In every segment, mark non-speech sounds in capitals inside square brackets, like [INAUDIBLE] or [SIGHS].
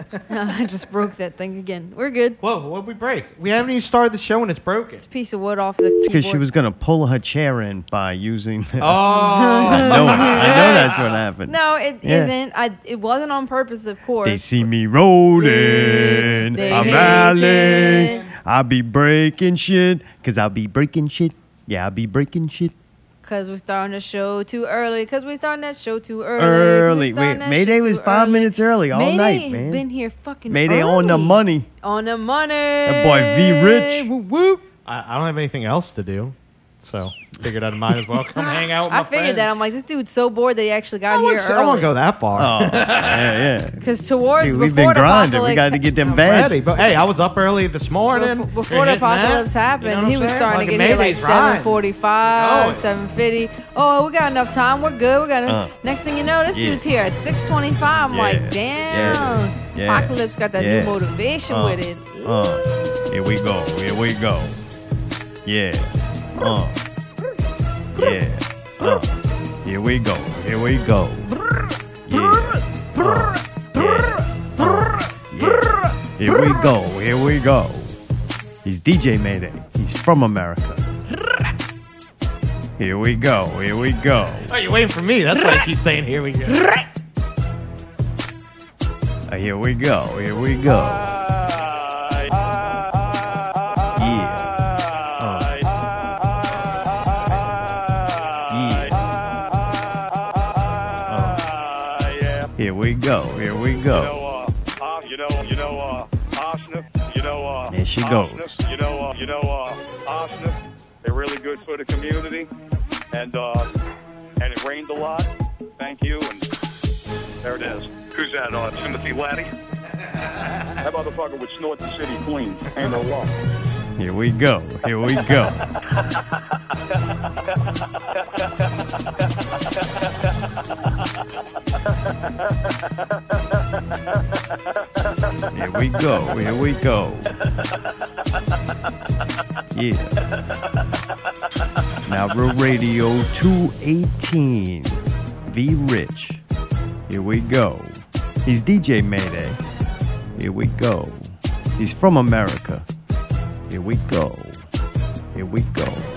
[LAUGHS] I just broke that thing again. We're good. Whoa, what'd we break? We haven't even started the show and it's broken. It's a piece of wood off the It's because she was gonna pull her chair in by using. The, Oh, [LAUGHS] I know. it. I know [LAUGHS] that's what happened. No, it Yeah. not I. It wasn't on purpose, of course. They see me rolling. They I'm hate rallying. I'll be breaking shit. Cause I'll be breaking shit. Yeah, I'll be breaking shit. Cause we're starting the show too early. Cause we're starting that show too early. Early. starting Wait, Mayday was five early. minutes early all Mayday night, has man. been here fucking Mayday on the money. On the money. That boy V Rich. Whoop, whoop. I, I don't have anything else to do, so figured I'd might as well come hang out with [LAUGHS] my I figured friends. that. I'm like, this dude's so bored that he actually got I here won't, say- I won't early. go that far. Oh, [LAUGHS] yeah, yeah. Because towards Dude, we've before been the grinding. We got to get them no, badges. Ready, but hey, I was up early this morning. Before, before the hitting that. apocalypse happened, You know what he I'm was saying? starting to Fucking get here like Mayday's riding. 745, Going. 750. Oh, we got enough time. We're good. We got Uh. Next thing you know, this Yeah. dude's here at 625. I'm Yeah. like, damn. Yeah. Yeah. Apocalypse got that Yeah. new motivation Uh. with it. Uh, here we go. Here we go. Yeah. Uh. Yeah. Uh. Here we go. Here we go. Yeah. Uh. Yeah. Uh. Yeah. Here we go. Here we go. He's DJ Mayday. He's from America. Here we go. Here we go. Oh, you're waiting for me. That's why I keep saying here we go. Uh, here we go. Here we go. Here we go. you know, you know, uh, Arsenal, you know, uh, There she Arsenal, goes. You know, uh, you know, uh, Arsenal, they're really good for the community, and uh, and it rained a lot. Thank you, and there it is. Who's that? Uh, Timothy Laddie. that motherfucker would snort the city clean. Ain't no law. Here we go. Here we go. [LAUGHS] [LAUGHS] Here we go. Here we go. Yeah. Not Real Radio 218. V Rich. Here we go. He's DJ Mayday. Here we go. He's from America. Here we go. Here we go.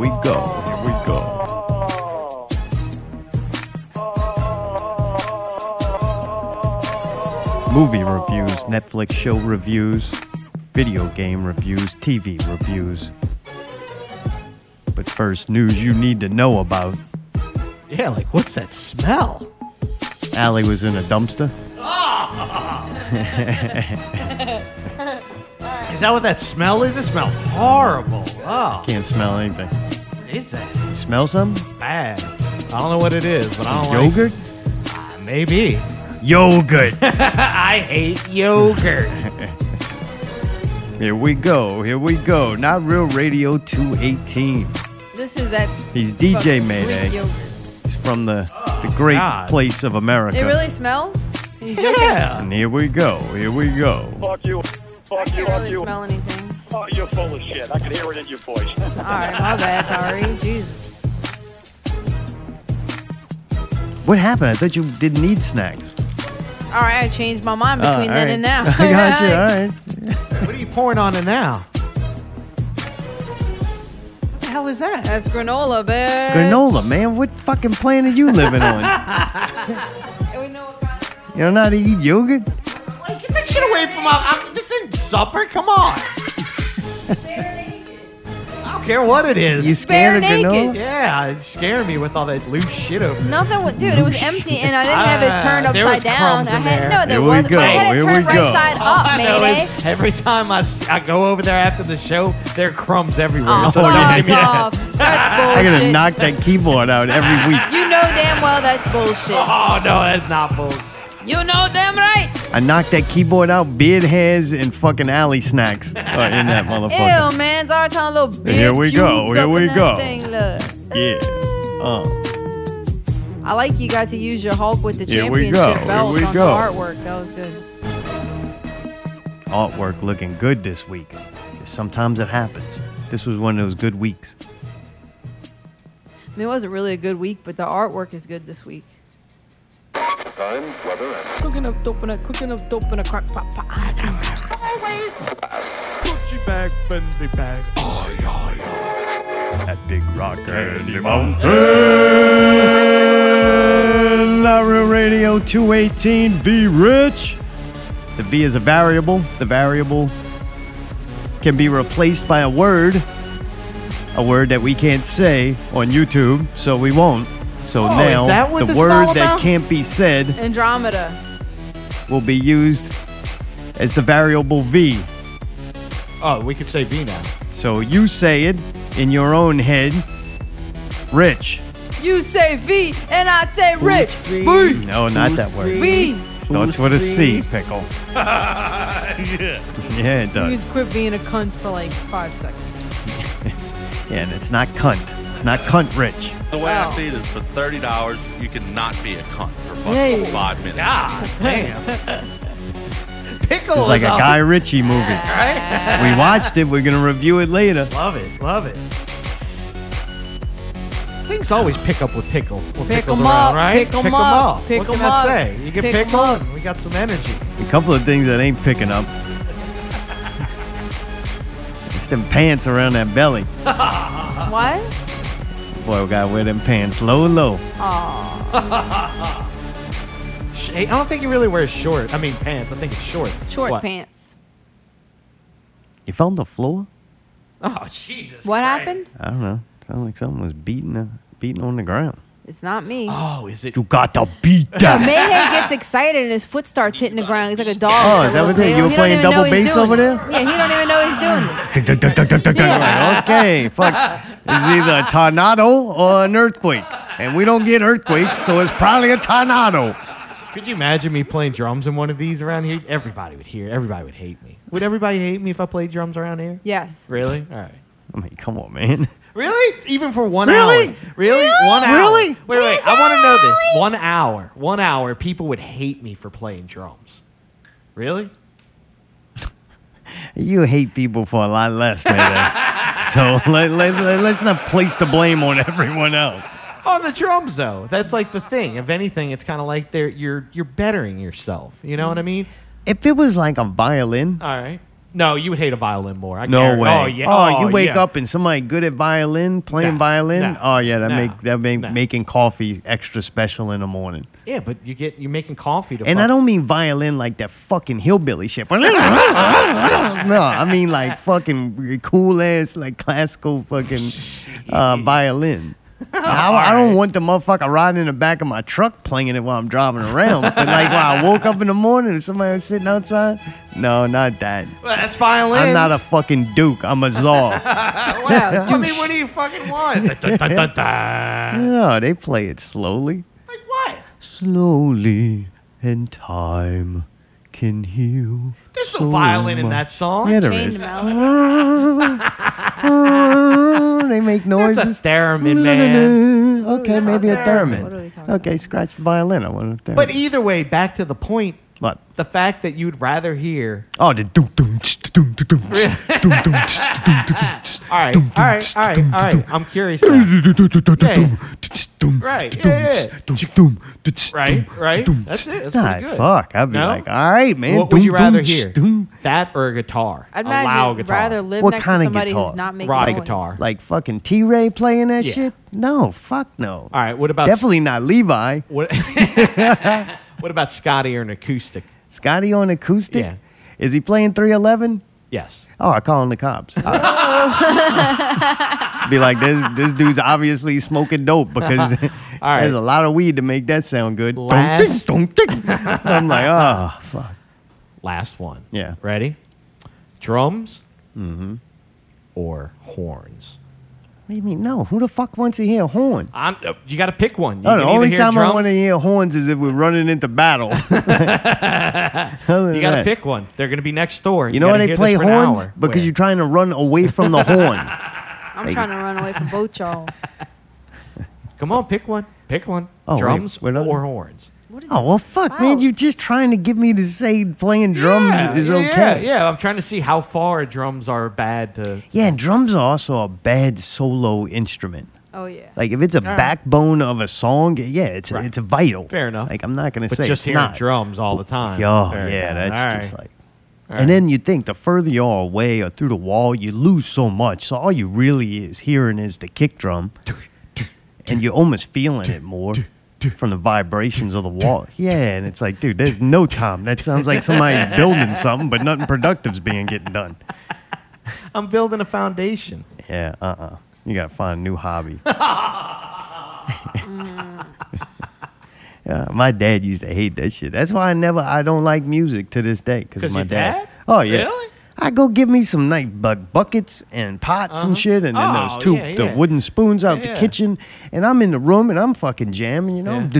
We go. Here we go. Movie reviews, Netflix show reviews, video game reviews, TV reviews. But first, news you need to know about. Yeah, like what's that smell? Allie was in a dumpster. [LAUGHS] Is that what that smell is? It smells horrible. Oh, Can't smell anything. what is that? You smell something? Bad. I don't know what it is, but I don't Yogurt? like Maybe. Yogurt. [LAUGHS] I hate yogurt. [LAUGHS] Here we go. Here we go. Not Real Radio 218. This is that. He's DJ Mayday. Yogurt. He's from the, oh, the great God. place of America. It really smells? Are you joking? yeah. And here we go. Here we go. Fuck you. I Fuck you. can't Fuck really you. smell anything. Oh, you're full of shit. I can hear it in your voice. [LAUGHS] All right, my bad. Sorry. Jesus. What happened? I thought you didn't need snacks. All right, I changed my mind Oh, between uh, all then right. and now. [LAUGHS] I got you. [LAUGHS] All right. What are you pouring on it now? What the hell is that? That's granola, bitch. Granola, man. What fucking planet are you living on? And we know what kind of- you don't know how to eat yogurt? Like, get that shit away from my. I'm, this isn't supper. Come on. I don't care what it is. You scared of Bare naked. granola? yeah, it scared me with all that loose shit over. Nothing was, dude. It was empty, and I didn't have it turned Ah, there was upside down. crumbs I in had there. no, there Here we wasn't. but I had it here we turned right go. side All up, I know Mayday. is every time I, s- I go over there after the show, there are crumbs everywhere. Oh, so fuck yeah, give yeah. off. That's [LAUGHS] I'm bullshit. gonna knock that keyboard out every week. You know damn well that's bullshit. Oh no, that's not bullshit. You know damn right. I knocked that keyboard out, beard hairs, and fucking alley snacks uh, [LAUGHS] in that motherfucker. Ew, man. Telling little bitch. Here we go, here we go. Thing, look. Yeah. Uh. I like you got to use your Hulk with the Here championship belt here we on go. the artwork. That was good. Artwork looking good this week. Just sometimes it happens. This was one of those good weeks. I mean, it wasn't really a good week, but the artwork is good this week. Time, weather, and Cooking up dope in a cooking up dope in a crock pot. pot. Gucci bag, Fendi bag. Oh yeah. That big rock candy mountain. Laredo Radio 218 V Rich. The V is a variable. The variable can be replaced by a word. A word that we can't say on YouTube, so we won't. So Oh, now that the word that can't be said Andromeda. will be used as the variable V. Oh, we could say V now. So you say it in your own head. Rich. You say V and I say Rich. see? V. No, not that word. V. Starts with a C, [LAUGHS] pickle. yeah. it does. could quit being a cunt for like five seconds. [LAUGHS] Yeah, and it's not cunt. It's not cunt rich. The way Wow. I see it is for thirty dollars, you can not be a cunt for fucking Hey. five minutes. God damn. [LAUGHS] Pickle It's like a Guy Ritchie movie. [LAUGHS] Right? We watched it. We're gonna review it later. love it. Love it. Things always pick up with pickle. When Pick pickle's 'em around, up, right? pick 'em 'em up, pick what 'em can up, I say? You get pick 'em pickle, up. we got some energy. A couple of things that ain't picking up. [LAUGHS] It's them pants around that belly. What? Boy, we gotta wear them pants low, low. Aw. Sh- [LAUGHS] hey, I don't think he really wears short. I mean pants. I think it's short. Short What? pants. You found the floor? Oh Jesus! What Christ. happened? I don't know. Sounded like something was beating, uh, beating on the ground. It's not me. Oh, is it? You got to beat No, that. Mayhem gets excited and his foot starts hitting the ground. He's like a oh, dog. Oh, is that little what it is? tail. You were playing double bass over there? Yeah, he don't even know he's doing it. [LAUGHS] Okay, fuck. It's either a tornado or an earthquake. And we don't get earthquakes, so it's probably a tornado. Could you imagine me playing drums in one of these around here? Everybody would hear. Everybody would hate me. Would everybody hate me if I played drums around here? Yes. Really? All right. I mean, come on, man. Really? Even for one Really? hour? Really? Really? One hour? Really? Wait, wait. I want to know this. One hour. One hour. People would hate me for playing drums. Really? [LAUGHS] You hate people for a lot less, man. [LAUGHS] so let, let, let, let's not place the blame on everyone else. On the drums, though, that's like the thing. If anything, it's kind of like they're you're you're bettering yourself. You know what I mean? If it was like a violin, All right. No, you would hate a violin more. I no guarantee- way. Oh yeah. Oh, you wake yeah. up and somebody good at violin, playing No, violin. no, oh yeah, that no, make that make no. making coffee extra special in the morning. Yeah, but you get you're making coffee to. And fuck- I don't mean violin like that fucking hillbilly shit. [LAUGHS] no, I mean like fucking cool ass like classical fucking [LAUGHS] uh, violin. [LAUGHS] Now, I, I don't want the motherfucker riding in the back of my truck playing it while I'm driving around. But like when I woke up in the morning and somebody was sitting outside, no, not that. Well, that's violin. I'm not a fucking duke. I'm a czar. Wow, I mean, douche. what do you fucking want? [LAUGHS] No, they play it slowly. like what? Slowly, and time can heal. There's no so violin in much. that song. Yeah, there Change is. the melody. [LAUGHS] they make noises. That's a noises. theremin, man. Okay, maybe a What are we theremin. talking Okay, scratch the violin. I want a theremin. But either way, back to the point. What? The fact that you'd rather hear. Oh, the doom doom tsh, doom doom doom tsh, doom doom tsh, doom doom doom tsh, All right, doom, all right, tsh, all right, doom, all doom, right. I'm curious. now. doom, doom, doom, doom, Yeah. doom, tsh, doom, Right, doom, yeah, tsh, yeah. doom, doom, tsh, Right, doom, right. doom, That's tsh. it. That's Nah, pretty good. fuck. I'd be No? like, all right, man. What would you doom, rather doom, tsh, hear? doom. That or a guitar? I'd a loud imagine guitar. rather live What next kind to of somebody guitar? who's not making Rock noise. guitar. Like fucking T Ray playing that Yeah. shit? No, fuck no. All right. What about Definitely not Levi. What, what about Scotty or an acoustic? Scotty on acoustic? Yeah. Is he playing 311? Yes. Oh, I call him the cops. [LAUGHS] Be like, this this dude's obviously smoking dope because [LAUGHS] right. there's a lot of weed to make that sound good. Last- Dunk, dunk, dunk. I'm like, oh, fuck. Last one. Yeah. Ready? Drums. Mm-hmm. Or horns. What do you mean? No, who the fuck wants to hear a horn? I'm. Uh, you got to pick one. You can the either only hear time I drum- want to hear horns is if we're running into battle. [LAUGHS] You got to pick one. They're going to be next door. You know why gotta they hear play for an horns? hour. Because Where? you're trying to run away from the [LAUGHS] horn. I'm Like- trying to run away from both y'all. Come on, pick one. Pick one. Oh, wait, Drums what other- or horns. Oh well, fuck, man! You're just trying to get me to say playing drums yeah, is yeah, okay. Yeah, yeah, I'm trying to see how far drums are bad to. Yeah, drums are also a bad solo instrument. Oh yeah. Like if it's a right. backbone of a song, yeah, it's Right. it's vital. Fair enough. Like I'm not gonna But say just it's hearing not. drums all the time. Oh Fair yeah, enough. that's All just right. like. All And right. then you think the further you are away or through the wall, you lose so much. So all you really is hearing is the kick drum, [LAUGHS] and you're almost feeling it more from the vibrations of the wall. Yeah, and it's like, dude, there's no time. That sounds like somebody's [LAUGHS] building something, but nothing productive's being getting done. [LAUGHS] I'm building a foundation. Yeah, uh, uh You gotta find a new hobby. [LAUGHS] yeah, my dad used to hate that shit. That's why I never, I don't like music to this day. Because my your dad? Oh yeah. Really? I go give me some night bu- buckets and pots Uh-huh. and shit, and then Oh, those two yeah, the yeah. wooden spoons out Yeah. the kitchen, and I'm in the room and I'm fucking jamming, you know. And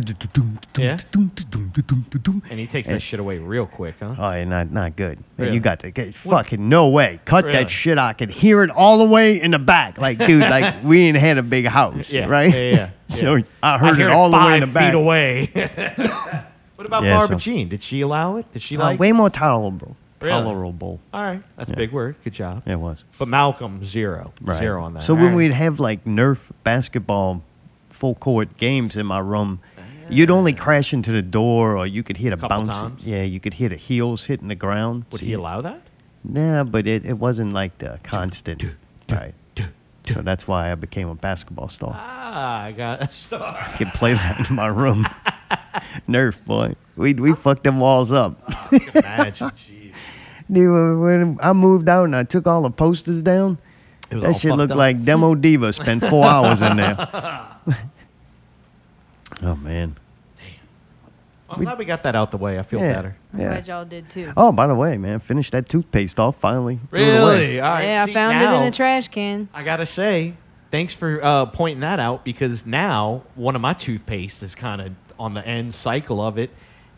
And he takes that shit away real quick, huh? Oh, yeah, not not good. Really? You got to get fucking no way. Cut Really? that shit. I could hear it all the way in the back. Like, dude, like [LAUGHS] we ain't had a big house, Yeah, right? yeah, yeah, [LAUGHS] so. I heard hear it all the way in the back. feet away. [LAUGHS] what about Yeah, so- Barbara Jean? Did she allow it? Did she Uh, like? way more tolerable. Really? Tolerable. All right, that's Yeah. a big word. Good job. It was. But Malcolm zero, Right. zero on that. So All when right. we'd have like Nerf basketball full court games in my room, you'd only crash into the door or you could hear the Couple bounce. times? Yeah, you could hear the heels hitting the ground. would he allow that? Nah, but it, it wasn't like the constant. Right. So that's why I became a basketball star. Ah, I got a star. I could play that in my room. [LAUGHS] Nerf, boy. We we fucked them walls up. Imagine, [LAUGHS] jeez. Dude, when- when I moved out and I took all the posters down, that shit looked up. like Demo [LAUGHS] Diva spent four hours in there. [LAUGHS] oh man. Well, I'm glad we got that out the way. I feel Yeah. better. I'm Yeah. glad y'all did too. Oh, by the way, man, finished that toothpaste off finally. Threw it away. Really? All right. yeah, see, I found it in the trash can. I gotta say, thanks for uh, pointing that out because now one of my toothpaste is kind of on the end cycle of it,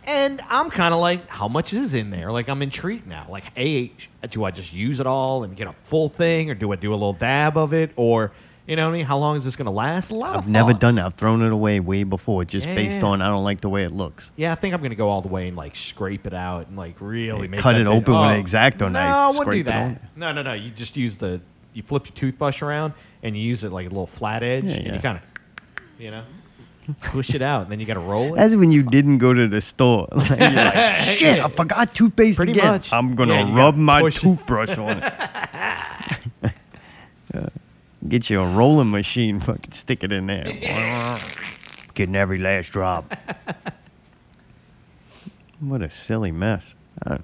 and I'm kind of like, how much is in there? Like I'm intrigued now. Like, a, do I just use it all and get a full thing, or do I do a little dab of it, or you know what I mean? How long is this gonna last? A lot I've never thoughts. done that. I've thrown it away way before, just based on I don't like the way it looks. Yeah, I think I'm gonna go all the way and like scrape it out and like really Yeah, cut it big- open with an Oh. X-Acto no, knife, I wouldn't do that. No, no, no. You just use the you flip your toothbrush around and you use it like a little flat edge Yeah, and yeah. you kind of you know push it out and then you got to roll it. That's when you didn't go to the store. [LAUGHS] Like, you're like, [LAUGHS] shit, I forgot toothpaste Pretty again. much. I'm gonna Yeah, you rub gotta my push it. toothbrush on it. [LAUGHS] Yeah. Get you a rolling machine, fucking stick it in there. Getting every last drop. what a silly mess. I don't,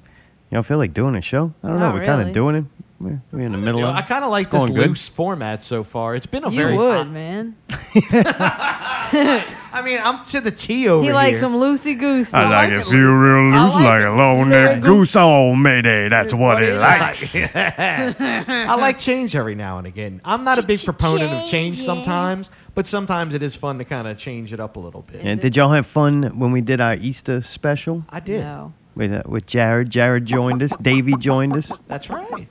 you don't feel like doing a show? I don't know. Not We're kind really. of doing it. We're, we're in the middle You know, of I kind of like this going good. loose format so far. It's been a You very would, man. [LAUGHS] [LAUGHS] I mean, I'm to the T over He here. He likes some loosey goosey. I like like it it feel real I loose like like a long real necked goose. goose on Mayday. That's what what he he likes. [LAUGHS] I like change every now and again. I'm not a big proponent of change sometimes, but sometimes it is fun to kind of change it up a little bit. And did y'all have fun when we did our Easter special I did. No. With uh, with Jared? Jared joined us. Davey joined us. That's right.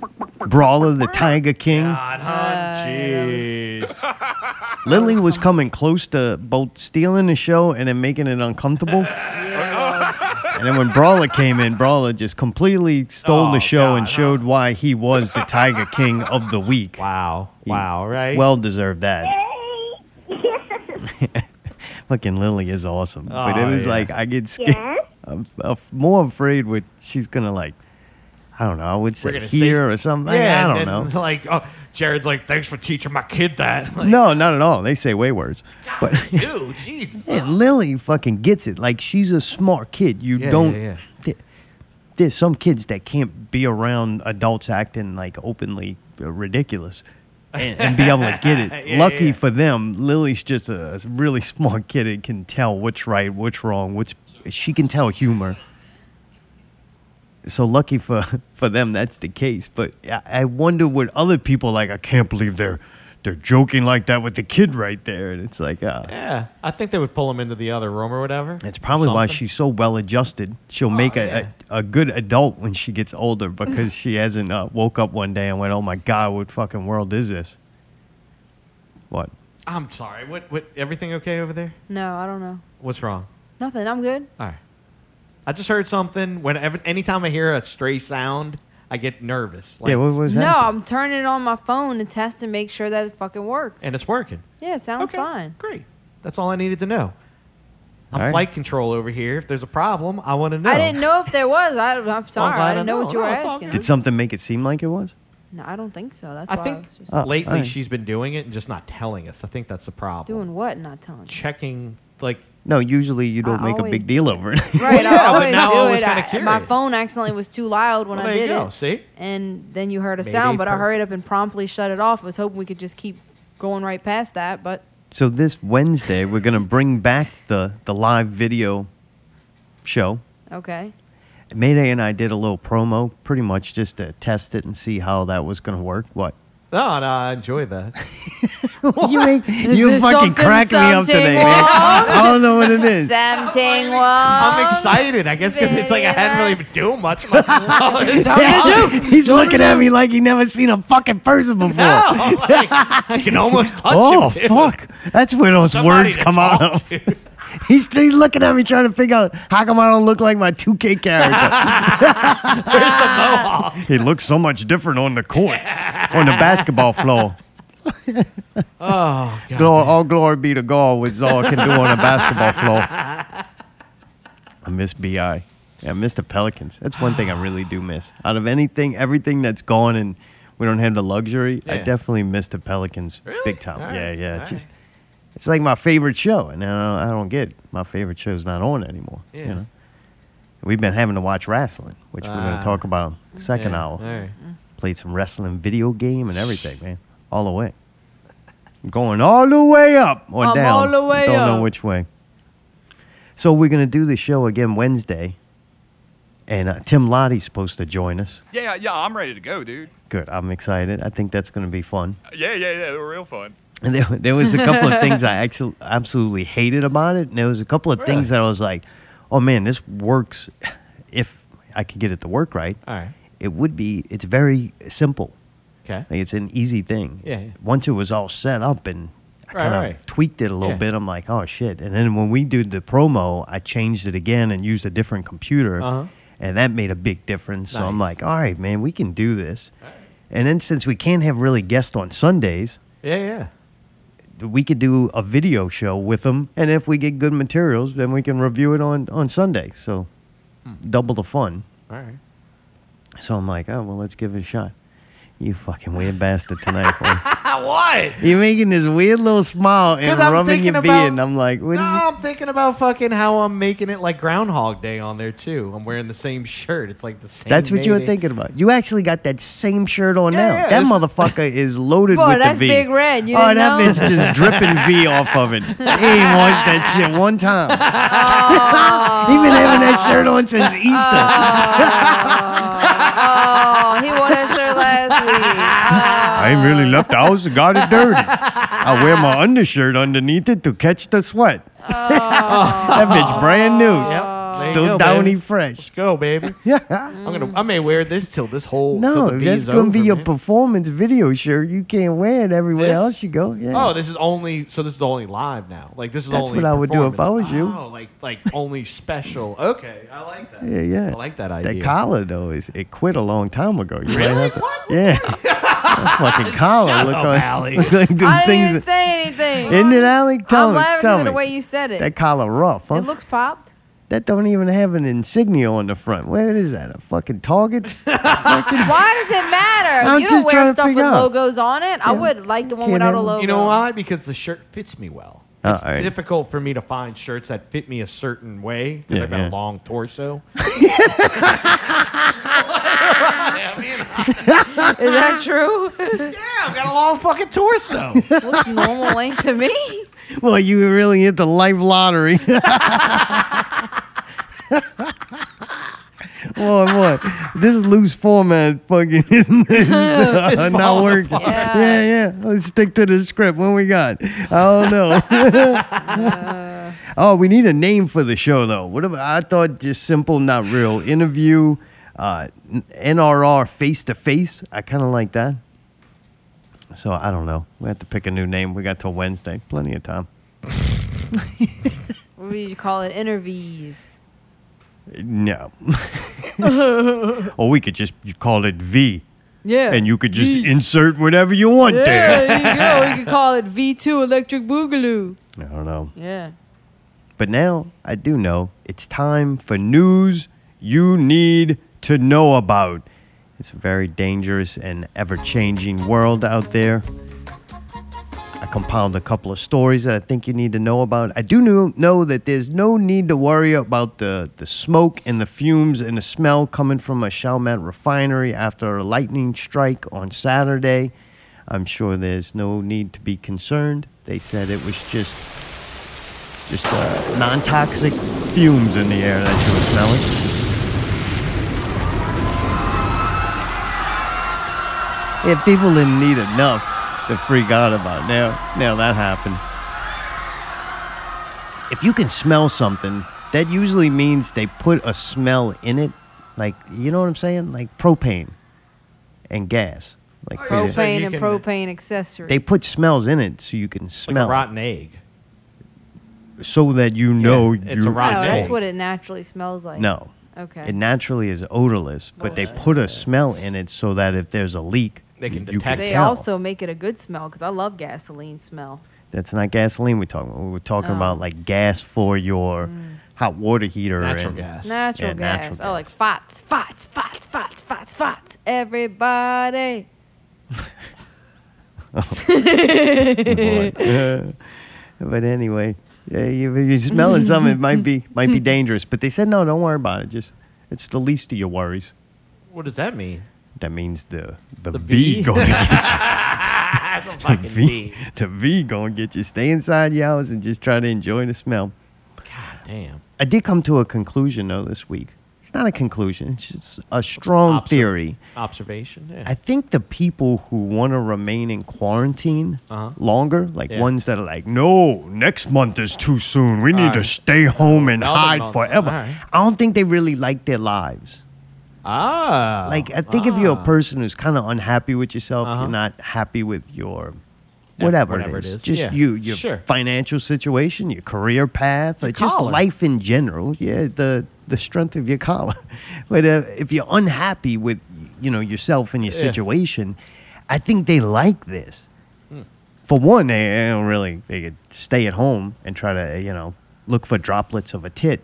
Brawler, the Tiger King. God, hon, Uh, jeez. Lily was [LAUGHS] coming close to both stealing the show and then making it uncomfortable. Yeah, and then when Brawler came in, Brawler just completely stole Oh, the show and God, showed why he was the Tiger King of the week. Wow. He Wow, right? Well deserved that. [LAUGHS] Fucking Lily is awesome. but it Oh, was yeah. like I get scared. I'm, I'm more afraid with she's gonna like I don't know, I would say here or something. yeah, I don't then, know. [LAUGHS] Like, oh, Jared's like, thanks for teaching my kid that. [LAUGHS] Like, No, not at all. They say way worse. But dude, [LAUGHS] Jesus. Yeah, Lily fucking gets it. Like she's a smart kid. You Yeah, don't. yeah, yeah. th- There's some kids that can't be around adults acting like openly ridiculous, and, and be able to get it. [LAUGHS] Yeah, Lucky yeah. for them, Lily's just a, really smart kid and can tell what's right, what's wrong, which She can tell humor. So lucky for [LAUGHS] for them, that's the case. But I, I wonder what other people like. I can't believe they're they're joking like that with the kid right there, and it's like, uh, Yeah, I think they would pull him into the other room or whatever. it's probably why Something. she's so well adjusted. She'll make a, yeah. a, a good adult when she gets older because she hasn't uh, woke up one day and went, "Oh my God, what fucking world is this?" What? I'm sorry. What? What? Everything okay over there? No, I don't know. What's wrong? Nothing. I'm good. All right. I just heard something. Whenever, anytime I hear a stray sound, I get nervous. Like, yeah, what was that? No, that? I'm turning it on my phone to test and make sure that it fucking works. and it's working. yeah, it sounds okay, fine. Great. That's all I needed to know. I'm All right. flight control over here. If there's a problem, I want to know. I didn't know if there was. I, I'm [LAUGHS] sorry. glad I I didn't know know. what you were No, it's all asking. Did something make it seem like it was? No, I don't think so. That's I why think I was Oh, lately alright. she's been doing it and just not telling us. I think that's the problem. doing what, and not telling checking like No, usually you don't I make a big deal over it. Right, [LAUGHS] yeah, I but always now I do was it. kinda I- my phone accidentally was too loud when well, I there did you go. it, See, and then you heard a Mayday sound. But I hurried up and promptly shut it off. I was hoping we could just keep going right past that, but so this Wednesday, we're gonna bring back the the live video show. okay. Mayday and I did a little promo, pretty much just to test it and see how that was gonna work. What? No, no, I enjoy that. [LAUGHS] you make you fucking crack me up something today, man. I don't know what it is. Something wrong. I'm excited. I guess because it's like I hadn't really been doing much. I'm like, oh, this is Something do. He's looking at me like he never seen a fucking person before. No, [LAUGHS] like, I can almost [LAUGHS] touch Oh him. dude. fuck! That's where those Somebody words come out of. To. [LAUGHS] He's, he's looking at me trying to figure out how come I don't look like my 2K character. [LAUGHS] the he looks so much different on the court, on the basketball floor. [LAUGHS] Oh, God. Glory, all glory be to God with all can do on a basketball floor. I miss Bi. Yeah, I miss the Pelicans. That's one thing I really do miss. Out of anything, everything that's gone and we don't have the luxury, I Yeah. definitely miss the Pelicans Really? big time. All yeah, yeah. all It's just right. It's like my favorite show, and now I don't get it. my favorite show's not on anymore. You Yeah. know? We've been having to watch wrestling, which we're going Ah. to talk about second Yeah, hour. all right. Played some wrestling video game and everything, man. All the way. Going all the way up or I'm down. all the way Don't know which way. So we're going to do the show again Wednesday. And uh, Tim Lottie's supposed to join us. Yeah, yeah, I'm ready to go, dude. Good. I'm excited. I think that's going to be fun. Yeah, yeah, yeah, they were real fun. And there, there was a couple of [LAUGHS] things I actually absolutely hated about it. And there was a couple of things that I was like, oh man, this works if I could get it to work right. All right. It would be, it's very simple. Okay. Like it's an easy thing. Yeah, yeah. Once it was all set up and I Right, kind of right. tweaked it a little Yeah. bit, I'm like, oh shit. And then when we did the promo, I changed it again and used a different computer. Uh-huh. And that made a big difference. So I'm like, all right, man, we can do this. And then since we can't have really guests on Sundays, Yeah, yeah. We could do a video show with them. And if we get good materials, then we can review it on, on Sunday. So Hmm. double the fun. All right. So I'm like, oh, well, let's give it a shot. You fucking weird bastard tonight. [LAUGHS] boy. what? You're making this weird little smile and I'm rubbing your thinking beard. about- I'm like, what is no, it? I'm thinking about fucking how I'm making it like Groundhog Day on there too. I'm wearing the same shirt. It's like the same. That's what you were thinking about. You actually got that same shirt on Yeah, now. yeah, that this- motherfucker [LAUGHS] is loaded Boy, with that's the V. big red. You oh, didn't that know? bitch just [LAUGHS] dripping V off of it. He ain't washed that shit one time. [LAUGHS] he been having that shirt on since Easter. Oh, he wore that shirt last week. I ain't really uh. left the house and got it dirty. I wear my undershirt underneath it to catch the sweat. Oh. [LAUGHS] that bitch brand new. Yep. There you Still go, downy baby. fresh. Let's go, baby. [LAUGHS] Yeah. I'm gonna. I may wear this till this whole. till No, the that's is gonna be over, your man. performance video shirt. You can't wear it everywhere This? else you go. Yeah. Oh, this is only. So this is only live now. Like this is That's only. what I would do if I was you. Oh, like like only special. Okay, I like that. yeah, yeah. I like that idea. That collar though is it quit a long time ago. You might Really? have to- What? Yeah. [LAUGHS] that fucking collar Shut look up, like, Allie. look [LAUGHS] like them I didn't things. even say anything. Isn't it, Allie? Tell I'm me. laughing Tell at me. the way you said it. that collar rough, huh? It looks popped. That don't even have an insignia on the front. What is that? A fucking target? [LAUGHS] fucking, Why does it matter? I'm you don't just trying wear to stuff with figure out. logos on it. I Yeah. would like the one Can't without a have- logo. You know why? Because the shirt fits me well. Oh, It's all right. difficult for me to find shirts that fit me a certain way because Yeah, I've got yeah. a long torso. [LAUGHS] [LAUGHS] Is that true? yeah, I've got a long fucking torso. Looks normal length to me. Well, you really hit the life lottery. [LAUGHS] Boy, boy, this loose format fucking [LAUGHS] is uh, not working. Yeah. Yeah, yeah. Let's stick to the script. What we got? I don't know. [LAUGHS] oh, we need a name for the show though. What about? I thought just simple, not real interview. Uh, NRR face to face. I kind of like that. So I don't know. We have to pick a new name. We got till Wednesday. Plenty of time. What would you call it? Interviews. No. [LAUGHS] or we could just call it V, Yeah. and you could just V. insert whatever you want Yeah, there. there you go. You could call it V2 Electric Boogaloo. I don't know. Yeah. But now I do know it's time for news you need to know about. It's a very dangerous and ever changing world out there. I compiled a couple of stories that I think you need to know about. I do know, know that there's no need to worry about the, the smoke and the fumes and the smell coming from a Chalmette refinery after a lightning strike on Saturday. I'm sure there's no need to be concerned. They said it was just just uh, non-toxic fumes in the air that you were smelling. Yeah, people didn't need enough to freak out about. Now, now that happens. If you can smell something, that usually means they put a smell in it, like you know what I'm saying, like propane and gas. Like Propane. So and can- propane accessories. they put smells in it so you can Like smell a rotten egg. so that you know it's a you No, rotten oh, that's what it naturally smells like. No. Okay. It naturally is odorless, but they put a uh, smell in it so that if there's a leak, They can you detect they tell. also make it a good smell because I love gasoline smell. That's not gasoline we're talking about. We're talking Oh. about like gas for your mm. hot water heater. Natural and- gas. Natural Yeah, gas. natural [LAUGHS] [LAUGHS] Oh, like gas. farts, farts, farts, farts, farts, farts. Everybody. Boy. [LAUGHS] but anyway, yeah, you- if you're smelling something, it might be might be dangerous. But they said no, don't worry about it. Just it's the least of your worries. What does that mean? That means the the, The V to get you. [LAUGHS] [LAUGHS] the The V, V. the V going to get you. Stay inside your house and just try to enjoy the smell. God damn. I did come to a conclusion though this week. It's not a conclusion. It's just a strong Obser- theory. Observation. Yeah. I think the people who want to remain in quarantine Uh-huh. longer, like Yeah. ones that are like, no, next month is too soon. We need to stay home and Another hide month. forever. Alright. I don't think they really like their lives. Ah. Like, I think if you're a ah. person who's kind of unhappy with yourself, Uh-huh. you're not happy with your whatever, whatever it it is. is. Just Yeah. you, your Sure. financial situation, your career path, or just life in general. Yeah, the the strength of your collar. [LAUGHS] but uh, if you're unhappy with you know yourself and your Yeah. situation, I think they like this. Hmm. For one, they, they don't really they could stay at home and try to you know look for droplets of a tit.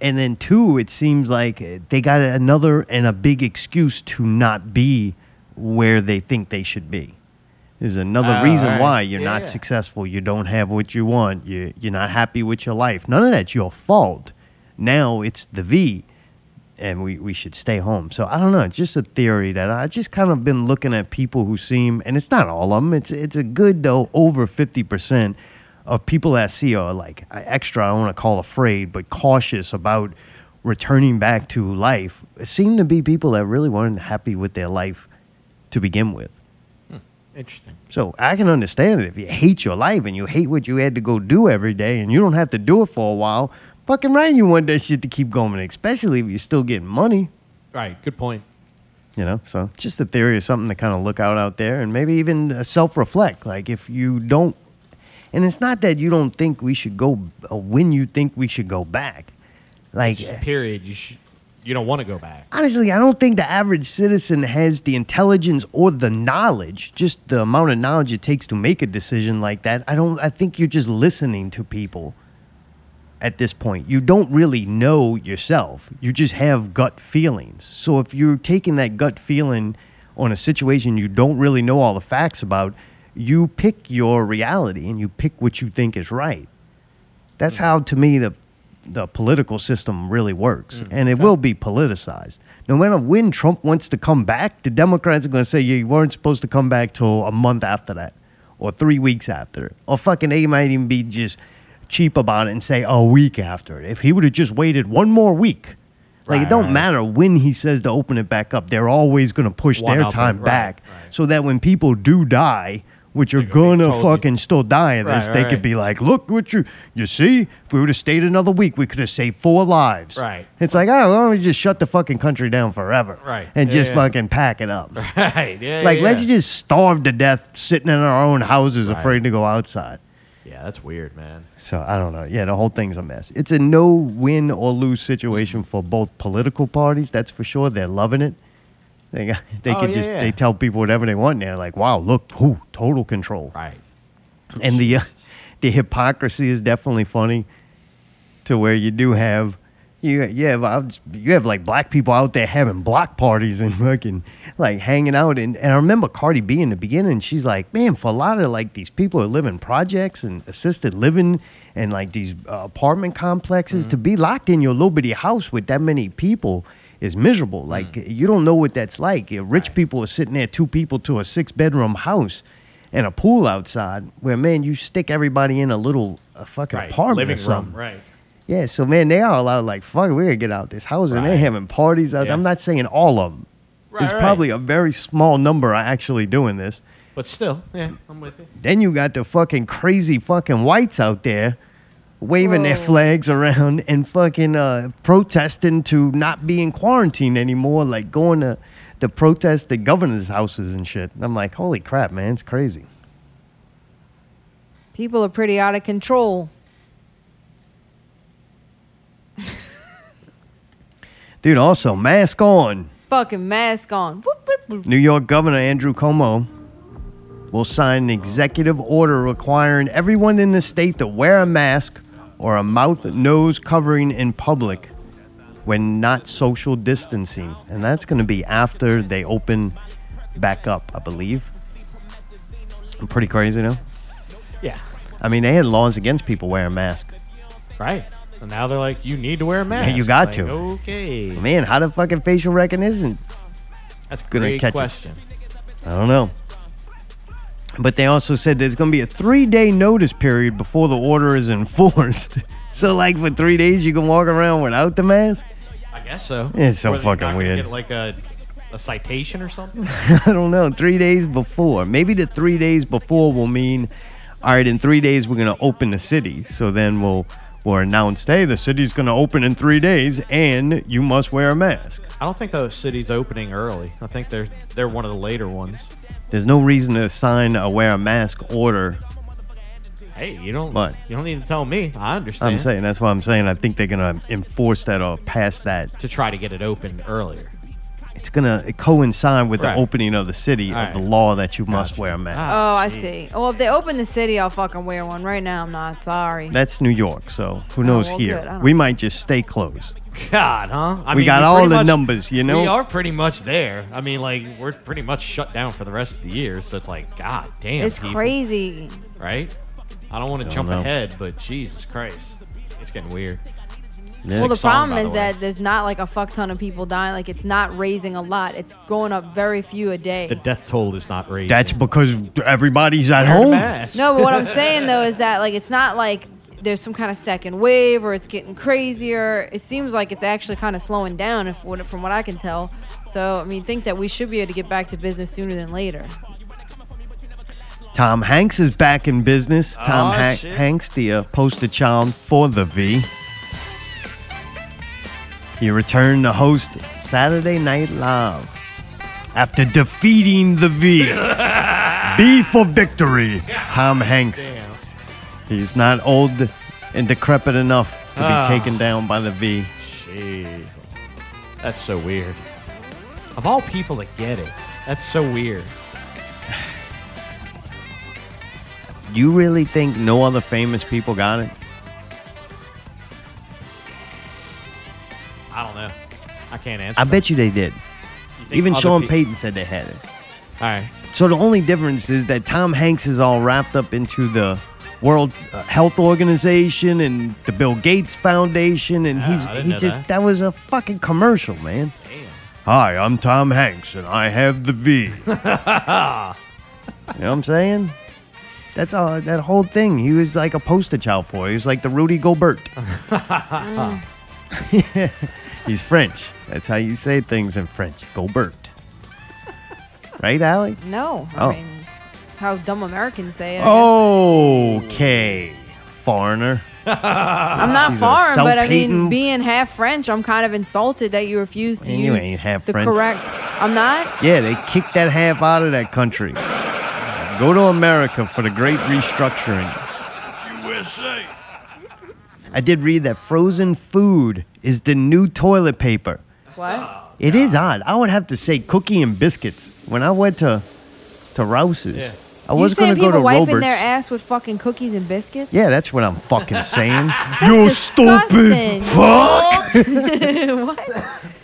And then two, it seems like they got another and a big excuse to not be where they think they should be. There's another Oh, reason alright. why you're Yeah, not yeah. successful. You don't have what you want. You you're not happy with your life. None of that's your fault. Now it's the V, and we, we should stay home. So I don't know. It's just a theory that I just kind of been looking at people who seem, and it's not all of them. It's it's a good though over fifty percent of people that I see are like extra. I don't want to call afraid, but cautious about returning back to life. Seem to be people that really weren't happy with their life to begin with. Interesting. So I can understand it if you hate your life and you hate what you had to go do every day and you don't have to do it for a while. Fucking right, you want that shit to keep going, especially if you're still getting money. Right. Good point. You know, so just a theory of something to kind of look out out there and maybe even uh, self-reflect. Like if you don't, and it's not that you don't think we should go, or when you think we should go back. Like period. You should. You don't want to go back. honestly, I don't think the average citizen has the intelligence or the knowledge, just the amount of knowledge it takes to make a decision like that. I don't I think you're just listening to people at this point. You don't really know yourself. You just have gut feelings. So if you're taking that gut feeling on a situation you don't really know all the facts about, you pick your reality and you pick what you think is right. That's hmm. how, to me, the the political system really works, hmm, and it will be politicized. No matter when Trump wants to come back, the Democrats are going to say you weren't supposed to come back till a month after that, or three weeks after, or fucking they might even be just cheap about it and say a week after. If he would have just waited one more week, like it don't right. matter when he says to open it back up, they're always going to push One their it, time right, back, right. so that when people do die. Which are gonna fucking still die of this. Right, they right. could be like, look what you you see. If we would have stayed another week, we could have saved four lives. Right. It's like, oh, why don't we just shut the fucking country down forever? Right. And Yeah, just yeah. fucking pack it up. [LAUGHS] Right. Yeah. like, yeah, let's just starve to death sitting in our own houses, afraid to go outside. Yeah, that's weird, man. So I don't know. Yeah, the whole thing's a mess. It's a no win or lose situation for both political parties. That's for sure. They're loving it. They got, [LAUGHS] they Oh, can yeah, just yeah. they tell people whatever they want. And they're like, wow, look, who total control. Right. And the uh, [LAUGHS] the hypocrisy is definitely funny. To where you do have you you have you have like black people out there having block parties and [LAUGHS] fucking like hanging out and, and I remember Cardi B in the beginning she's like man for a lot of like these people who live in projects and assisted living and like these uh, apartment complexes to be locked in your little bitty house with that many people is miserable like you don't know what that's like rich people are sitting there two people to a six bedroom house and a pool outside where man you stick everybody in a little uh, fucking Right. apartment Living or something. room. Right. Yeah, so man, they are allowed like fuck. We gotta get out this house, and they're having parties. out Yeah. I'm not saying all of them. Right, There's right. probably a very small number are actually doing this. But still, yeah, I'm with you. Then you got the fucking crazy fucking whites out there waving their flags around [LAUGHS] and fucking uh, protesting to not be in quarantine anymore, like going to the protest the governor's houses and shit. And I'm like, holy crap, man, it's crazy. People are pretty out of control. [LAUGHS] Dude, also mask on. Fucking mask on. New York Governor Andrew Cuomo will sign an executive order requiring everyone in the state to wear a mask or a mouth nose covering in public when not social distancing. And that's going to be after they open back up, I believe. Pretty crazy, no? Yeah. I mean, they had laws against people wearing masks. Right. And now they're like, you need to wear a mask. you got Like, to. Okay. Man, how the fucking facial recognition? That's a gonna catch it. question. I don't know. But they also said there's going to be a three day notice period before the order is enforced. [LAUGHS] so, like, for three days, you can walk around without the mask? I guess so. It's so they're fucking weird. Get like a, a citation or something. [LAUGHS] I don't know. Three days before. Maybe the three days before will mean, all right, in three days, we're going to open the city. So then we'll. We'll announce, hey, the city's going to open in three days, and you must wear a mask. I don't think the city's opening early. I think they're they're one of the later ones. There's no reason to sign a wear a mask order Hey, you don't What? you don't need to tell me. I understand. I'm saying that's why I'm saying I think they're gonna enforce that or pass that. to try to get it open earlier. It's gonna coincide with Right. the opening of the city All of the law that you must Gotcha. wear a mask. Ah, oh, I jeez. see. Well, if they open the city, I'll fucking wear one. Right now, I'm not. Sorry. That's New York, so who knows Oh, well, here? good. I don't We know. might just stay closed. God, huh? I We got pretty all the much- numbers, you know? We are pretty much there. I mean, like we're pretty much shut down for the rest of the year. So it's like, God damn, it's people, crazy. right? I don't want to jump know. ahead, but Jesus Christ, it's getting weird. Yeah. Well, the song, problem by the is that there's not like a fuck ton of people dying. Like it's not raising a lot. It's going up very few a day. The death toll is not raising. That's because everybody's at Wear home. No, but what I'm [LAUGHS] saying though is that like it's not like there's some kind of second wave or it's getting crazier. It seems like it's actually kind of slowing down, if from what I can tell. So I mean, think that we should be able to get back to business sooner than later. Tom Hanks is back in business. Tom Aw, Ha- Hanks, the uh, poster child for the V. He returned to host Saturday Night Live after defeating the V. [LAUGHS] B for victory. Tom Hanks. Damn. He's not old and decrepit enough to be Ah. taken down by the V. Jeez. That's so weird. Of all people to get it, that's so weird. You really think no other famous people got it? I don't know. I can't answer. I that. bet you they did. You Even Sean Payton said they had it. All right. So the only difference is that Tom Hanks is all wrapped up into the World uh, Health Organization and the Bill Gates Foundation, and Ah, he's I didn't he know just that. was a fucking commercial, man. Damn. Hi, I'm Tom Hanks, and I have the V. [LAUGHS] you know what I'm saying? That's all. That whole thing. He was like a poster child for. it. He was like the Rudy Gobert. [LAUGHS] [LAUGHS] He's French. That's how you say things in French. Gobert. Right, Allie? No, Oh. I mean, it's how dumb Americans say it. I guess. Okay, foreigner. [LAUGHS] I'm not She's a foreign, but I mean, self-hating- being half French, I'm kind of insulted that you refuse to And you use ain't half the French. correct. I'm not. Yeah, they kicked that half out of that country. Go to America for the great restructuring. USA. I did read that frozen food is the new toilet paper. What? It is odd. I would have to say cookie and biscuits. When I went to to Rouse's, Yeah. I you was saying going to go people to wiping Robert's. their ass with fucking cookies and biscuits? yeah, that's what I'm fucking [LAUGHS] saying. That's disgusting. fuck. [LAUGHS] what?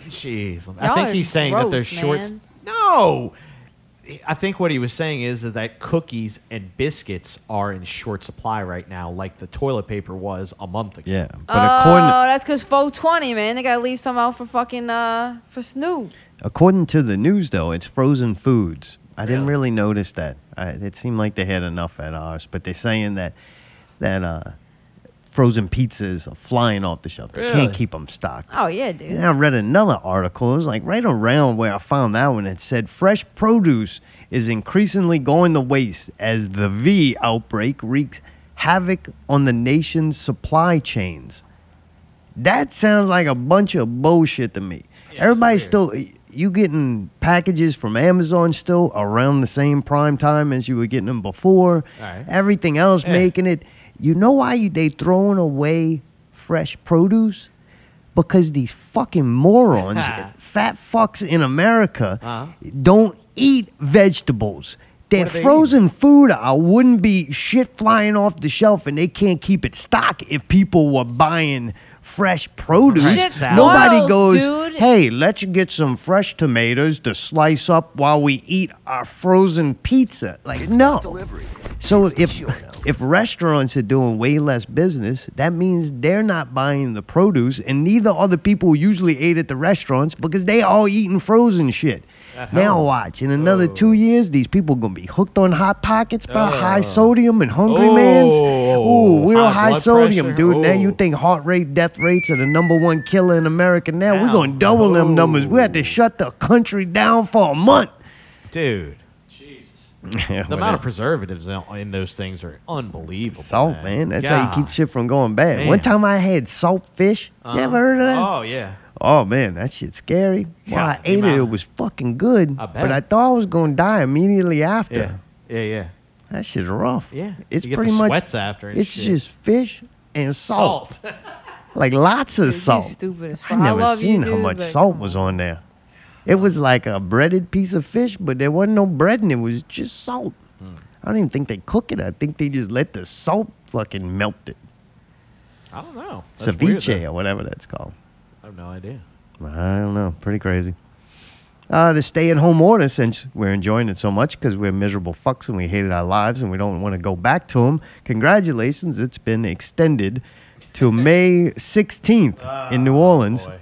Jeez. Y'all I think are he's saying that there's gross, shorts. man. No. I think what he was saying is that cookies and biscuits are in short supply right now, like the toilet paper was a month ago. Yeah, but oh, according that's because 420, man. They gotta leave some out for fucking uh for Snoop. according to the news, though, it's frozen foods. I didn't Really? really notice that. I, it seemed like they had enough at ours, but they're saying that that uh, frozen pizzas are flying off the shelf. They Really? can't keep them stocked. Oh yeah, dude. And I read another article. It was like right around where I found that one. It said fresh produce is increasingly going to waste as the V outbreak wreaks havoc on the nation's supply chains. That sounds like a bunch of bullshit to me. Yeah, Everybody's still you getting packages from Amazon still around the same prime time as you were getting them before. Alright. Everything else Yeah. making it. You know why you, they throwing away fresh produce? Because these fucking morons, [LAUGHS] fat fucks in America, Uh-huh. don't eat vegetables. Their frozen food out wouldn't be shit flying off the shelf and they can't keep it stock if people were buying fresh produce. Shit Nobody spoils, goes, dude. hey, let's get some fresh tomatoes to slice up while we eat our frozen pizza. Like, no. So if if restaurants are doing way less business, that means they're not buying the produce, and neither are the people who usually ate at the restaurants because they all eating frozen shit. At Now home. watch, in another two years, these people gonna be hooked on hot pockets, bro. high Oh. sodium and hungry Oh, man's. Ooh, we're on high high sodium, pressure. dude. Now you Oh. think heart rate, death rates are the number one killer in America. Now we're gonna double them numbers. We had to oh. shut the country down for a month. Dude. Jesus. [LAUGHS] The amount of preservatives in in those things are unbelievable. Salt, man. That's how you keep shit from going bad. Man. One time I had salt fish. Uh-huh. You ever heard of that? Oh, yeah. Oh man, that shit's scary. Well, I the ate it. It was fucking good. I But. I thought I was gonna die immediately after. Yeah. Yeah, yeah. That shit's rough. Yeah. It's You get pretty the much sweats after and It's shit. just fish and salt. Salt. [LAUGHS] Like lots of Dude, salt. stupid as I fuck. I never love you, seen how dude, much salt was on. on there. It was like a breaded piece of fish, but there wasn't no bread and it was just salt. Hmm. I don't even think they cook it. I think they just let the salt fucking melt it. I don't know. That's Ceviche though. or whatever that's called. I have no idea. I don't know. Pretty crazy. Uh, the stay at home order, since we're enjoying it so much because we're miserable fucks and we hated our lives and we don't want to go back to them, congratulations. It's been extended to [LAUGHS] May 16th in New Orleans. Ah, Boy.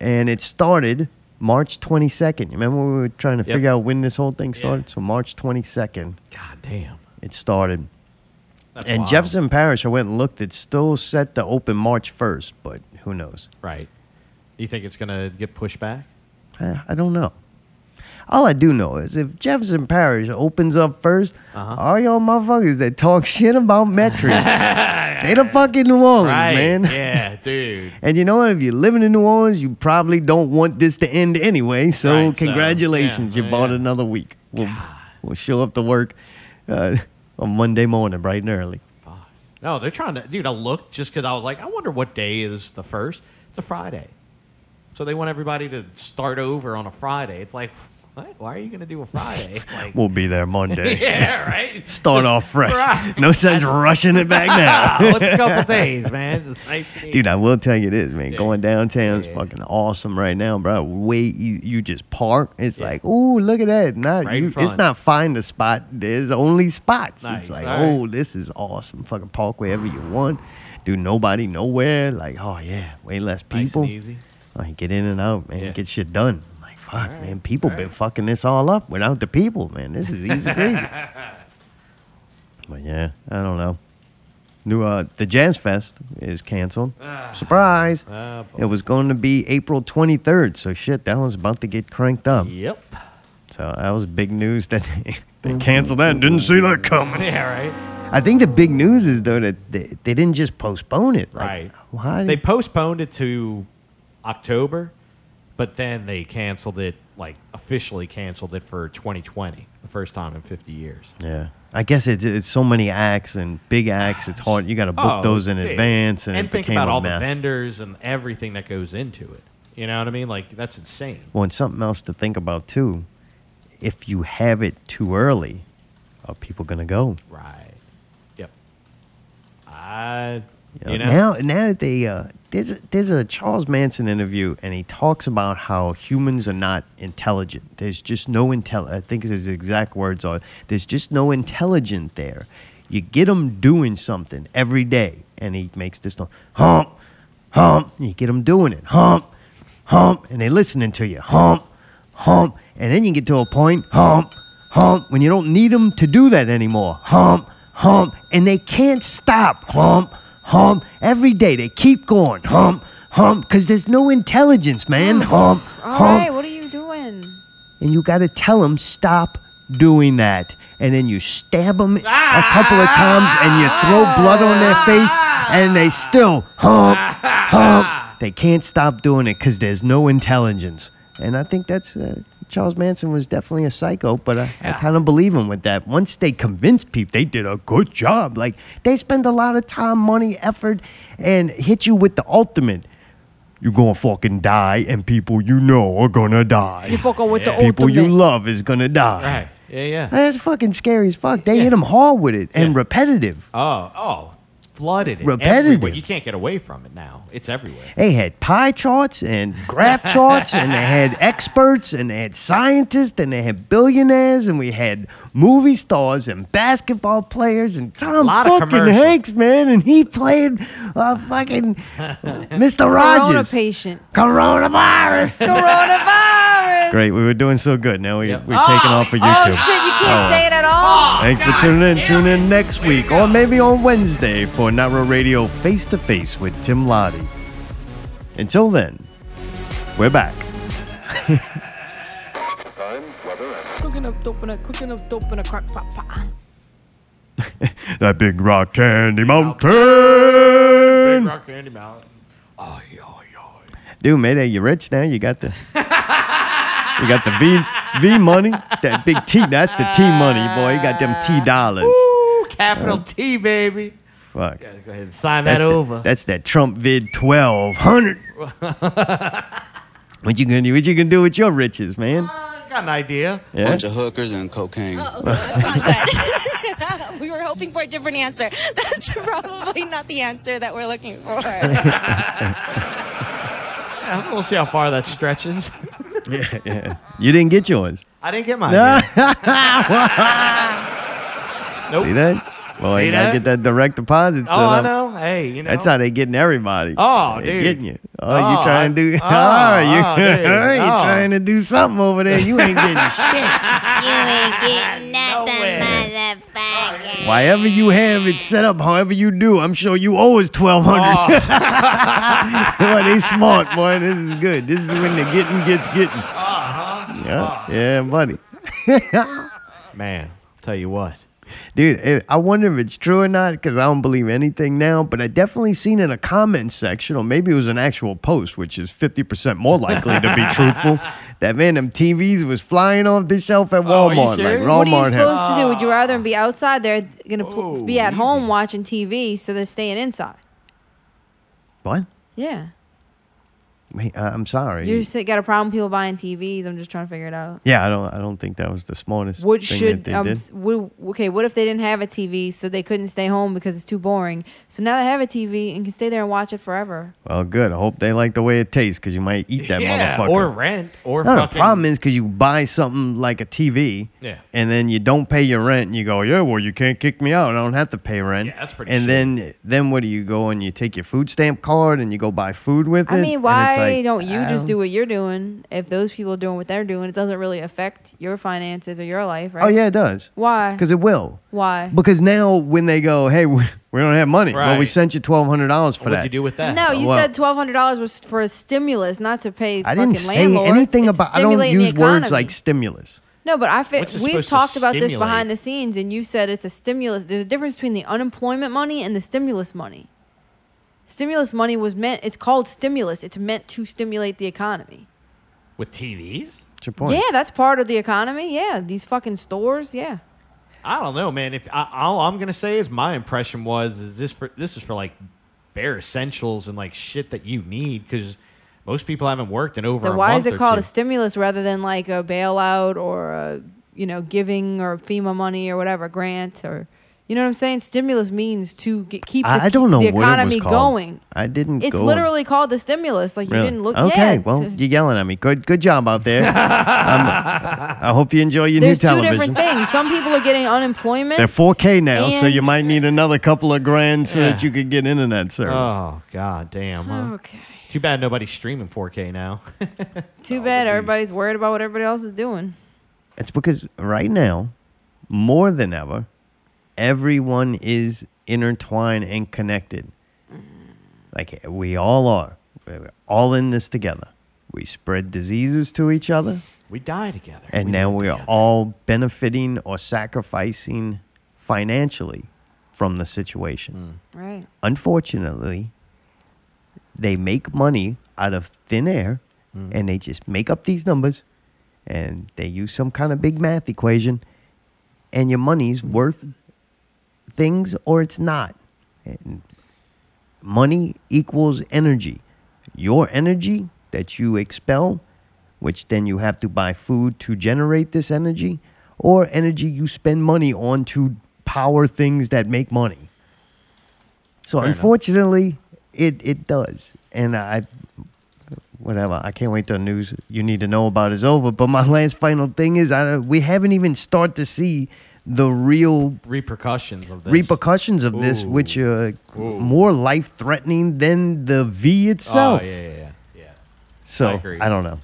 And it started March 22nd. You remember we were trying to Yep. figure out when this whole thing Yeah. started? So March 22nd, God damn. it started. That's and wild. Jefferson Parish, I went and looked, it's still set to open March 1st, but who knows? Right. You think it's going to get pushed back? Eh, I don't know. All I do know is if Jefferson Parish opens up 1st Uh-huh. all y'all motherfuckers that talk [LAUGHS] shit about Metro, [LAUGHS] stay the fuck in New Orleans, right. man. Yeah, dude. [LAUGHS] And you know what? If you're living in New Orleans, you probably don't want this to end anyway. So Right, so, congratulations, yeah, you bought another week. We'll, we'll show up to work uh, on Monday morning, bright and early. No, they're trying to, dude. I looked just because I was like, I wonder what day is the first. It's a Friday, so they want everybody to start over on a Friday. It's like, what? Why are you gonna do a Friday? [LAUGHS] Like, We'll be there Monday. [LAUGHS] yeah, right. Start Just- off fresh. Right. No sense rushing it back now. [LAUGHS] What's a couple days, man? Dude, I will tell you this, man. Yeah. Going downtown is Yeah. fucking awesome right now, bro. Way you, you just park. It's Yeah. like, oh, look at that. Not Right you, it's not find a spot. There's only spots. Nice. It's like, right. oh, this is awesome. Fucking park wherever you want. Do nobody nowhere. Like, oh yeah, way less Nice people. and easy. You get in and out, man. Get shit done. Fuck, right, man. People all been right. fucking this all up without the people, man. This is easy crazy. [LAUGHS] but yeah, I don't know. New uh, the Jazz Fest is canceled. Surprise! Ah, it was going to be April 23rd, so shit, that was about to get cranked up. Yep. So that was big news that [LAUGHS] they, they canceled that. Didn't see that coming. Yeah, right. I think the big news is though that they, they didn't just postpone it. Like, Right. Why? They postponed it to October, but then they canceled it, like officially canceled it for 2020, the first time in 50 years. yeah. I guess it's it's so many acts and big acts. It's hard. You got to book Oh, those in dude. advance, and, and think about all mess. the vendors and everything that goes into it. You know what I mean? Like that's insane. Well, and something else to think about too. If you have it too early, are people gonna go? Right. Yep. I. You You know, know. now, now that they uh, there's a, there's a Charles Manson interview, and he talks about how humans are not intelligent. There's just no intel. I think his exact words are, "There's just no intelligent there." You get them doing something every day, and he makes this noise, hump, hump. You get them doing it, hump, hump, and they're listening to you, hump, hump, and then you get to a point, hump, hump, when you don't need them to do that anymore, hump, hump, and they can't stop, hump, hump. Every day they keep going, hump, hump, because there's no intelligence, man, [GASPS] hump, All hump, right, what are you doing? and you got to tell them stop doing that. And then you stab them a couple of times and you throw blood on their face and they still hump, hump. They can't stop doing it because there's no intelligence. And I think that's uh, Charles Manson was definitely a psycho, but I, I kind of believe him with that. Once they convinced people, they did a good job. Like they spend a lot of time, money, effort, and hit you with the ultimate. You're gonna fucking die, and people you know are gonna die. You fucking with the People you ultimate. love is gonna die. Right. Yeah. Yeah. That's fucking scary as fuck. They hit them hard with it and repetitive. Oh. Oh. Flooded it. Repetitive. everywhere. You can't get away from it now. It's everywhere. They had pie charts and graph charts, and they had [LAUGHS] experts, and they had scientists, and they had billionaires, and we had movie stars and basketball players, and Tom lot fucking commercials. Hanks, man, and he played uh, fucking [LAUGHS] Mr. Corona Rogers. patient. Coronavirus. Coronavirus. Great, we were doing so good. Now we, Yep. we're taking oh, off for Oh shit, you can't Oh, say it at all. Thanks for tuning in. Tune in next week or maybe on Wednesday for Not Real Radio Face to Face with Tim Lottie. Until then, we're back. Time, weather, and Cooking up dope in a cooking up dope in a crock pot pot. That big rock candy mountain. Big Rock Candy Mountain. Oh, yeah, yeah. Dude, Mayday, you rich now? You got the [LAUGHS] You got the V V money. That big T, that's the T money, boy. You got them T dollars. Ooh, capital uh, T, baby. Fuck. Gotta go ahead and sign That's that the- over. that's that Trump vid twelve hundred. [LAUGHS] what you gonna do? What you gonna do with your riches, man? I got an idea. Yeah. bunch of hookers and cocaine. Oh, okay, that's not good. [LAUGHS] we were hoping for a different answer. [LAUGHS] That's probably not the answer that we're looking for. Yeah, we'll see how far that stretches. [LAUGHS] yeah, yeah. You didn't get yours. I didn't get mine. No. [LAUGHS] nope. See that? Well, See you gotta that? get that direct deposit. Oh, set I up. know. Hey, you know. That's how they getting everybody. Oh, They dude. getting you. Oh, Oh, you trying to do? Oh, [LAUGHS] oh, you, oh, you Oh. trying to do something over there? You ain't getting shit. you ain't getting nothing, motherfucker. Whatever you have it set up, however you do, I'm sure you owe us twelve hundred. Oh. [LAUGHS] boy, they smart, boy. This is good. This is when the getting gets getting. Uh-huh. Yeah, yeah, buddy. [LAUGHS] Man, tell you what. Dude, eh, I wonder if it's true or not because I don't believe anything now. But I definitely seen in a comment section, or maybe it was an actual post, which is fifty percent more likely to be [LAUGHS] truthful. That man, them TVs was flying off the shelf at Oh, are you Walmart. like? Walmart What are you had- supposed to do? Would you rather be outside? They're gonna pl- Whoa, be at home watching TV, so they're staying inside. What? Yeah, Wait, I'm sorry. you just got a problem people buying TVs. I'm just trying to figure it out. yeah, I don't. I don't think that was the smartest What thing should that they um did. s- okay? What if they didn't have a TV, so they couldn't stay home because it's too boring? So now they have a TV and can stay there and watch it forever. Well, good. I hope they like the way it tastes because you might eat that yeah, motherfucker. or rent, or no, the problem is because you buy something like a TV, Yeah. and then you don't pay your rent, and you go, yeah, well, you can't kick me out. I don't have to pay rent. Yeah, that's pretty And shitty. then, then what do you go and you take your food stamp card and you go buy food with it? I mean, and why like, don't you I just um, do what you're doing? If those people are doing what they're doing, it doesn't really affect your finances or your life, oh, right? Oh yeah, it does. Why? Because it will. Why? Because now when they go, hey, we, we don't have money. Well, we sent you twelve hundred dollars for What'd that. you do with that? No, you well- said twelve hundred dollars was for a stimulus, not to pay. I didn't fucking say landlords. anything It's about. I don't use words like stimulus. No, but I fi- we've talked about this behind the scenes, and you said it's a stimulus. There's a difference between the unemployment money and the stimulus money. Stimulus money was meant. It's called stimulus. It's meant to stimulate the economy. With TVs? What's your point? Yeah, that's part of the economy. Yeah, these fucking stores. Yeah. I don't know, man. If I, all I'm gonna say is my impression was is this for this is for like bare essentials and like shit that you need because most people haven't worked in over. Then a why month is it called two. a stimulus rather than like a bailout or a you know giving or FEMA money or whatever grant or you know what I'm saying? Stimulus means to get, keep the, I, I don't know the economy it was called. going. I didn't. It's go literally called the stimulus. Like you Really? didn't look. Okay, yeah, well, to- you're yelling at me. Good, good job out there. [LAUGHS] um, I hope you enjoy your new television. there's new two television. different things. Some people are getting unemployment. They're 4K now, so you might need another couple of grand so Yeah. that you could get internet service. Oh god damn! Huh? okay. Too bad nobody's streaming 4K now. [LAUGHS] Too bad everybody's worried about what everybody else is doing. It's because right now, more than ever, everyone is intertwined and connected. Like we all are. We're all in this together. We spread diseases to each other, we die together. and We now live we are all benefiting or sacrificing financially from the situation. Mm. Right. Unfortunately, they make money out of thin air mm. and they just make up these numbers and they use some kind of big math equation and your money's worth things or it's not. And money equals energy. Your energy that you expel, which then you have to buy food to generate this energy, or energy you spend money on to power things that make money. So Fair enough. unfortunately, it it does, and I, whatever. I can't wait till the news you need to know about is over. But my last final thing is, I we haven't even started to see the real repercussions of this. repercussions of this, which are Ooh. more life threatening than the V Oh itself. yeah, yeah, yeah. yeah. So I I, don't know.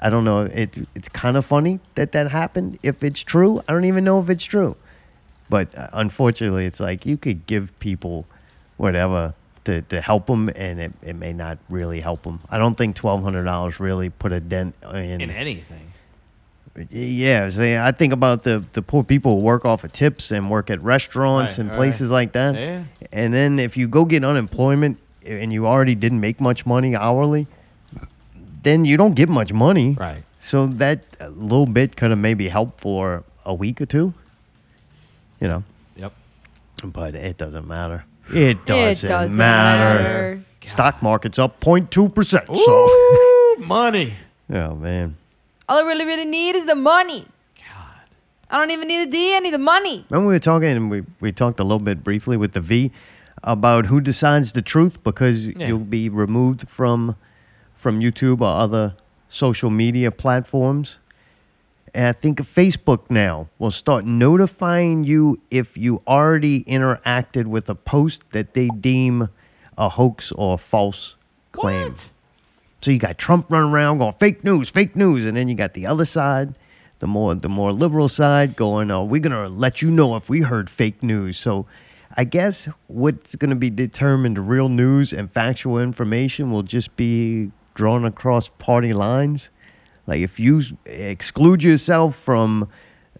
I don't know. It it's kind of funny that that happened. If it's true, I don't even know if it's true. But uh, unfortunately, it's like you could give people whatever to, to help them, and it, it may not really help them. I don't think twelve hundred dollars really put a dent in. In anything. Yeah, see, I think about the the poor people who work off of tips and work at restaurants Right, and right. places like that. Yeah. And then if you go get unemployment and you already didn't make much money hourly, then you don't get much money. Right. So that little bit could have maybe helped for a week or two. You know, Yep. but it doesn't matter. It doesn't, doesn't matter. matter. Stock market's up 0.2 percent. So, Ooh, money. [LAUGHS] oh man. All I really, really need is the money. God. I don't even need a D. I need the money. Remember we were talking, and we, we talked a little bit briefly with the V about who decides the truth because Yeah. you'll be removed from from YouTube or other social media platforms. And I think Facebook now will start notifying you if you already interacted with a post that they deem a hoax or a false claim. What? So you got Trump running around going fake news, fake news, and then you got the other side, the more the more liberal side going, "Oh, we're gonna let you know if we heard fake news." So I guess what's gonna be determined real news and factual information will just be drawn across party lines. Like if you exclude yourself from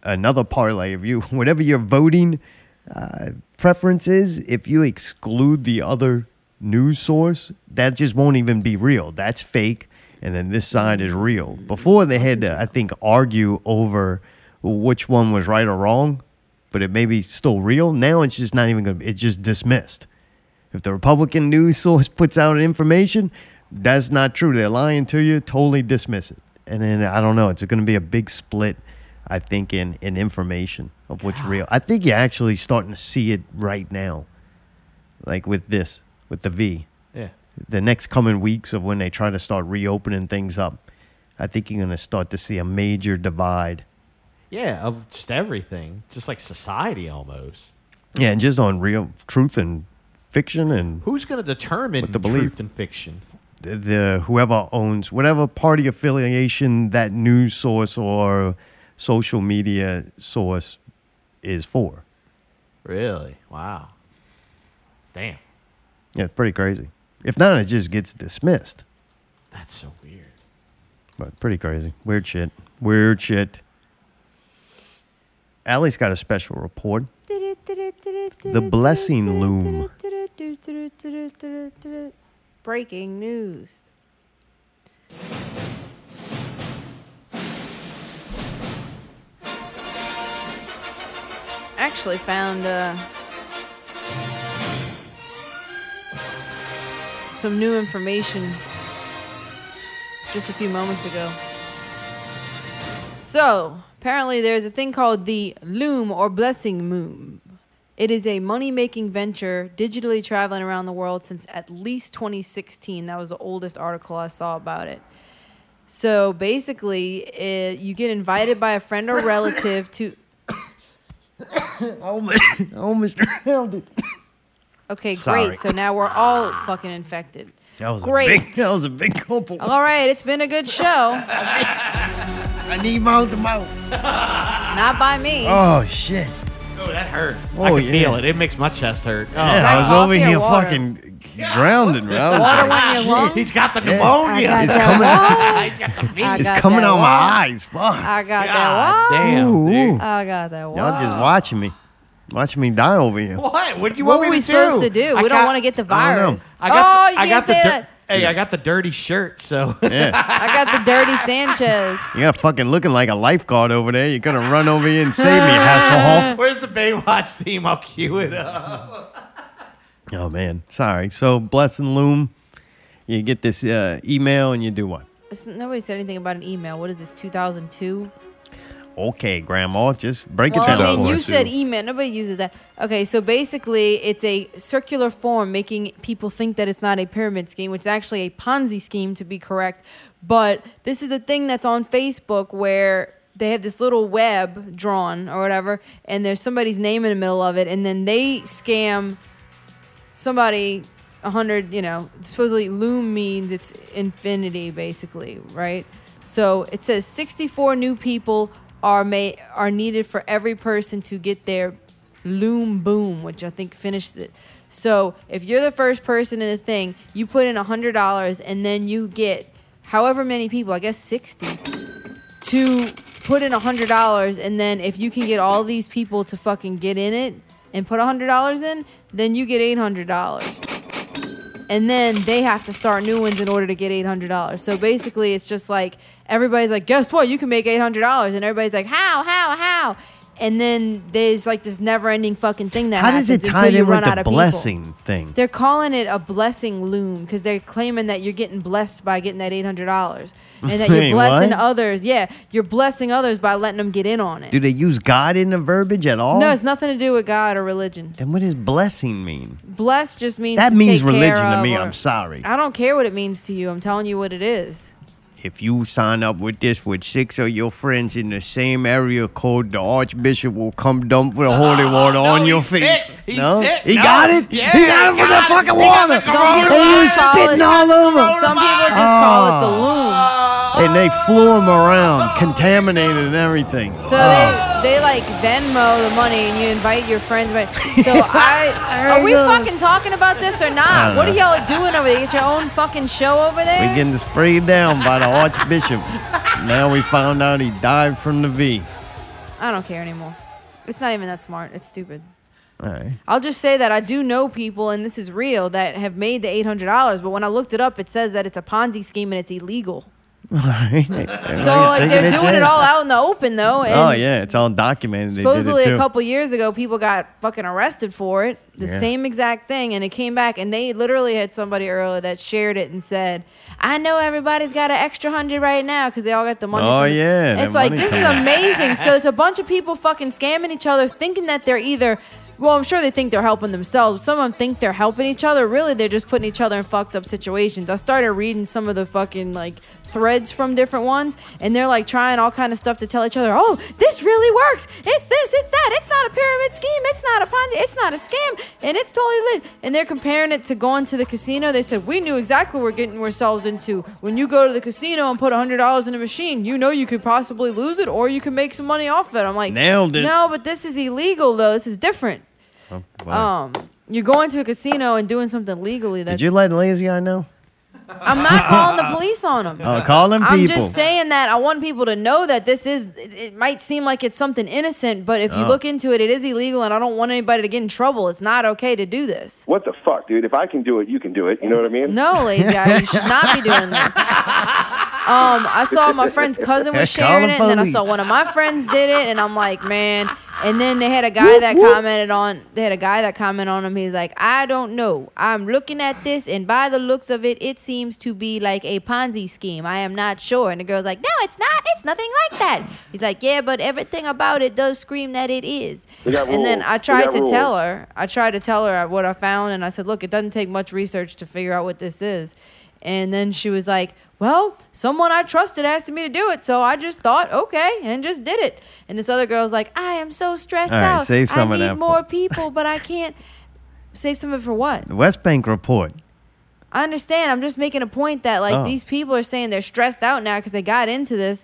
another party, like if you [LAUGHS] whatever your voting uh, preference is, if you exclude the other news source, that just won't even be real. That's fake, and then this side is real. Before they had to, I think, argue over which one was right or wrong, but it may be still real. Now it's just not even gonna. Be it's just dismissed. If the Republican news source puts out information, that's not true. They're lying to you. Totally dismiss it. And then I don't know. It's going to be a big split, I think, in in information of what's real. I think you're actually starting to see it right now, like with this, with the V. Yeah. The next coming weeks of when they try to start reopening things up, I think you're going to start to see a major divide. Yeah, of just everything, just like society almost. Yeah, and just on real truth and fiction and Who's going to determine the belief. truth and fiction? the, the whoever owns whatever party affiliation that news source or social media source is for. Really? Wow. Damn. Yeah, it's pretty crazy. If not, it just gets dismissed. That's so weird. But pretty crazy. Weird shit. Weird shit. Allie's got a special report. The blessing loom. Breaking news. Actually found uh, some new information just a few moments ago. So, apparently, there's a thing called the Loom or Blessing Moon. It is a money making venture digitally traveling around the world since at least 2016. That was the oldest article I saw about it. So basically, it, you get invited by a friend or relative to. [COUGHS] almost, [COUGHS] almost drowned it. Okay, Sorry. great. So now we're all fucking infected. That was Great. A big, that was a big couple. All right, it's been a good show. I need mouth to mouth. Not by me. Oh shit. Oh, that hurt. Oh, I can yeah. feel it. It makes my chest hurt. Oh, Yeah, I was over here water? fucking drowning. bro. I Water like, went in your lungs? He's got the pneumonia. I It's coming that. [LAUGHS] He's got the I fever. It's got coming out my eyes. Fuck. I got God that. Wow. damn, dude. I got that. Wow. Y'all just watching me. Watching me die over here. What? What do you What want were me we to do? supposed to do? I we don't got- want to get the I don't know. virus. I got oh, the, you I can't got the say dir- that. Hey, I got the dirty shirt, so [LAUGHS] Yeah. I got the dirty [LAUGHS] Sanchez. You got fucking looking like a lifeguard over there. You're gonna run over here and save me, [LAUGHS] Hasselhoff. Where's the Baywatch theme? I'll cue it up. Oh man, sorry. So blessing loom. You get this uh, email and you do what? It's- Nobody said anything about an email. What is this? 2002. Okay, Grandma, just break Well, it down I mean, you us. said email. Nobody uses that. Okay, so basically, it's a circular form making people think that it's not a pyramid scheme, which is actually a Ponzi scheme, to be correct. But this is a thing that's on Facebook where they have this little web drawn or whatever, and there's somebody's name in the middle of it, and then they scam somebody a hundred. You know, supposedly loom means it's infinity, basically, right? So it says 64 new people are may are needed for every person to get their loom boom, which I think finishes it. So if you're the first person in the thing, you put in a hundred dollars, and then you get however many people, I guess 60, to put in a hundred dollars, and then if you can get all these people to fucking get in it and put a hundred dollars in, then you get eight hundred dollars. And then they have to start new ones in order to get eight hundred dollars. So basically, it's just like everybody's like, "Guess what? You can make eight hundred dollars," and everybody's like, "How? How? How?" And then there's like this never-ending fucking thing that How does happens it until tie you in run with out the of people. blessing thing? They're calling it a blessing loom because they're claiming that you're getting blessed by getting that eight hundred dollars, and that you're [LAUGHS] Wait, blessing what? others. Yeah, you're blessing others by letting them get in on it. Do they use God in the verbiage at all? No, it's nothing to do with God or religion. Then what does blessing mean? Bless just means That means religion to me. or- I'm sorry. I don't care what it means to you. I'm telling you what it is. If you sign up with this with six of your friends in the same area code, the Archbishop will come dump the holy water Oh, no, on your he's face. sick. He's no? sick. He No. got it? Yeah, he got it he from the fucking water. Some people and he was just call it- all over. Some people just call it the Oh. loom. And they flew him around, contaminated and everything. So they oh. they like Venmo the money and you invite your friends. But so [LAUGHS] I are we fucking talking about this or not? don't What are y'all doing over there? You get your own fucking show over there? We getting sprayed down by the Archbishop. now we found out he died from the V. I don't care anymore. It's not even that smart. It's stupid. All right. I'll just say that I do know people, and this is real, that have made the eight hundred dollars. But when I looked it up, it says that it's a Ponzi scheme and it's illegal. All right. So like they're doing it all out in the open though. Oh yeah, it's all documented. Supposedly, it too. a couple years ago, people got fucking arrested for it. The Yeah. same exact thing, and it came back, and they literally had somebody earlier that shared it and said, "I know everybody's got an extra hundred right now because they all got the money." Oh, yeah, it's like this is amazing. so it's a bunch of people fucking scamming each other, thinking that they're either. Well, I'm sure they think they're helping themselves. Some of them think they're helping each other. Really, they're just putting each other in fucked up situations. I started reading some of the fucking like threads from different ones, and they're like trying all kind of stuff to tell each other, "Oh, this really works. It's this, it's that. It's not a pyramid scheme. It's not a Ponzi. It's not a scam, and it's totally lit." And they're comparing it to going to the casino. They said, "We knew exactly what we're getting ourselves into. When you go to the casino and put hundred dollars in a machine, you know you could possibly lose it, or you can make some money off it." I'm like, Nailed it. No, but this is illegal though. This is different. Oh, wow. Um, you're going to a casino and doing something legally. That's Did you let Lazy I know? I'm not calling the police on them. Oh, call them I'm just saying that I want people to know that this is. It, it might seem like it's something innocent, but if you Oh. look into it, it is illegal, and I don't want anybody to get in trouble. It's not okay to do this. What the fuck, dude? If I can do it, you can do it. You know what I mean? No, lazy guy, you should not be doing this. [LAUGHS] Um, I saw my friend's cousin was Call sharing the it, and then I police. saw one of my friends did it, and I'm like, man, And then they had a guy that commented on. They had a guy that commented on him. He's like, I don't know. I'm looking at this, and by the looks of it, it seems to be like a Ponzi scheme. I am not sure. And the girl's like, No, it's not. It's nothing like that. He's like, Yeah, but everything about it does scream that it is. And then. I tried to rules. tell her. I tried to tell her what I found, and I said, "Look, it doesn't take much research to figure out what this is." And then she was like, "Well, someone I trusted asked me to do it, so I just thought, okay, and just did it." And this other girl's like, "I am so stressed All right, out. save some I of need that for- more people, but I can't." [LAUGHS] Save some of it for what? The West Bank report. I understand. I'm just making a point that like Oh. these people are saying they're stressed out now because they got into this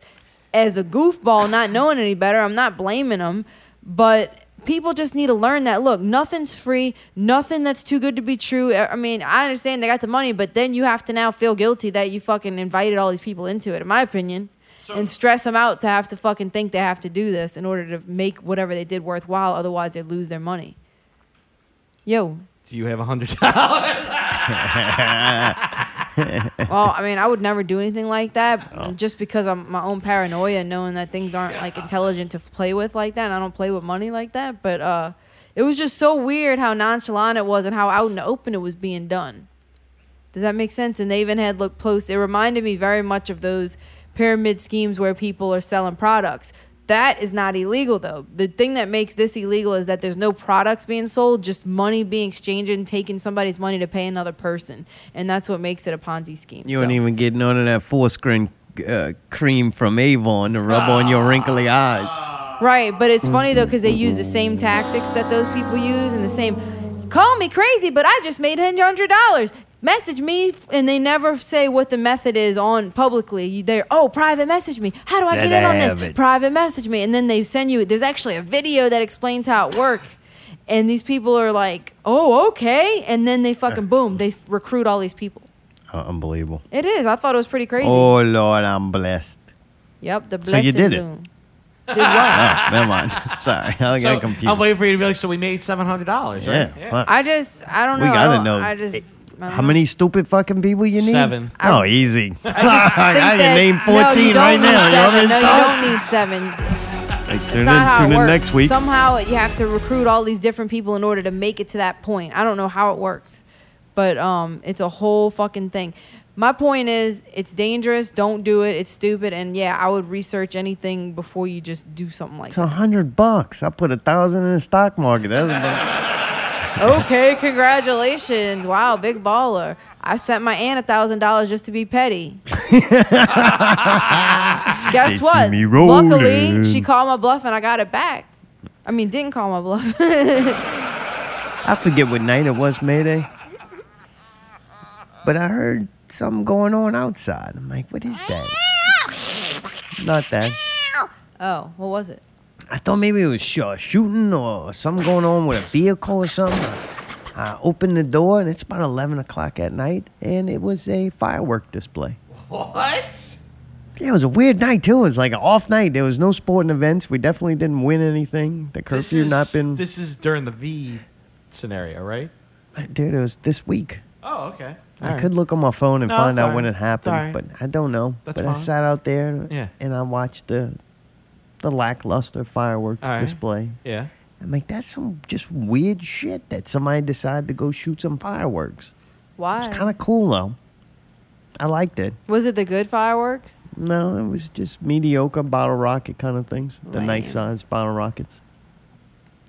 as a goofball, not knowing any better. I'm not blaming them, but people just need to learn that look, nothing's free, nothing that's too good to be true. I I mean, I understand they got the money, but then you have to now feel guilty that you fucking invited all these people into it, in my opinion. and stress them out to have to fucking think they have to do this in order to make whatever they did worthwhile. Otherwise, they lose their money. Yo, Do you have a hundred dollars? [LAUGHS] well, I mean, I would never do anything like that just because I'm my own paranoia, knowing that things aren't like intelligent to play with like that. And I don't play with money like that. But uh, it was just so weird how nonchalant it was and how out in the open it was being done. Does that make sense? And they even had look posts. It reminded me very much of those pyramid schemes where people are selling products. That is not illegal though. The thing that makes this illegal is that there's no products being sold, just money being exchanged and taking somebody's money to pay another person. And that's what makes it a Ponzi scheme. You So- ain't even getting none of that four-screen uh, cream from Avon to rub on your wrinkly eyes. Right, but it's funny though because they use the same tactics that those people use and the same. Call me crazy, but I just made hundred dollars. Message me, and they never say what the method is on publicly. They're oh, private message me. How do I Let get in on this? it. Private message me, and then they send you. There's actually a video that explains how it works. And these people are like, oh, okay, and then they fucking boom, they recruit all these people. Uh, unbelievable. It is. I thought it was pretty crazy. Oh Lord, I'm blessed. Yep, the So you did it. boom. Did what? [LAUGHS] Oh, never mind. [LAUGHS] Sorry, I got So, confused. I'm waiting for you to be like, so we made seven hundred dollars, right? Yeah, fuck. I just, I don't know. we gotta don't- know. I just, I don't How know. many stupid fucking people you need? Seven. Oh, easy. [LAUGHS] I, I just think can that- name no, you 14 don't right need now. You want me Seven. to No, start? you don't need seven. Like, It's tune not in, how tune it in works. next week. Somehow you have to recruit all these different people in order to make it to that point. I don't know how it works, but um, it's a whole fucking thing. My point is, it's dangerous. Don't do it. It's stupid. And yeah, I would research anything before you just do something like that. It's a hundred bucks. I put a thousand in the stock market. That's about, that. Okay, congratulations! Wow, big baller. I sent my aunt a thousand dollars just to be petty. [LAUGHS] Guess what? Luckily, she called my bluff and I got it back. I mean, didn't call my bluff. [LAUGHS] I forget what night it was, Mayday. But I heard something going on outside. I'm like, what is that? Not that. oh, what was it? I thought maybe it was sh- uh, shooting or something going on with a vehicle or something. I opened the door and it's about 11 o'clock at night and it was a firework display. What? Yeah, it was a weird night too. It was like an off night. There was no sporting events. We definitely didn't win anything. The This curfew is, not been. This is during the V scenario, right? Dude, it was this week. Oh, okay. I could look on my phone and No, find it's out all when right. it happened, It's all but right. I don't know. That's but I fine. sat out there Yeah. and I watched the the lackluster fireworks All right. display. Yeah. I'm like, that's some just weird shit that somebody decided to go shoot some fireworks. Why? It's kind of cool though. I liked it. was it the good fireworks? No, it was just mediocre bottle rocket kind of things. The nice Lame. sized bottle rockets.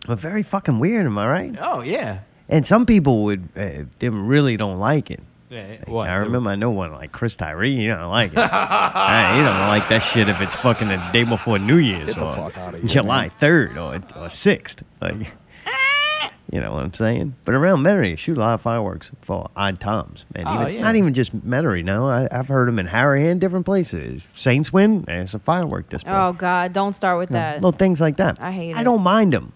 But very fucking weird, am I right? Oh, yeah. And some people would, uh, they really don't like it. Yeah. What? I remember I know one like Chris Tyree. You don't like it. [LAUGHS] Ah, he don't like that shit if it's fucking the day before New Year's Get the or fuck outta here, July third or or sixth. Like, [LAUGHS] you know what I'm saying? But around Metairie, they shoot a lot of fireworks for odd times. Man, Oh, even, yeah. not even just Metairie. No, I, I've heard them in Harahan, different places. Saints win, there's a firework display. Oh God, don't start with You know, that. Little things like that. I hate it. I it. don't mind them.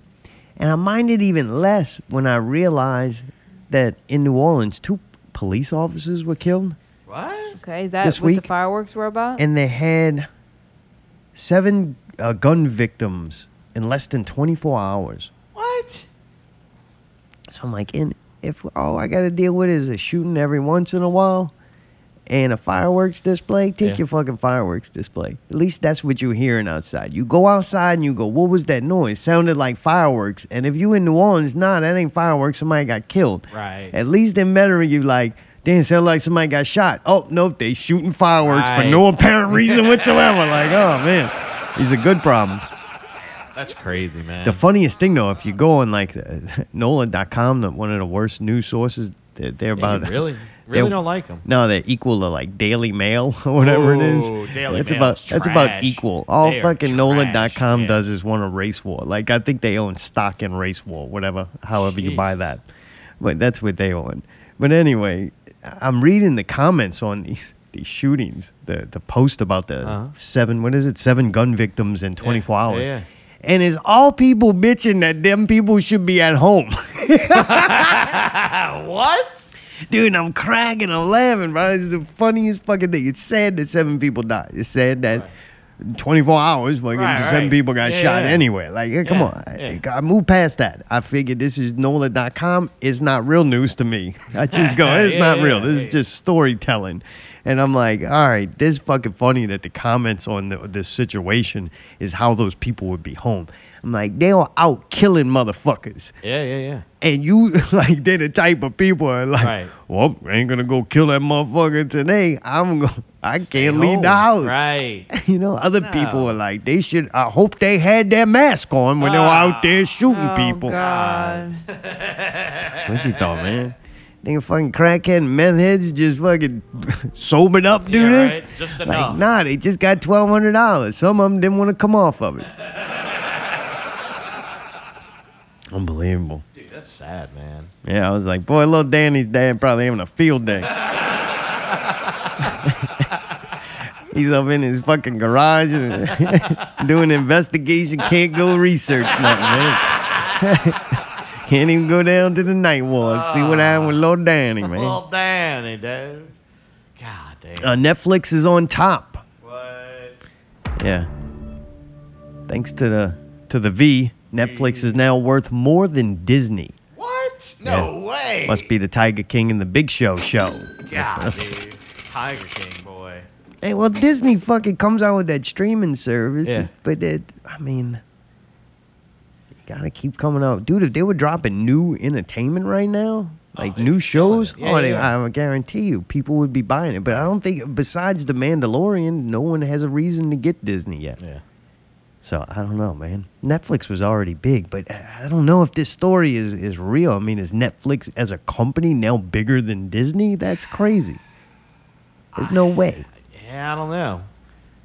And I mind it even less when I realize that in New Orleans, two police officers were killed. What? Okay, is that This what the fireworks were about? And they had seven uh, gun victims in less than 24 hours. What? So I'm like, and if all I got to deal with is a shooting every once in a while, and a fireworks display, take Yeah. your fucking fireworks display. At least that's what you're hearing outside. You go outside and you go, what was that noise? Sounded like fireworks. And if you in New Orleans, nah, that ain't fireworks. Somebody got killed. Right. At least in Metairie, you like, damn, sound like somebody got shot. Oh, nope, they shooting fireworks for no apparent reason [LAUGHS] whatsoever. like, oh, man. These are good problems. That's crazy, man. The funniest thing, though, if you go on like [LAUGHS] uh, NOLA.com, the, one of the worst news sources, they're, they're Yeah, you about. [LAUGHS] really, they're- don't like them. No, they're equal to like Daily Mail [LAUGHS] or whatever it Ooh, is. Daily that's Mail about that's about equal. All They fucking NOLA.com trash, yeah. does is want a race war. Like I think they own stock in race war, whatever, however you buy that. But that's what they own. But anyway, I'm reading the comments on these these shootings. The the post about the Uh-huh. seven what is it? Seven gun victims in 24 Yeah, hours. yeah. And it's all people bitching that them people should be at home. [LAUGHS] what? Dude, I'm cracking, I'm laughing, bro. It's the funniest fucking thing. It's sad that seven people died. It's sad that 24 hours, fucking Right, seven right. people got Yeah, shot yeah. anyway. Like, yeah, come on. I. I moved past that. I figured this is NOLA.com. It's not real news to me. [LAUGHS] I just go, [LAUGHS] it's not real. This is just storytelling. And I'm like, all right, this fucking funny that the comments on the, this situation is how those people would be home. I'm like, they are out killing motherfuckers Yeah, yeah, yeah. and you [LAUGHS] like they're the type of people are like, Right. well, I ain't gonna go kill that motherfucker today. I'm gonna [LAUGHS] I Stay can't leave the house. Right. [LAUGHS] You know, other people No. are like, they should. I hope they had their mask on when they were out ah. there shooting Oh, people. God. What you thought, man? Think fucking crackhead and meth heads just fucking sobered up, do Yeah, this? right. Just Like, enough. nah, they just got twelve hundred dollars. Some of them didn't want to come off of it. Unbelievable. Dude, that's sad, man. Yeah, I was like, boy, little Danny's dad probably having a field day. [LAUGHS] He's up in his fucking garage [LAUGHS] doing investigation. Can't go research nothing, man. [LAUGHS] Can't even go down to the Ninth Ward. See what happened with little Danny, man. Well, Danny, dude. God damn. Uh, Netflix is on top. what? Yeah. Thanks to the to the V, Netflix is now worth more than Disney. What? No way. Must be the Tiger King and the Big Show show. God, dude. Tiger King, boy. Hey, well, Disney fucking comes out with that streaming service, Yeah. but it, I mean, you gotta keep coming out, dude. If they were dropping new entertainment right now, oh, like they'd new shows. Yeah, oh, they, yeah. I guarantee you, people would be buying it. But I don't think, besides the Mandalorian, no one has a reason to get Disney yet. Yeah. So I don't know, man. Netflix was already big, but I don't know if this story is is real. I mean, is Netflix as a company now bigger than Disney? That's crazy. There's no way. Yeah, I don't know.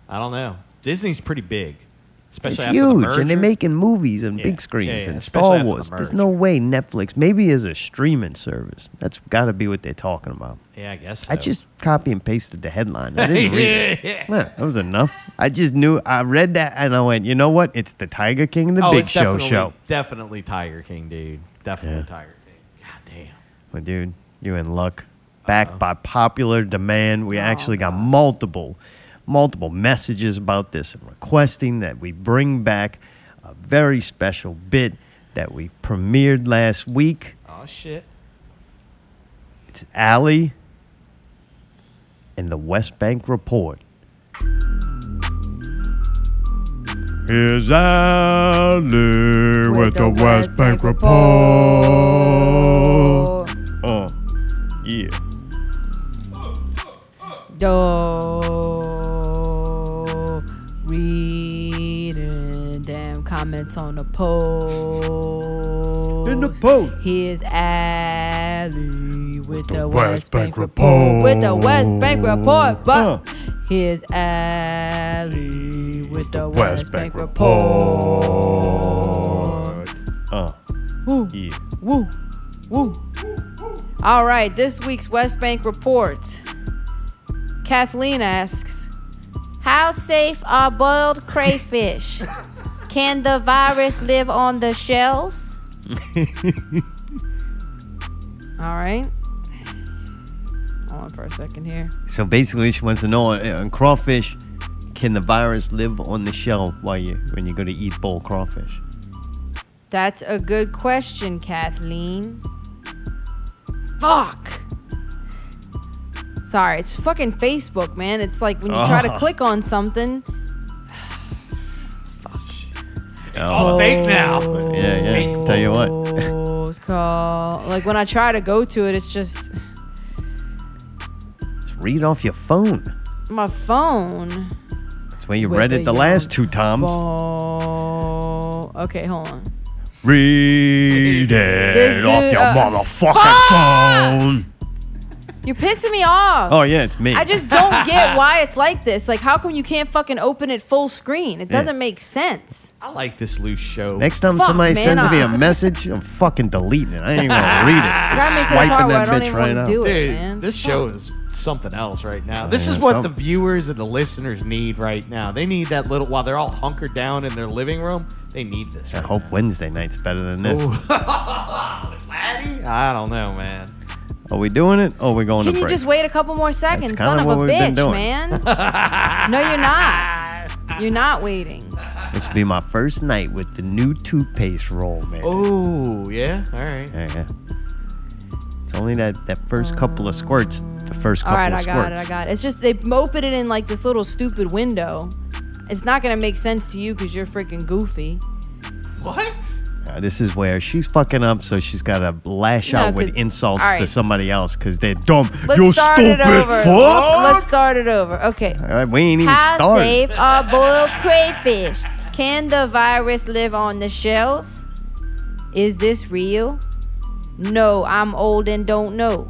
I don't know. Disney's pretty big, especially It's the huge, merger. and they're making movies and Yeah, big screens yeah, yeah, and especially Star after the Wars. There's no way Netflix, maybe as a streaming service. That's got to be what they're talking about. Yeah, I guess. I just copy and pasted the headline. I didn't [LAUGHS] read it. Yeah. That was enough. I just knew. I read that and I went, you know what? It's the Tiger King and the oh, Big Show definitely, show. Definitely Tiger King, dude. Definitely. Tiger King. God damn. Well, dude, you're in luck. Backed uh-huh. by popular demand, we oh, actually got multiple, multiple messages about this and requesting that we bring back a very special bit that we premiered last week. Oh shit. It's Allie and the West Bank Report. Here's Allie with the West Bank Report. Oh, yeah. Do comments on the post. In the post. Here's Allie with the, West West Bank Bank, report. With the West Bank report. But Uh. here's Allie with the West West, Bank Bank, report. Uh, Woo, yeah. woo, woo. All right, this week's West Bank report. Kathleen asks, "How safe are boiled crayfish? [LAUGHS] Can the virus live on the shells?" [LAUGHS] All right. Hold on for a second here. So basically, she wants to know uh, on crawfish, can the virus live on the shell while you when you go to eat bowl crawfish? That's a good question, Kathleen. Fuck. Sorry, it's fucking Facebook, man. It's like when you try to [LAUGHS] click on something. Oh, fake now. Yeah, yeah. Tell you what. Oh, it's called like when I try to go to it, it's just Just read off your phone. my phone. That's why you With read a it the last two times. Oh, okay, hold on. Read This it off dude, your uh, motherfucking fuck! phone. You're pissing me off. Oh yeah, it's me. I just don't get [LAUGHS] why it's like this. Like, how come you can't fucking open it full screen? It doesn't make sense. I like this loose show. Next time Fuck, somebody man, sends me a I- message, I'm fucking deleting it. I ain't even gonna [LAUGHS] read it. You gotta Just it part swiping where I that don't bitch even right wanna out. do it, Dude, man. this show is something else right now. This Yeah, is what some- the viewers and the listeners need right now. They need that little while they're all hunkered down in their living room. They need this. I right hope Wednesday night's better than this. Ooh. [LAUGHS] Laddie? I don't know, man. Are we doing it? Or are we going to? Can to you break? just wait a couple more seconds, son of a bitch, man? [LAUGHS] no, you're not. You're not waiting. This will be my first night with the new toothpaste roll, man. Oh, yeah? All right. Yeah, yeah. It's only that, that first couple of squirts. The first All couple right, of I squirts. got it. I got it. It's just they open it in like this little stupid window. It's not gonna make sense to you because you're freaking goofy. What? Uh, this is where she's fucking up, so she's got to lash No, out with 'cause- insults all to right. somebody else because they're dumb. Let's you start stupid it over. fuck! Let's start it over. Okay. All right, we ain't even How started. safe are boiled crayfish? Can the virus live on the shells? Is this real? No, I'm old and don't know.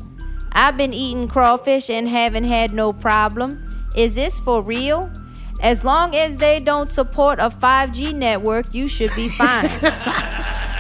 I've been eating crawfish and haven't had no problem. Is this for real? As long as they don't support a 5G network, you should be fine. [LAUGHS]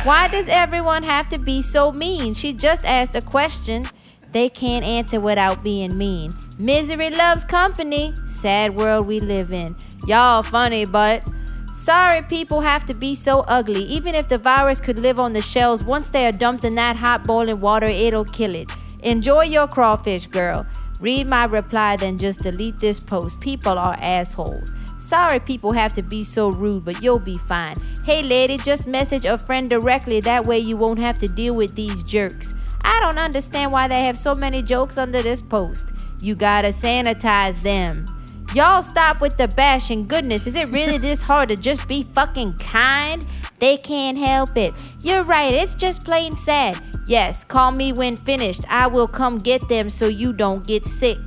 Why does everyone have to be so mean? She just asked a question. They can't answer without being mean. Misery loves company. Sad world we live in. Y'all funny, but sorry people have to be so ugly. Even if the virus could live on the shells, once they are dumped in that hot boiling water, it'll kill it. Enjoy your crawfish, girl. Read my reply, then just delete this post. People are assholes. Sorry, people have to be so rude, but you'll be fine. Hey, lady, just message a friend directly. That way, you won't have to deal with these jerks. I don't understand why they have so many jokes under this post. You gotta sanitize them. Y'all stop with the bashing. Goodness, is it really this [LAUGHS] hard to just be fucking kind? They can't help it. You're right, it's just plain sad. Yes, call me when finished. I will come get them so you don't get sick.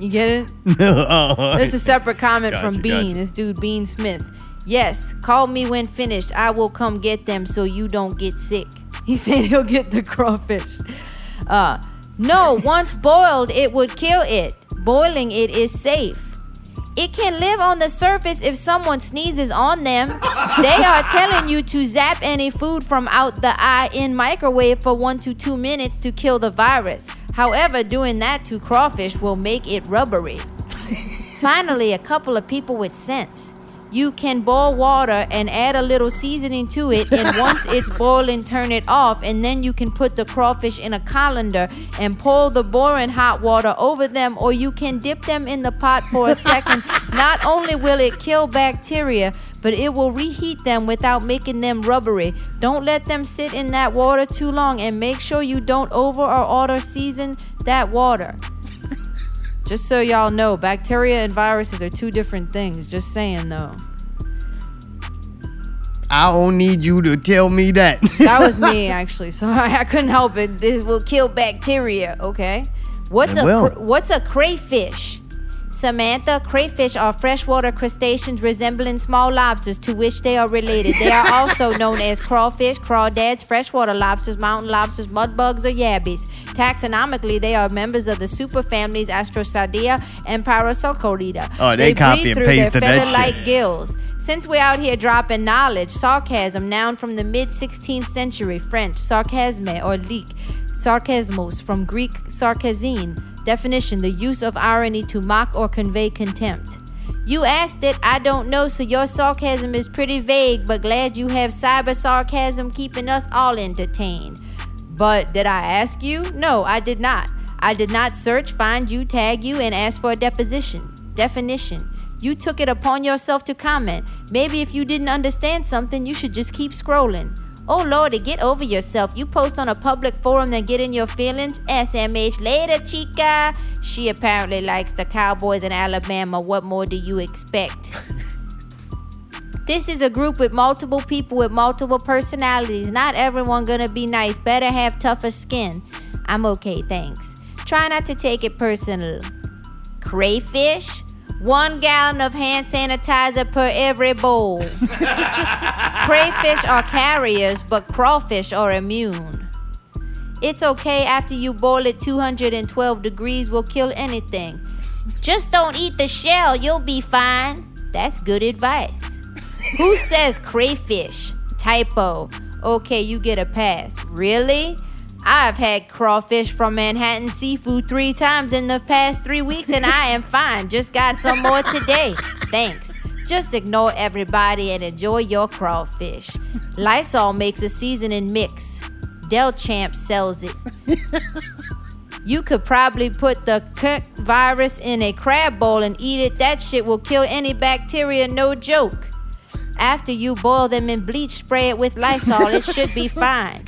You get it? [LAUGHS] This is a separate comment Gotcha, from Bean. gotcha. This dude, Bean Smith. Yes, call me when finished. I will come get them so you don't get sick. [LAUGHS] He said he'll get the crawfish. Uh, no, [LAUGHS] once boiled, it would kill it. Boiling it is safe. It can live on the surface if someone sneezes on them. They are telling you to zap any food from out the eye in microwave for one to two minutes to kill the virus. However, doing that to crawfish will make it rubbery. [LAUGHS] Finally, a couple of people with sense. You can boil water and add a little seasoning to it, and [LAUGHS] once it's boiling, turn it off, and then you can put the crawfish in a colander and pour the boiling hot water over them, or you can dip them in the pot for a second. [LAUGHS] Not only will it kill bacteria, but it will reheat them without making them rubbery. Don't let them sit in that water too long, and make sure you don't over or auto season that water. Just so y'all know, bacteria and viruses are two different things. Just saying though. I don't need you to tell me that. [LAUGHS] That was me [LAUGHS] actually, so I, [LAUGHS] I couldn't help it. This will kill bacteria, okay? What's It a will. cr- what's a crayfish? Samantha, crayfish are freshwater crustaceans resembling small lobsters to which they are related. They are also [LAUGHS] known as crawfish, crawdads, freshwater lobsters, mountain lobsters, mudbugs, or yabbies. Taxonomically, they are members of the superfamilies Astrosardia and Parasocorida. Oh, they copy breathe and through their feather-like gills. Since we're out here dropping knowledge, sarcasm, noun from the mid 16th century, French, sarcasme or leak, sarcasmos from Greek sarkazine. Definition the use of irony to mock or convey contempt. You asked it, I don't know, so your sarcasm is pretty vague, but glad you have cyber sarcasm keeping us all entertained. But did I ask you? No, I did not. I did not search, find you, tag you, and ask for a deposition. Definition. You took it upon yourself to comment. Maybe if you didn't understand something, you should just keep scrolling. Oh lordy, get over yourself. You post on a public forum, and get in your feelings. SMH later, chica. She apparently likes the Cowboys in Alabama. What more do you expect? [LAUGHS] This is a group with multiple people with multiple personalities. Not everyone gonna be nice. Better have tougher skin. I'm okay, thanks. Try not to take it personal. Crayfish? One gallon of hand sanitizer per every bowl. [LAUGHS] Crayfish are carriers, but crawfish are immune. It's okay after you boil it 212 degrees will kill anything. Just don't eat the shell, you'll be fine. That's good advice. Who [LAUGHS] says crayfish? Typo. Okay, you get a pass. Really? I've had crawfish from Manhattan Seafood three times in the past three weeks and I am [LAUGHS] fine. Just got some more today. Thanks. Just ignore everybody and enjoy your crawfish. Lysol makes a seasoning mix. Del Champ sells it. [LAUGHS] You could probably put the virus in a crab bowl and eat it. That shit will kill any bacteria, no joke. After you boil them in bleach, spray it with Lysol. it should be [LAUGHS] fine.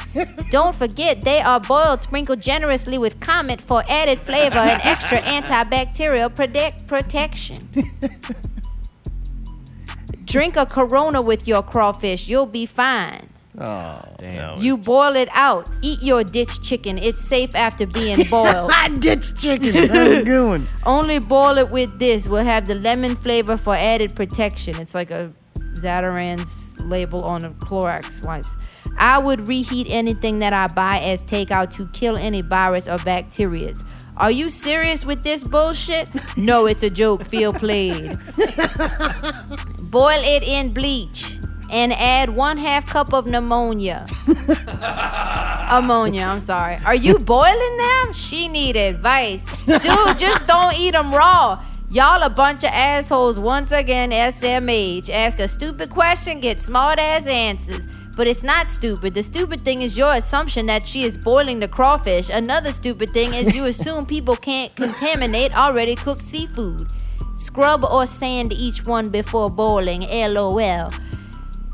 Don't forget, they are boiled, sprinkled generously with Comet for added flavor and extra [LAUGHS] antibacterial protect- protection. Drink a Corona with your crawfish. You'll be fine. Oh, damn. You boil it out. Eat your ditch chicken. It's safe after being [LAUGHS] boiled. Hot ditch chicken. That's a good one. Only boil it with this. We'll have the lemon flavor for added protection. It's like a Zatarain's label on the Clorox wipes. I would reheat anything that I buy as takeout to kill any virus or bacteria. Are you serious with this bullshit? [LAUGHS] No, it's a joke. Feel played. [LAUGHS] Boil it in bleach and add one half cup of pneumonia. [LAUGHS] Ammonia, I'm sorry. Are you boiling them? She need advice. Dude, just don't eat them raw. Y'all a bunch of assholes once again, SMH. Ask a stupid question, get smart ass answers. But it's not stupid. The stupid thing is your assumption that she is boiling the crawfish. Another stupid thing is you assume people can't contaminate already cooked seafood. Scrub or sand each one before boiling, lol.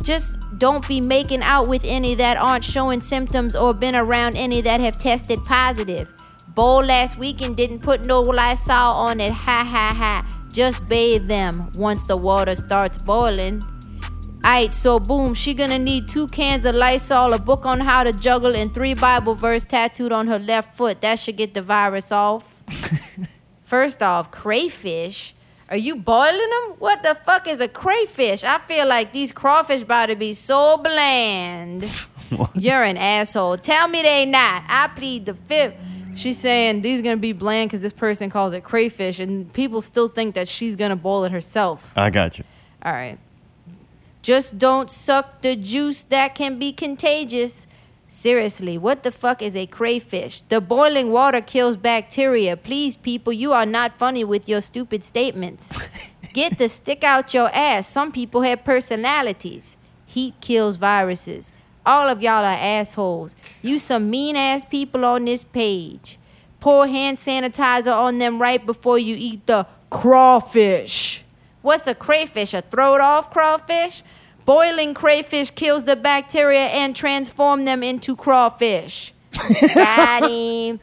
Just don't be making out with any that aren't showing symptoms or been around any that have tested positive. Bowl last weekend didn't put no Lysol on it. Ha ha ha. Just bathe them once the water starts boiling. Alright, so boom, she gonna need two cans of Lysol, a book on how to juggle, and three Bible verse tattooed on her left foot. That should get the virus off. [LAUGHS] First off, crayfish. Are you boiling them? What the fuck is a crayfish? I feel like these crawfish about to be so bland. [LAUGHS] You're an asshole. Tell me they not. I plead the fifth. She's saying these are gonna be bland because this person calls it crayfish, and people still think that she's gonna boil it herself. I got you. All right. Just don't suck the juice that can be contagious. Seriously, what the fuck is a crayfish? The boiling water kills bacteria. Please, people, you are not funny with your stupid statements. [LAUGHS] Get the stick out your ass. Some people have personalities. Heat kills viruses. All of y'all are assholes. You some mean ass people on this page. Pour hand sanitizer on them right before you eat the crawfish. What's a crayfish? A throwed off crawfish? Boiling crayfish kills the bacteria and transform them into crawfish. [LAUGHS] Got him.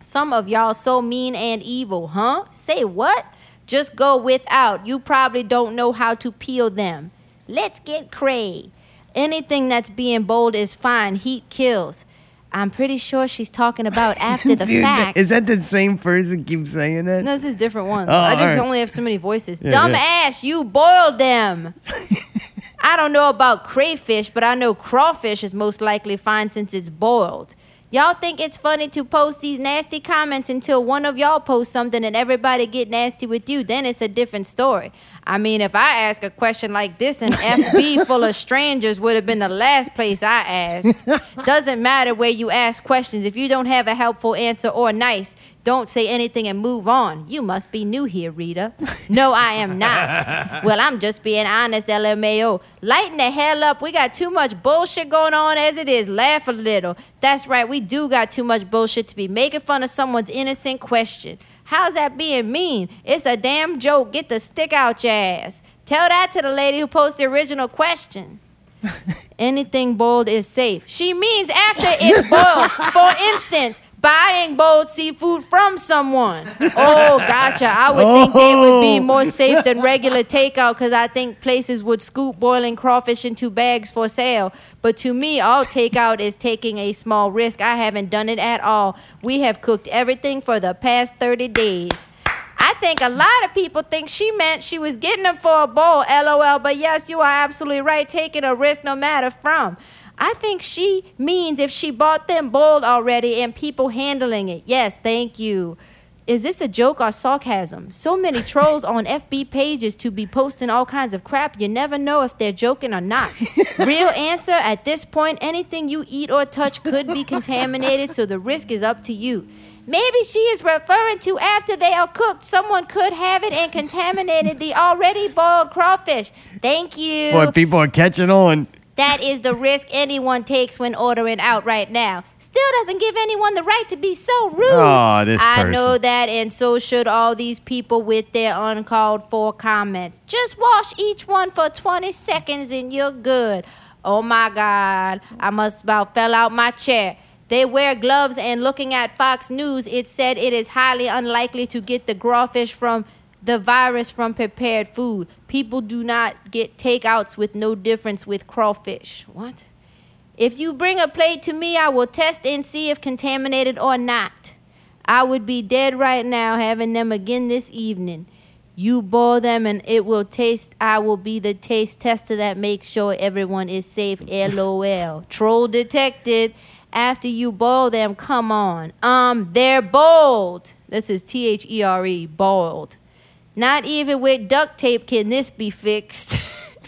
Some of y'all so mean and evil, huh? Say what? Just go without. You probably don't know how to peel them. Let's get cray. Anything that's being boiled is fine. Heat kills. I'm pretty sure she's talking about [LAUGHS] after the Dude, fact. Is that the same person keep saying that? No, this is different ones. Oh, I just alright. only have so many voices. Yeah, Dumb yeah. ass, you boiled them. [LAUGHS] I don't know about crayfish, but I know crawfish is most likely fine since it's boiled. Y'all think it's funny to post these nasty comments until one of y'all posts something and everybody get nasty with you. Then it's a different story. I mean, if I ask a question like this an FB [LAUGHS] full of strangers would have been the last place I asked. [LAUGHS] Doesn't matter where you ask questions. If you don't have a helpful answer or nice, don't say anything and move on. You must be new here, Rita. No, I am not. [LAUGHS] Well, I'm just being honest, LMAO. Lighten the hell up. We got too much bullshit going on as it is. Laugh a little. That's right, we do got too much bullshit to be making fun of someone's innocent question. How's that being mean? It's a damn joke. Get the stick out your ass. Tell that to the lady who posted the original question. [LAUGHS] Anything boiled is safe. She means after it's boiled. For instance, buying boiled seafood from someone. [LAUGHS] Oh, gotcha. I would think they would be oh. more safe than regular takeout because I think places would scoop boiling crawfish into bags for sale. But to me, all takeout is taking a small risk. I haven't done it at all. We have cooked everything for the past 30 days. I think a lot of people think she meant she was getting them for a bowl, lol. But yes, you are absolutely right, taking a risk no matter from. I think she means if she bought them boiled already and people handling it. Yes, thank you. Is this a joke or sarcasm? So many trolls on FB pages to be posting all kinds of crap. You never know if they're joking or not. [LAUGHS] Real answer at this point anything you eat or touch could be contaminated, so the risk is up to you. Maybe she is referring to after they are cooked. Someone could have it and contaminated the already boiled crawfish. Thank you. Boy, people are catching on. That is the risk anyone takes when ordering out right now. Still doesn't give anyone the right to be so rude. Aw, this I person. know that, and so should all these people with their uncalled for comments. Just wash each one for 20 seconds and you're good. Oh my God, I must about fell out my chair. They wear gloves, and looking at Fox News, it said it is highly unlikely to get the crawfish from the virus from prepared food. People do not get takeouts with no difference with crawfish. What? If you bring a plate to me, I will test and see if contaminated or not. I would be dead right now having them again this evening. You boil them and it will taste. I will be the taste tester that makes sure everyone is safe. [LAUGHS] LOL. Troll detected. After you boil them, come on. Um, they're boiled. This is T H E R E, boiled. Not even with duct tape can this be fixed.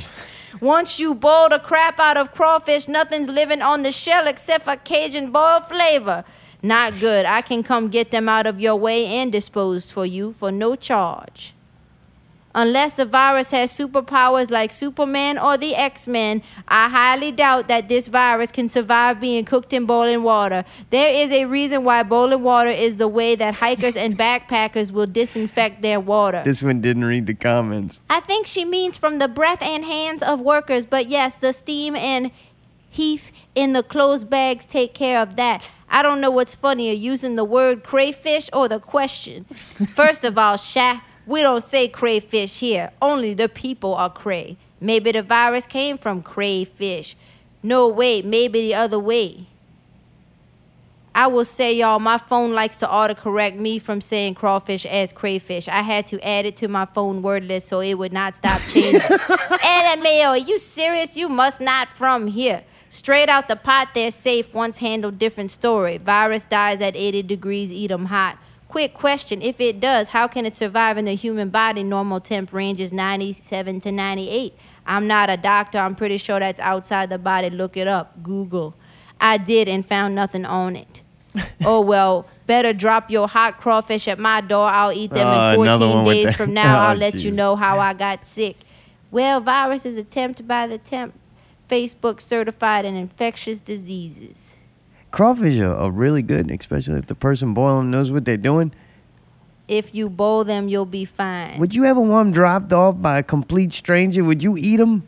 [LAUGHS] Once you boil the crap out of crawfish, nothing's living on the shell except for Cajun boiled flavor. Not good. I can come get them out of your way and disposed for you for no charge. Unless the virus has superpowers like Superman or the X Men, I highly doubt that this virus can survive being cooked in boiling water. There is a reason why boiling water is the way that hikers and backpackers will disinfect their water. This one didn't read the comments. I think she means from the breath and hands of workers, but yes, the steam and heat in the closed bags take care of that. I don't know what's funnier, using the word crayfish or the question. [LAUGHS] First of all, Sha, we don't say crayfish here. Only the people are cray. Maybe the virus came from crayfish. No, wait, maybe the other way. I will say, y'all, my phone likes to autocorrect me from saying crawfish as crayfish. I had to add it to my phone word list so it would not stop changing. [LAUGHS] LMAO, are you serious? You must not from here. Straight out the pot, they're safe. Once handled, different story. Virus dies at 80 degrees, eat 'em hot. Quick question if it does, how can it survive in the human body? Normal temp range is 97 to 98. I'm not a doctor. I'm pretty sure that's outside the body. Look it up. Google. I did and found nothing on it. [LAUGHS] oh well, better drop your hot crawfish at my door. I'll eat them Oh, in 14 days from now. [LAUGHS] Oh, I'll let you know how I got sick. Well, virus is attempted by the temp. Facebook certified in infectious diseases. Crawfish are, are really good, especially if the person boiling them knows what they're doing. If you boil them, you'll be fine. Would you ever want them dropped off by a complete stranger? Would you eat them?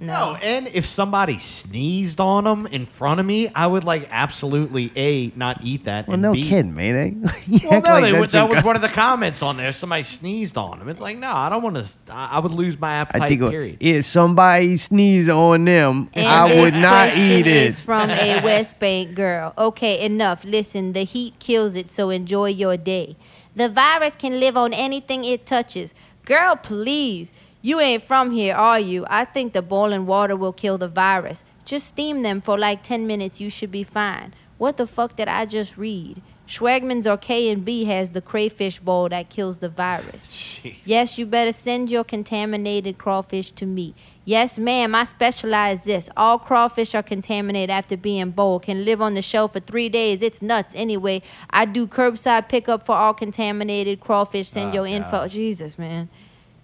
No, and if somebody sneezed on them in front of me, I would like absolutely a not eat that. Well, and no B, kidding, man. [LAUGHS] You Well, no, like they, would- that was one of the comments on there. Somebody sneezed on them. It's like, no, I don't want to. I I would lose my appetite. I think period. if somebody sneezed on them, And I would not question eat Is it. from a West Bank girl. Okay, enough. Listen, the heat kills it, so enjoy your day. The virus can live on anything it touches. Girl, please. You ain't from here, are you? I think the boiling water will kill the virus. Just steam them for like 10 minutes. You should be fine. What the fuck did I just read? Schwegmann's or K&B has the crayfish bowl that kills the virus. Jeez. Yes, you better send your contaminated crawfish to me. Yes, ma'am, I specialize this. All crawfish are contaminated after being boiled, can live on the shelf for three days. It's nuts. Anyway, I do curbside pickup for all contaminated crawfish. Send Oh, your info. Jesus, man.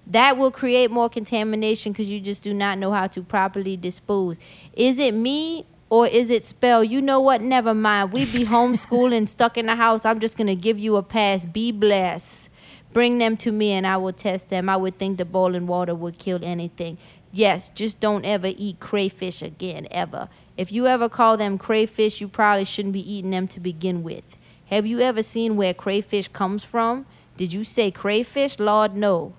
That will create more contamination because you just do not know how to properly dispose. Is it me or is it spell? You know what? Never mind. We be homeschooling, [LAUGHS] stuck in the house. I'm just gonna give you a pass. Be blessed. Bring them to me and I will test them. I would think the boiling water would kill anything. Yes, just don't ever eat crayfish again, ever. If you ever call them crayfish, you probably shouldn't be eating them to begin with. Have you ever seen where crayfish comes from? Did you say crayfish? Lord, no.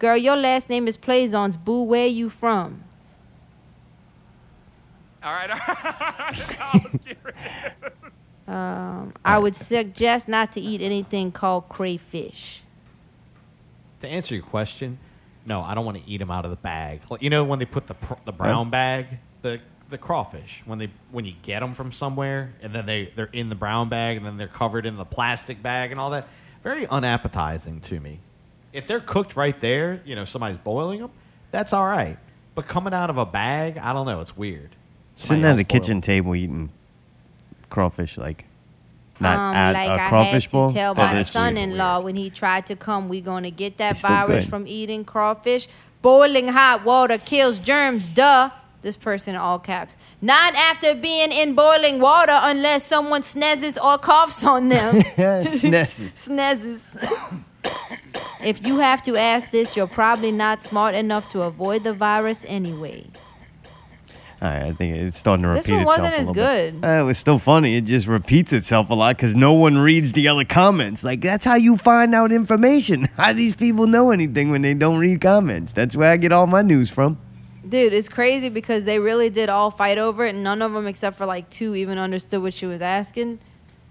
Girl, your last name is Plaisance. Boo, where you from? All right. All right. Let's get rid of it. Um, I would suggest not to eat anything called crayfish. To answer your question, no, I don't want to eat them out of the bag. Like, you know when they put the pr- the brown bag, the the crawfish when they when you get them from somewhere and then they they're in the brown bag and then they're covered in the plastic bag and all that. Very unappetizing to me. If they're cooked right there, you know, somebody's boiling them, that's all right. But coming out of a bag, I don't know. It's weird. Sitting at else the boiled kitchen table eating crawfish, like not um, at like a I crawfish had bowl. to tell That my son-in-law when he tried to come, we're gonna get that It's virus good. from eating crawfish. Boiling hot water kills germs. Duh. This person in all caps. Not after being in boiling water unless someone sneezes or coughs on them. [LAUGHS] Sneezes. [LAUGHS] Sneezes. [LAUGHS] if you have to ask this, you're probably not smart enough to avoid the virus anyway. All right, I think it's starting to This repeat one itself. wasn't as good. Uh, it was still funny. It just repeats itself a lot because no one reads the other comments. Like that's how you find out information. [LAUGHS] How do these people know anything when they don't read comments? That's where I get all my news from. Dude, it's crazy because they really did all fight over it, and none of them, except for like two, even understood what she was asking.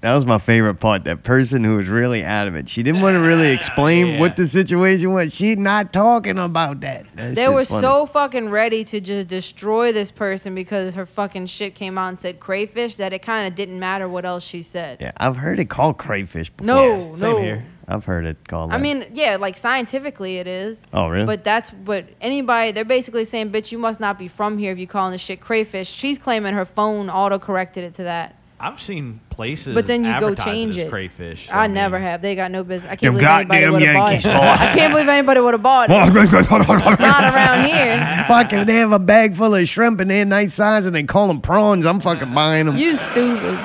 That was my favorite part. That person who was really adamant. She didn't want to really ah, explain Yeah. what the situation was. She's not talking about that. That They were funny. so fucking ready to just destroy this person because her fucking shit came out and said crayfish that it kind of didn't matter what else she said. Yeah, I've heard it called crayfish before. No, Yeah, same no. here. I've heard it called. I that. mean, yeah, like scientifically it is. Oh, really? But that's what anybody, they're basically saying, bitch, you must not be from here if you're calling this shit crayfish. She's claiming her phone auto corrected it to that. I've seen places, But then you go change it. crayfish. I, mean, never have. They got no business. I can't believe anybody would have bought it. I can't believe anybody would have bought it. [LAUGHS] Not around here. fucking, they have a bag full of shrimp and they're nice size and they call them prawns. I'm fucking buying them. You stupid.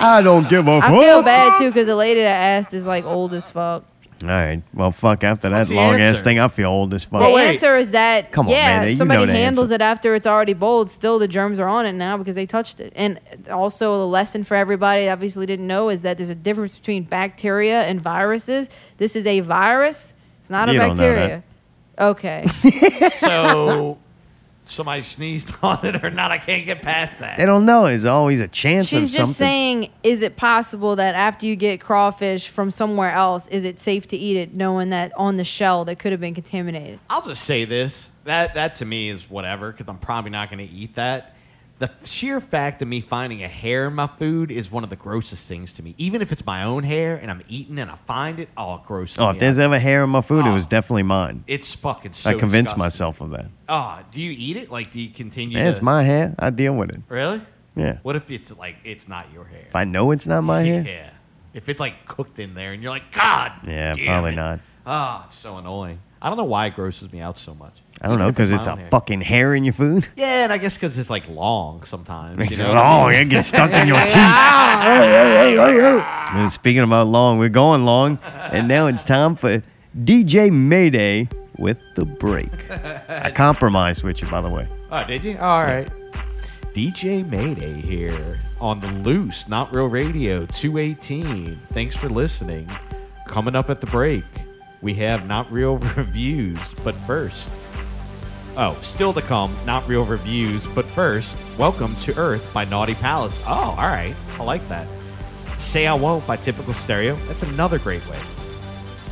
I don't give a fuck. I feel bad too because the lady that asked is like old as fuck. All right. Well, fuck. After What's that the long ass answer? thing, I feel old as fuck. The wait. answer is that Come on, yeah, man, if you somebody the handles answer. it after it's already bold, still the germs are on it now because they touched it. And also the lesson for everybody that obviously didn't know is that there's a difference between bacteria and viruses. This is a virus. It's not You a don't know bacteria. Okay. [LAUGHS] So somebody sneezed [LAUGHS] on it or not, I can't get past that. They don't know. There's always a chance of She's something. just saying, is it possible that after you get crawfish from somewhere else, is it safe to eat it knowing that on the shell that could have been contaminated? I'll just say this. That that to me is whatever because I'm probably not going to eat that. The sheer fact of me finding a hair in my food is one of the grossest things to me. Even if it's my own hair and I'm eating and I find it, oh, gross. oh, if there's out. ever hair in my food, it Oh. was definitely mine. It's fucking so I convinced disgusting. myself of that. Oh, do you eat it? Like, do you continue Yeah, to... it's my hair. I deal with it. Really? Yeah. What if it's like, it's not your hair? If I know it's not my hair, Yeah. If it's like cooked in there and you're like, God. Yeah, probably it." not. Ah, it's so annoying. I don't know why it grosses me out so much. I don't know because it's a hair. fucking hair in your food. Yeah, and I guess because it's like long sometimes. It's You know what I long. mean? It gets stuck in your [LAUGHS] teeth. [LAUGHS] And speaking about long, we're going long, and now it's time for DJ Mayday with the break. [LAUGHS] I compromised with you, by the way. Oh, did you? All right. DJ Mayday here on the loose, not real radio 218. Thanks for listening. Coming up at the break, we have not real reviews, but first. Oh, still to come, not real reviews, but first, Welcome to Earth by Naughty Palace. Oh, all right. I like that. Say I Won't by Typical Stereo. That's another great way.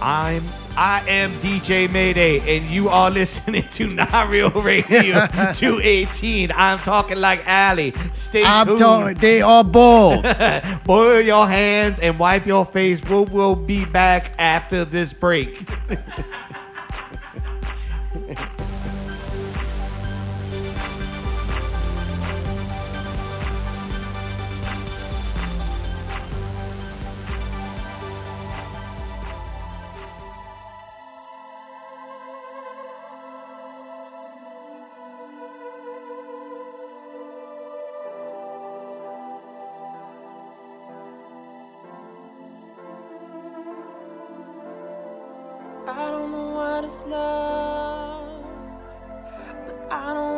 I'm I am DJ Mayday, and you are [LAUGHS] listening to Not Real Radio [LAUGHS] 218. I'm talking like Ali. Stay tuned. they are bold. [LAUGHS] Boil your hands and wipe your face. We will We will be back after this break. Love. I don't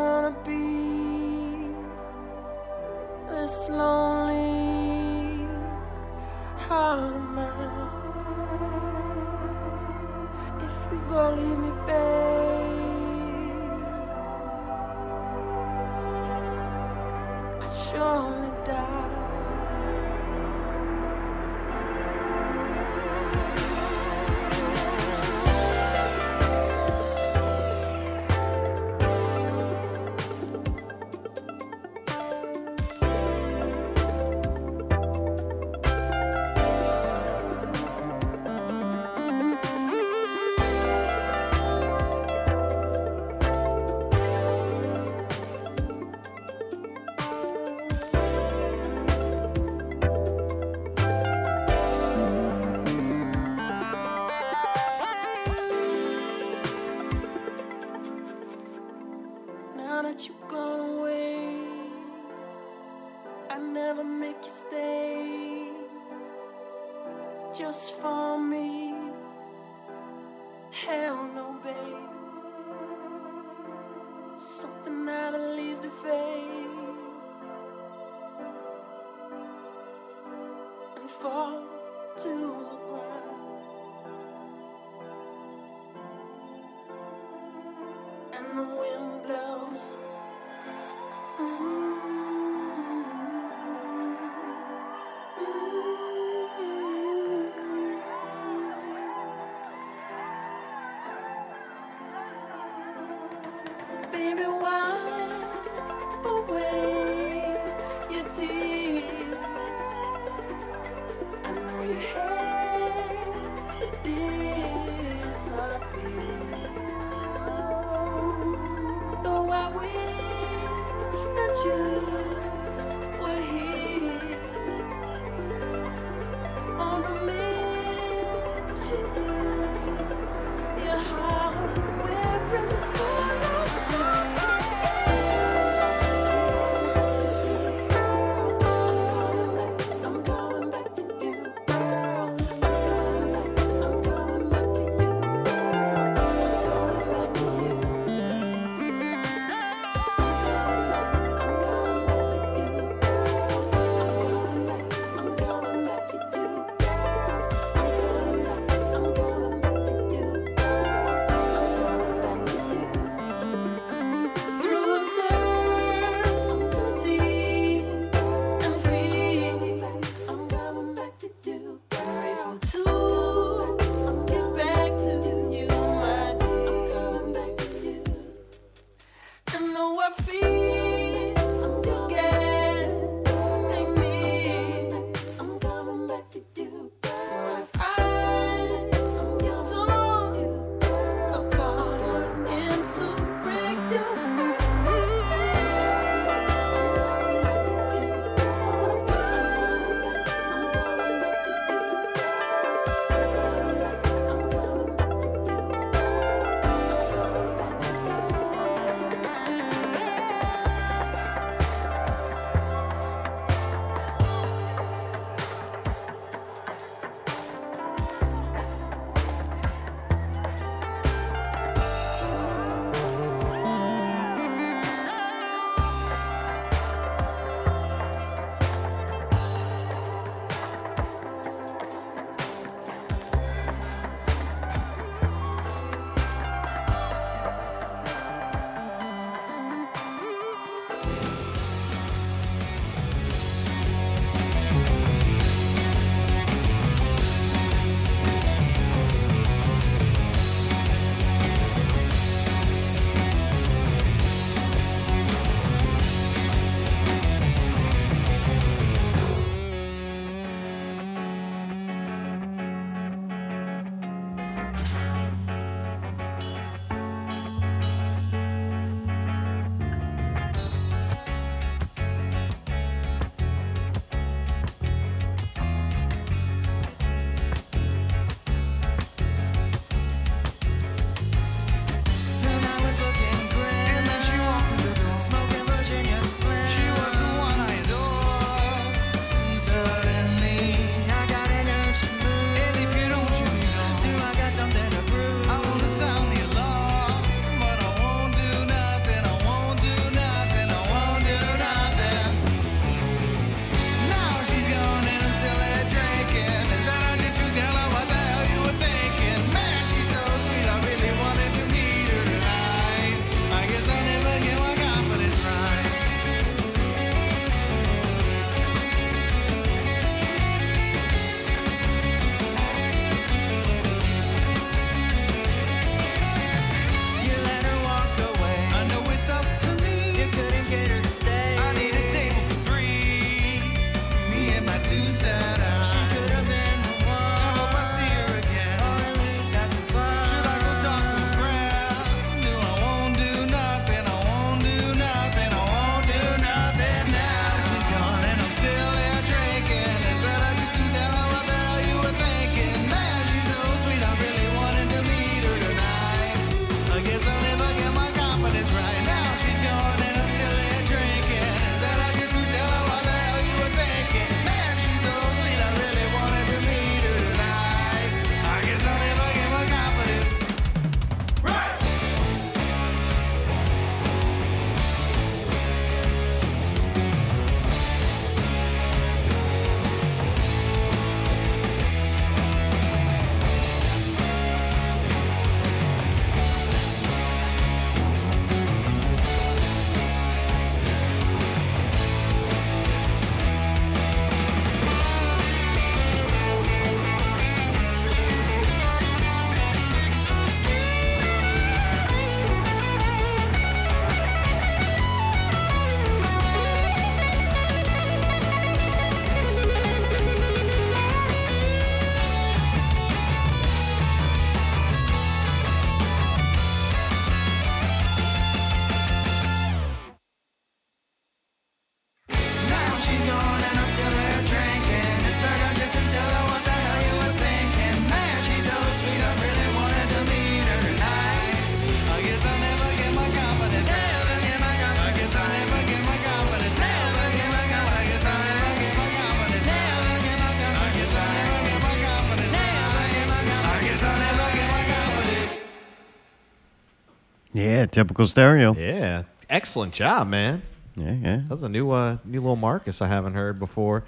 typical stereo. Yeah, excellent job, man. Yeah, yeah. That's a new uh new little Marcus I haven't heard before.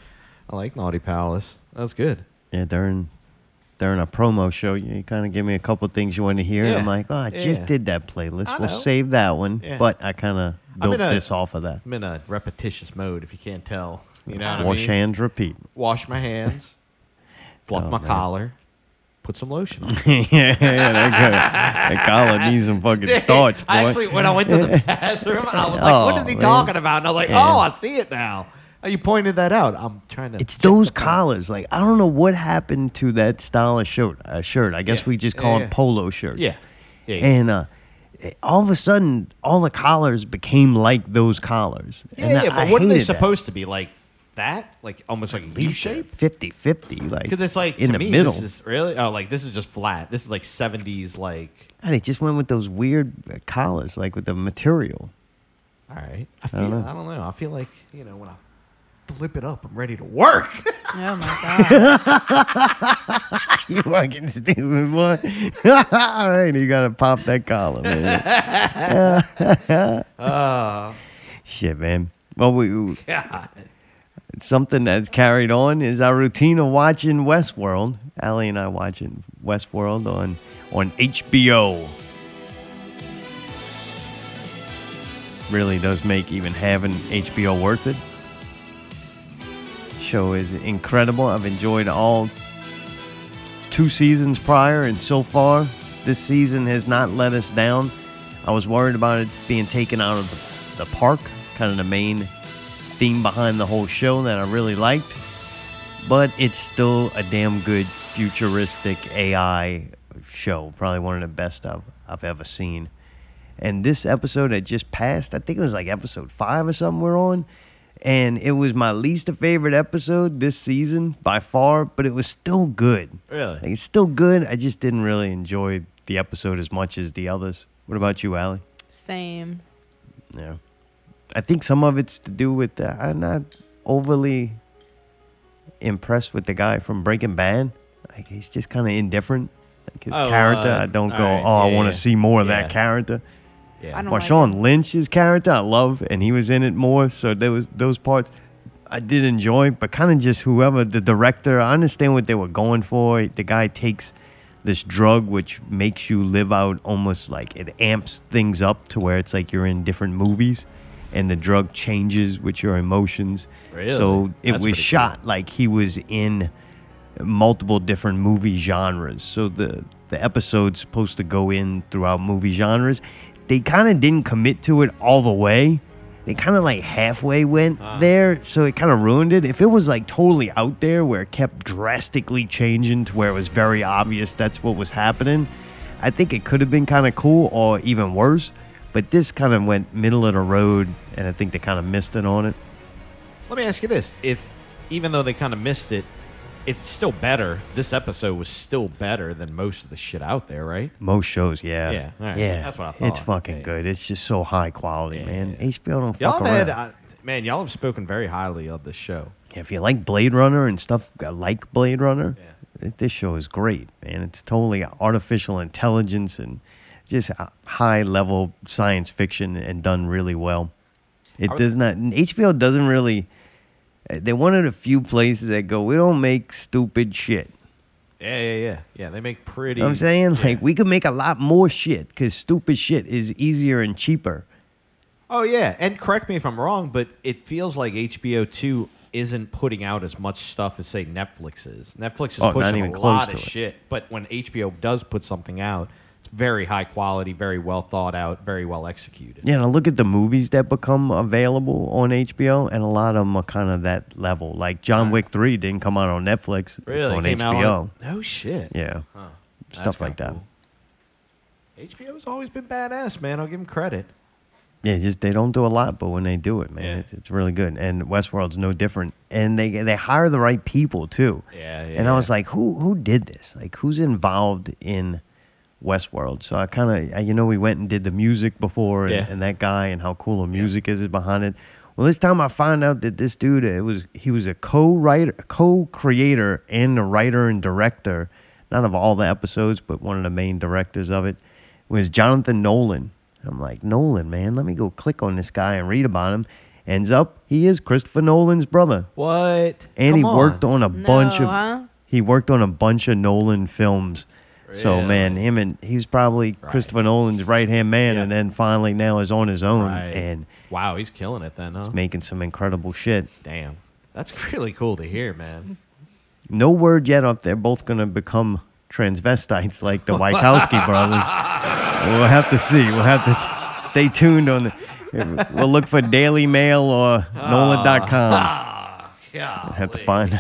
I like Naughty Palace. That's good. Yeah, during during a promo show, you kind of give me a couple things you want to hear. And I'm like, oh, I just did that playlist. We'll save that one. Yeah. But I kind of built in a- this off of that. I'm in a repetitious mode if you can't tell. You know what Wash I mean? hands, repeat. Wash my hands, [LAUGHS] fluff Oh, my man. collar, put some lotion on. [LAUGHS] yeah, yeah, that, guy, that collar needs some fucking [LAUGHS] starch, boy. I actually, when I went to the [LAUGHS] bathroom, I was like, "What is Oh, he man. talking about?" And I was like, Yeah. "Oh, I see it now." Oh, you pointed that out. I'm trying to. It's those collars. Like I don't know what happened to that style of shirt. Uh, shirt. I guess Yeah. we just Yeah, call yeah. them polo shirts. Yeah. Yeah, yeah. And uh, all of a sudden, all the collars became like those collars. yeah, and I- but I what are they hated that. supposed to be like? That, like almost like a U shape. 50-50, like Because it's like in to the me, middle. This is really oh, like this is just flat. This is like '70s, like. And they just went with those weird uh, collars, like with the material. All right, I I feel. don't I know. don't know. I feel like you know when I flip it up, I'm ready to work. [LAUGHS] Oh my [LAUGHS] god. you fucking stupid boy. [LAUGHS] all right, you gotta pop that collar, man. Oh Shit, man. Well, we, we- God. Something that's carried on is our routine of watching Westworld. Allie and I watching Westworld on on HBO. Really does make even having HBO worth it. Show is incredible. I've enjoyed all two seasons prior, and so far, this season has not let us down. I was worried about it being taken out of the park, kind of the main theme behind the whole show that I really liked. But it's still a damn good futuristic AI show. Probably one of the best I've, I've ever seen. And this episode that just passed, I think it was like episode five or something we're on. And it was my least favorite episode this season by far, but it was still good. Really? Like, it's still good. I just didn't really enjoy the episode as much as the others. What about you, Allie? Same. Yeah. I think some of it's to do with the, I'm not overly impressed with the guy from Breaking Bad. Like he's just kind of indifferent. Like his Oh, character, uh, I don't go, alright, oh, I yeah, want yeah. to see more of Yeah. that character. Yeah. I don't like Marshawn Lynch's character, I love, and he was in it more. So there was those parts I did enjoy, but kind of just whoever the director. I understand what they were going for. The guy takes this drug which makes you live out almost like it amps things up to where it's like you're in different movies, and the drug changes with your emotions. Really? So it That's was shot like he was in multiple different movie genres. So the the episode's supposed to go in throughout movie genres. They kind of didn't commit to it all the way. They kind of like halfway went Ah. there, so it kind of ruined it. If it was like totally out there where it kept drastically changing to where it was very obvious that's what was happening, I think it could have been kind of cool or even worse. But this kind of went middle of the road, and I think they kind of missed it on it. Let me ask you this: If even though they kind of missed it, it's still better. This episode was still better than most of the shit out there, right? Most shows, yeah. Yeah, right. Yeah. That's what I thought. It's fucking Yeah. good. It's just so high quality, man. Yeah. HBO don't Y'all fuck have around. had, uh, man, y'all have spoken very highly of this show. if you like Blade Runner and stuff uh, like Blade Runner, th- this show is great, man. It's totally artificial intelligence and just high level science fiction and done really well. It does not. HBO doesn't really. They're one of the few places that go, we don't make stupid shit. Yeah, yeah, yeah, yeah. They make pretty. You know I'm saying? yeah. Like, we could make a lot more shit because stupid shit is easier and cheaper. Oh yeah, and correct me if I'm wrong, but it feels like HBO two isn't putting out as much stuff as say Netflix is. Netflix is Oh, pushing a lot of it. shit, but when HBO does put something out, very high quality, very well thought out, very well executed. Yeah, and look at the movies that become available on HBO, and a lot of them are kind of that level. Like John Wick 3 didn't come out on Netflix, Really, it's on Came HBO. on- no shit. Yeah, Huh. Stuff like that. cool. HBO's always been badass, man. I'll give them credit. Yeah, just they don't do a lot, but when they do it, man, Yeah. it's, it's really good. And Westworld's no different. And they they hire the right people too. Yeah, Yeah, And I was like, who who did this? Like, who's involved in Westworld? So I kind of, you know, we went and did the music before, and, Yeah. and that guy, and how cool the music is behind it. Well, this time I find out that this dude, it was he was a co-writer, co-creator, and a writer and director, not of all the episodes, but one of the main directors of it was Jonathan Nolan. I'm like, Nolan, man, let me go click on this guy and read about him. Ends up, he is Christopher Nolan's brother. What? And he Come worked on. on a bunch of huh? he worked on a bunch of Nolan films. So man, him and he's probably Christopher Nolan's right hand man, and then finally now is on his own Right. and Wow, he's killing it then, huh? he's making some incredible shit. Damn. That's [LAUGHS] really cool to hear, man. No word yet if they're both gonna become transvestites like the Wachowski [LAUGHS] brothers. We'll have to see. We'll have to stay tuned on the. We'll look for Daily Mail or Nolan.com. Yeah. have to find.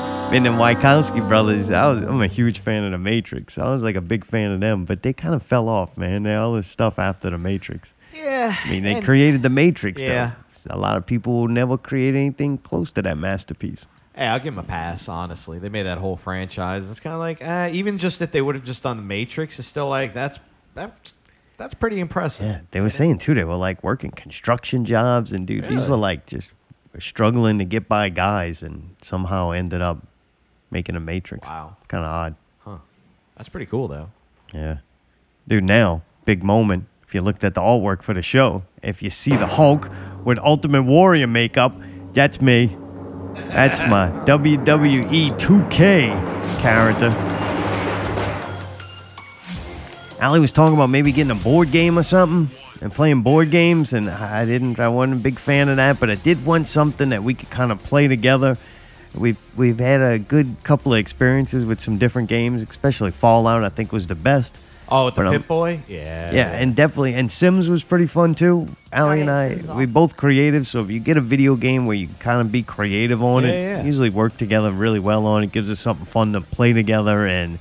[LAUGHS] and the Wachowski brothers, I was, I'm a huge fan of the Matrix. I was like a big fan of them, but they kind of fell off, man. They all this stuff after the Matrix. Yeah. I mean, they and- created the Matrix, Yeah. though. A lot of people will never create anything close to that masterpiece. Hey, I'll give them a pass. Honestly, they made that whole franchise. It's kind of like, uh, even just that they would have just done the Matrix, it's still like that's that's that's pretty impressive. Yeah, they were saying too. They were like working construction jobs, and dude, these were like just struggling to get by guys, and somehow ended up making a Matrix. Wow. kind of odd. Huh. That's pretty cool though. Yeah, dude. Now, big moment. If you looked at the artwork for the show, if you see the Hulk with Ultimate Warrior makeup, that's me. That's my WWE 2K character. Ali was talking about maybe getting a board game or something and playing board games, and I didn't. I wasn't a big fan of that, but I did want something that we could kind of play together. We've we've had a good couple of experiences with some different games, especially Fallout. I think was the best. Oh, with the But, um, Pip Boy. Yeah. Yeah, and definitely, and Sims was pretty fun too. Ali and I, we both creative, so if you get a video game where you kind of be creative on Yeah, it, yeah. usually work together really well on it. Gives us something fun to play together and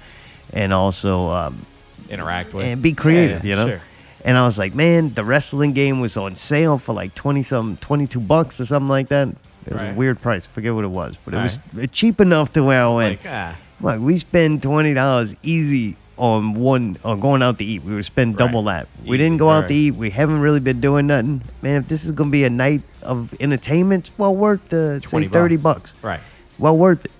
and also um, interact with and be creative, Yeah, you know. sure. And I was like, man, the wrestling game was on sale for like twenty some, twenty two bucks or something like that. It was Right. a weird price. I forget what it was, but it was cheap enough to where I went. Like, ah. Like we spend twenty dollars easy on one on going out to eat. We would spend double that. We didn't go out to right. eat. We haven't really been doing nothing. Man, if this is gonna be a night of entertainment, it's well worth the say 20 thirty bucks. Right. Well worth it.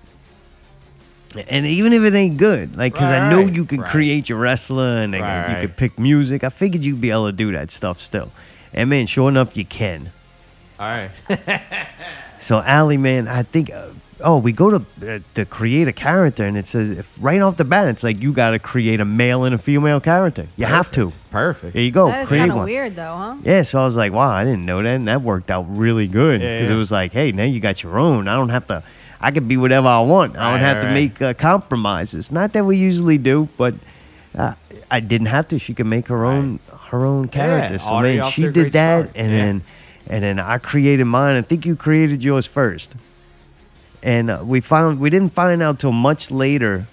And even if it ain't good, like because I know right. you can Right. create your wrestler and they- you right. could pick music. I figured you'd be able to do that stuff still. And man, sure enough, you can. All right. [LAUGHS] So Ali, man, I think. Uh, oh, we go to uh, to create a character, and it says if right off the bat, it's like you got to create a male and a female character. You have to. Perfect. There you go. That is create kind of one. weird, though, huh? Yeah, so I was like, wow, I didn't know that, and that worked out really good because yeah. it was like, hey, now you got your own. I don't have to. I can be whatever I want. I don't Right, have right, to right. make uh, compromises. Not that we usually do, but uh, I didn't have to. She could make her own her own character. so already man, she did that, start. and Yeah. then and then I created mine. I think you created yours first, and uh, we found we didn't find out till much later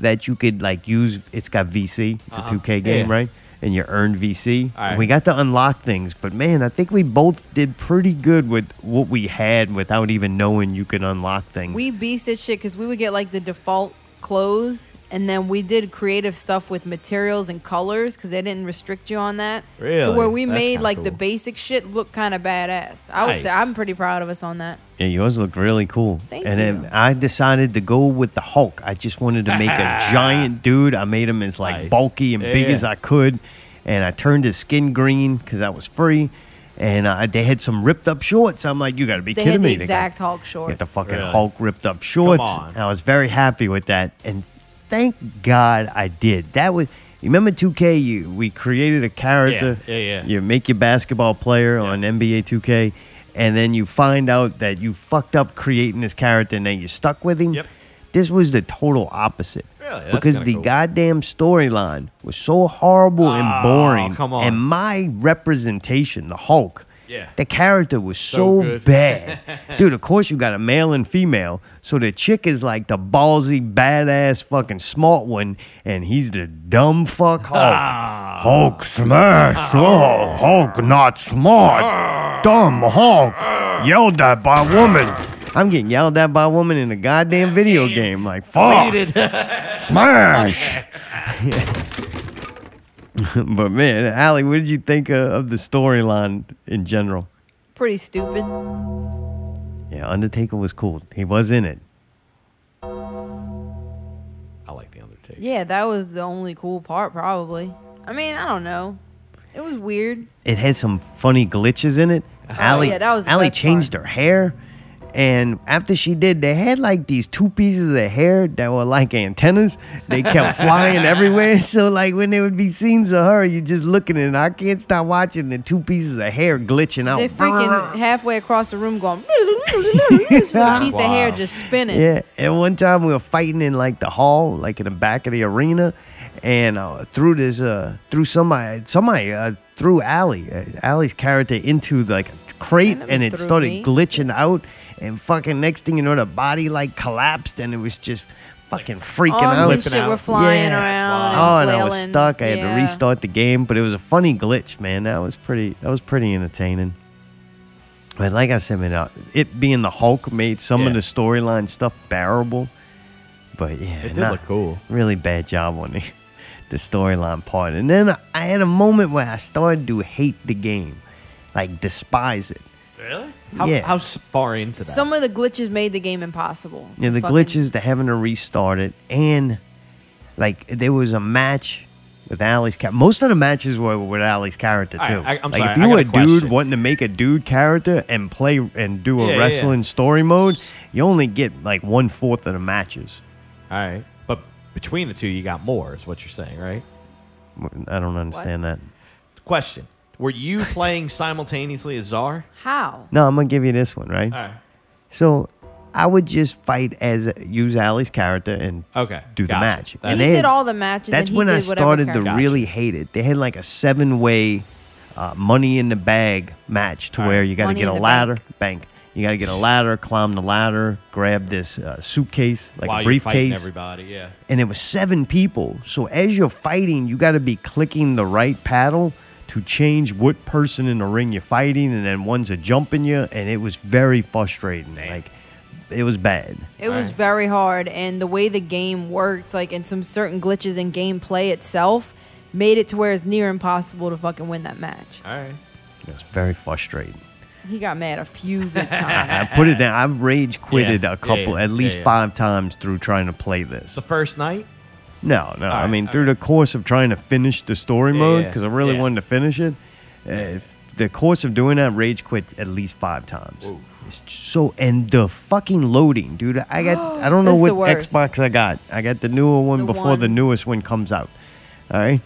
that you could like use. It's got VC. It's Uh-huh. a 2K game, Yeah. right? And you earn VC. All right. We got to unlock things, but man, I think we both did pretty good with what we had without even knowing you could unlock things. We beasted shit because we would get like the default clothes, and then we did creative stuff with materials and colors because they didn't restrict you on that. Really? To where we That's made kinda like the cool. basic shit look kind of badass. I would say Nice. I'm pretty proud of us on that. yeah, yours looked really cool. Thank and then you. I decided to go with the Hulk. I just wanted to make a [LAUGHS] giant dude. I made him as like Nice. bulky and Yeah, big yeah. as I could, and I turned his skin green because that was free. And uh, they had some ripped up shorts. I'm like, you got to be They kidding had the me! They got- exact Hulk Get shorts. the fucking Really? Hulk ripped up shorts. on. I was very happy with that, and thank God I did. That was. You remember 2K? You we created a character. Yeah, yeah, yeah. You make your basketball player on NBA 2K, and then you find out that you fucked up creating this character, and then you're stuck with him. Yep. This was the total opposite. Really? That's Because the cool. goddamn storyline was so horrible and Oh, boring. come on. And my representation, the Hulk, Yeah. the character was So so, bad. [LAUGHS] Dude, of course you got a male and female. So the chick is like the ballsy, badass, fucking smart one, and he's the dumb fuck [LAUGHS] Hulk. Ah. Hulk smash. [LAUGHS] Oh, Hulk not smart. Dumb Hulk. Yelled at by a woman. I'm getting yelled at by a woman in a goddamn video game. Like, fuck. Smash. [LAUGHS] but man, Allie, what did you think uh, of the storyline in general? Pretty stupid. Yeah, Undertaker was cool. He was in it. I like the Undertaker. Yeah, that was the only cool part, probably. I mean, I don't know. It was weird. It had some funny glitches in it. Allie, Oh, yeah, that was Allie best changed her hair, and after she did, they had like these two pieces of hair that were like antennas. They kept [LAUGHS] flying everywhere. So like when there would be scenes of her, you're just looking and I can't stop watching the two pieces of hair glitching out. They're freaking [LAUGHS] halfway across the room going. [LAUGHS] just a piece of hair Wow. just spinning. Yeah, and one time we were fighting in like the hall, like in the back of the arena, and uh, threw this uh threw somebody somebody uh, threw Allie uh, Allie's character into like a crate, never and it started me. glitching out, and fucking next thing you know, the body like collapsed, and it was just fucking freaking Arms out. and shit were flying Yeah. around. Oh, and and I was flailing. stuck. I had Yeah. to restart the game, but it was a funny glitch, man. That was pretty. That was pretty entertaining. But like I said, man, uh, it being the Hulk made some of the storyline stuff bearable. But yeah, It did not- look cool. Really bad job on the [LAUGHS] the storyline part. And then I had a moment where I started to hate the game, like despise it. Really? How, Yeah. how far into that? Some of the glitches made the game impossible. Yeah, the Fucking- glitches, the having to restart it, and like there was a match with Allie's character. Most of the matches were with Allie's character too. right, I- I'm like sorry, if I you got were a a dude wanting to make a dude character and play and do a Yeah, yeah, yeah. wrestling story mode, you only get like one fourth of the matches. All right, but between the two, you got more. Is what you're saying, right? I don't understand that. Question: Were you playing simultaneously as Czar? How? No, I'm gonna give you this one, right? All right. So I would just fight as use Ali's character and Okay, do the gotcha. match. He And did then- all the matches That's and he when I did whatever started to character- really hate it. They had like a seven way uh, money in the bag match to All where right. you got to Money get in a the ladder, bank. You got to get a ladder, climb the ladder, grab this uh, suitcase, like While a you're fighting briefcase. everybody, yeah. and it was seven people. So as you're fighting, you got to be clicking the right paddle to change what person in the ring you're fighting, and then one's a jumping you, and it was very frustrating. Like it was bad. It was very hard, and the way the game worked, like, and some certain glitches in gameplay itself, made it to where it's near impossible to fucking win that match. All right. It was very frustrating. He got mad a few [LAUGHS] good times. I put it down. I've rage quitted Yeah, a couple, yeah, yeah, at least yeah, yeah. five times through trying to play this. The first night. No, no. I right, mean, through the course of trying to finish the story Yeah, mode, because I really yeah. wanted to finish it. Uh, the course of doing that, rage quit at least five times. It's so and the fucking loading, dude. I got. [GASPS] I don't know It's what. Xbox I got. I got the newer one The before the newest one comes out. All right,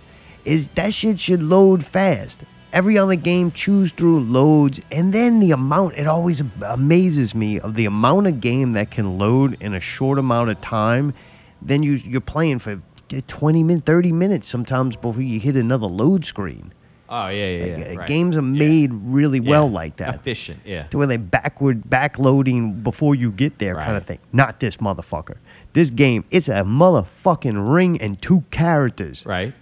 is that shit should load fast. Every other game chews through loads, and then the amount. It always amazes me of the amount of game that can load in a short amount of time. Then you you're playing for 20 minutes, 30 minutes sometimes before you hit another load screen. Oh yeah, yeah, yeah. Uh, right. Games are made really Yeah. well like that Efficient, yeah. to where they backward backloading before you get there kind of thing. Not this motherfucker. This game, it's a motherfucking ring and two characters. Right.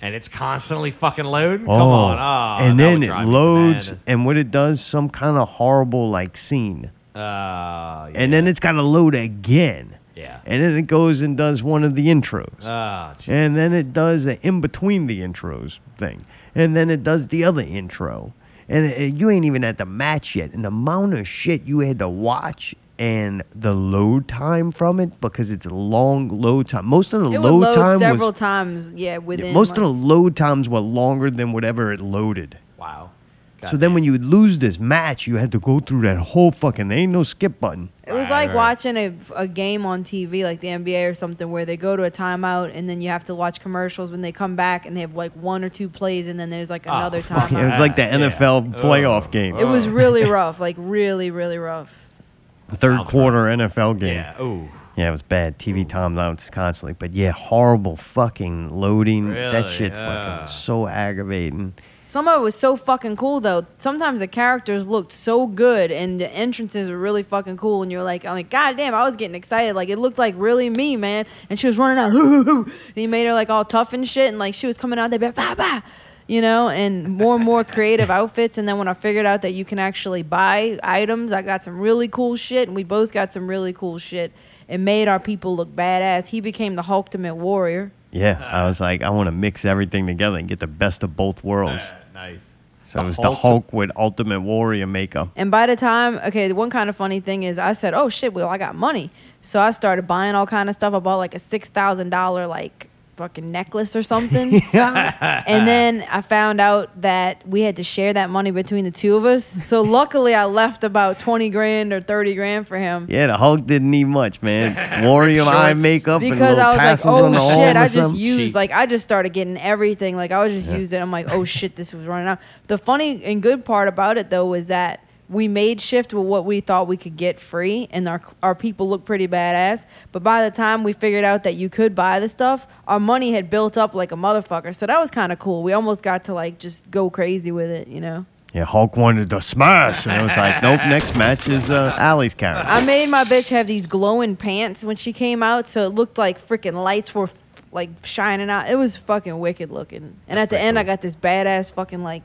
And it's constantly fucking loading. Come on. Oh, and then it loads, and what it does, some kind of horrible like scene, Uh, yeah. and then it's got to load again. Yeah. And then it goes and does one of the intros. Ah, gee. And then it does an in between the intros thing. And then it does the other intro. And it- you ain't even at the match yet. And the amount of shit you had to watch and the load time from it because it's a long load time. Most of the It would load load time several was times, yeah, within. most like, of the load times were longer than whatever it loaded. wow. So then when you would lose this match, you had to go through that whole fucking. There ain't no skip button. It was like right. watching a, a game on TV, like the NBA or something, where they go to a timeout and then you have to watch commercials when they come back and they have like one or two plays and then there's like Oh, another fuck timeout. It was like the Yeah. NFL playoff Oh. game, It was really [LAUGHS] rough, like really, really rough. third Sounds quarter NFL game. Yeah. Ooh. Yeah, it was bad. TV timeouts constantly. But yeah, horrible fucking loading. that Really? shit Yeah. fucking was so aggravating. Some of it was so fucking cool though. Sometimes the characters looked so good and the entrances were really fucking cool. And you're like, I'm like, God damn, I was getting excited. Like it looked like really me, man. And she was running out, [LAUGHS] and he made her like all tough and shit. And like she was coming out there, bah, bah, you know, and more and more creative [LAUGHS] outfits. And then when I figured out that you can actually buy items, I got some really cool shit, and we both got some really cool shit. It made our people look badass. He became the Ultimate Warrior. Yeah, [LAUGHS] I was like, I want to mix everything together and get the best of both worlds. nice. So it was the Hulk with Ultimate Warrior makeup. And by the time, okay, the one kind of funny thing is I said, oh shit, well, I got money. So I started buying all kind of stuff. I bought like a $6,000 like fucking necklace or something. [LAUGHS] and then I found out that we had to share that money between the two of us. So luckily, I left about twenty grand or thirty grand for him. Yeah, the Hulk didn't need much, man. [LAUGHS] Warrior eye shorts. makeup and Because little I was like, tassels oh, on the oh arm shit, or I just used Cheap. like I just started getting everything. Like I was just using. It. I'm like, oh shit, this was running out. The funny and good part about it though was that we made shift with what we thought we could get free, and our our people looked pretty badass. But by the time we figured out that you could buy the stuff, our money had built up like a motherfucker. So that was kind of cool. We almost got to like just go crazy with it, you know. Yeah, Hulk wanted to smash, and I was like, nope. Next match is uh, Allie's character. I made my bitch have these glowing pants when she came out, so it looked like freaking lights were f- like shining out. It was fucking wicked looking. And at the end, I got this badass fucking like